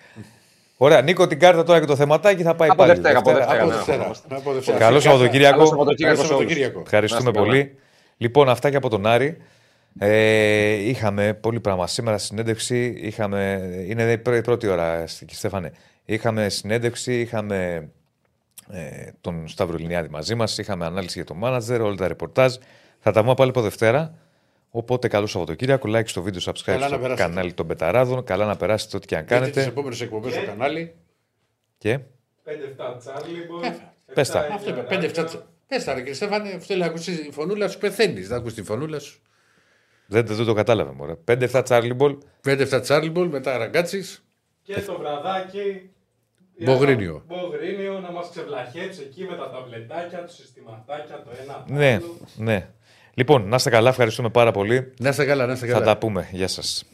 Ωραία, Νίκο την κάρτα τώρα και το θεματάκι θα πάει Από πάλι. Δευτέρα, από Δευτέρα. Από ναι, Δευτέρα. έχουμε. Από Δευτέρα. Καλό Φυσικά. Σαββατοκύριακο. Καλό Σαββατοκύριακο Καλό σε όλους. Σαββατοκύριακο. Ευχαριστούμε Να είστε καλά. πολύ. Λοιπόν, αυτά και από τον Άρη. Ε, είχαμε πολύ πράγμα. Σήμερα συνέντευξη είχαμε. Είναι η πρω- η πρώτη ώρα, κύριε Στέφανε. Είχαμε συνέντευξη, είχαμε ε, τον Σταύρο Λινιάδη μαζί μας. Είχαμε ανάλυση για το μάνατζερ, όλα τα ρεπορτάζ. Θα τα πούμε πάλι από Δευτέρα. Οπότε καλό Σαββατοκύριακο. Like στο βίντεο, subscribe Καλά να στο περάσετε. κανάλι των Πεταράδων. Καλά να περάσετε ό,τι και αν Δείτε τις κάνετε. επόμενες εκπομπές στο κανάλι. Και; 5-7 Τσάρλιμπορ. Πες τα. Αυτό είπε. 5-7. Πες τα, ρε κύριε Στέφανε, θέλει να ακούσει τη φωνούλα σου, πεθαίνεις. Δεν ακούς τη φωνούλα σου. δεν, δεν το κατάλαβε. μωρέ. 5-7 Charlie Ball. 5-7 Τσάρλιμπολ, μετά ραγκάτσι. Και το βραδάκι. Μπογρίνιο. Μπογρίνιο να μας ξεβλαχέψει εκεί με τα ταμπλετάκια, τους συστηματάκια, το ένα το Ναι, άλλο. ναι. Λοιπόν, να είστε καλά, ευχαριστούμε πάρα πολύ. Να είστε καλά, να είστε καλά. Θα τα πούμε. Γεια σας.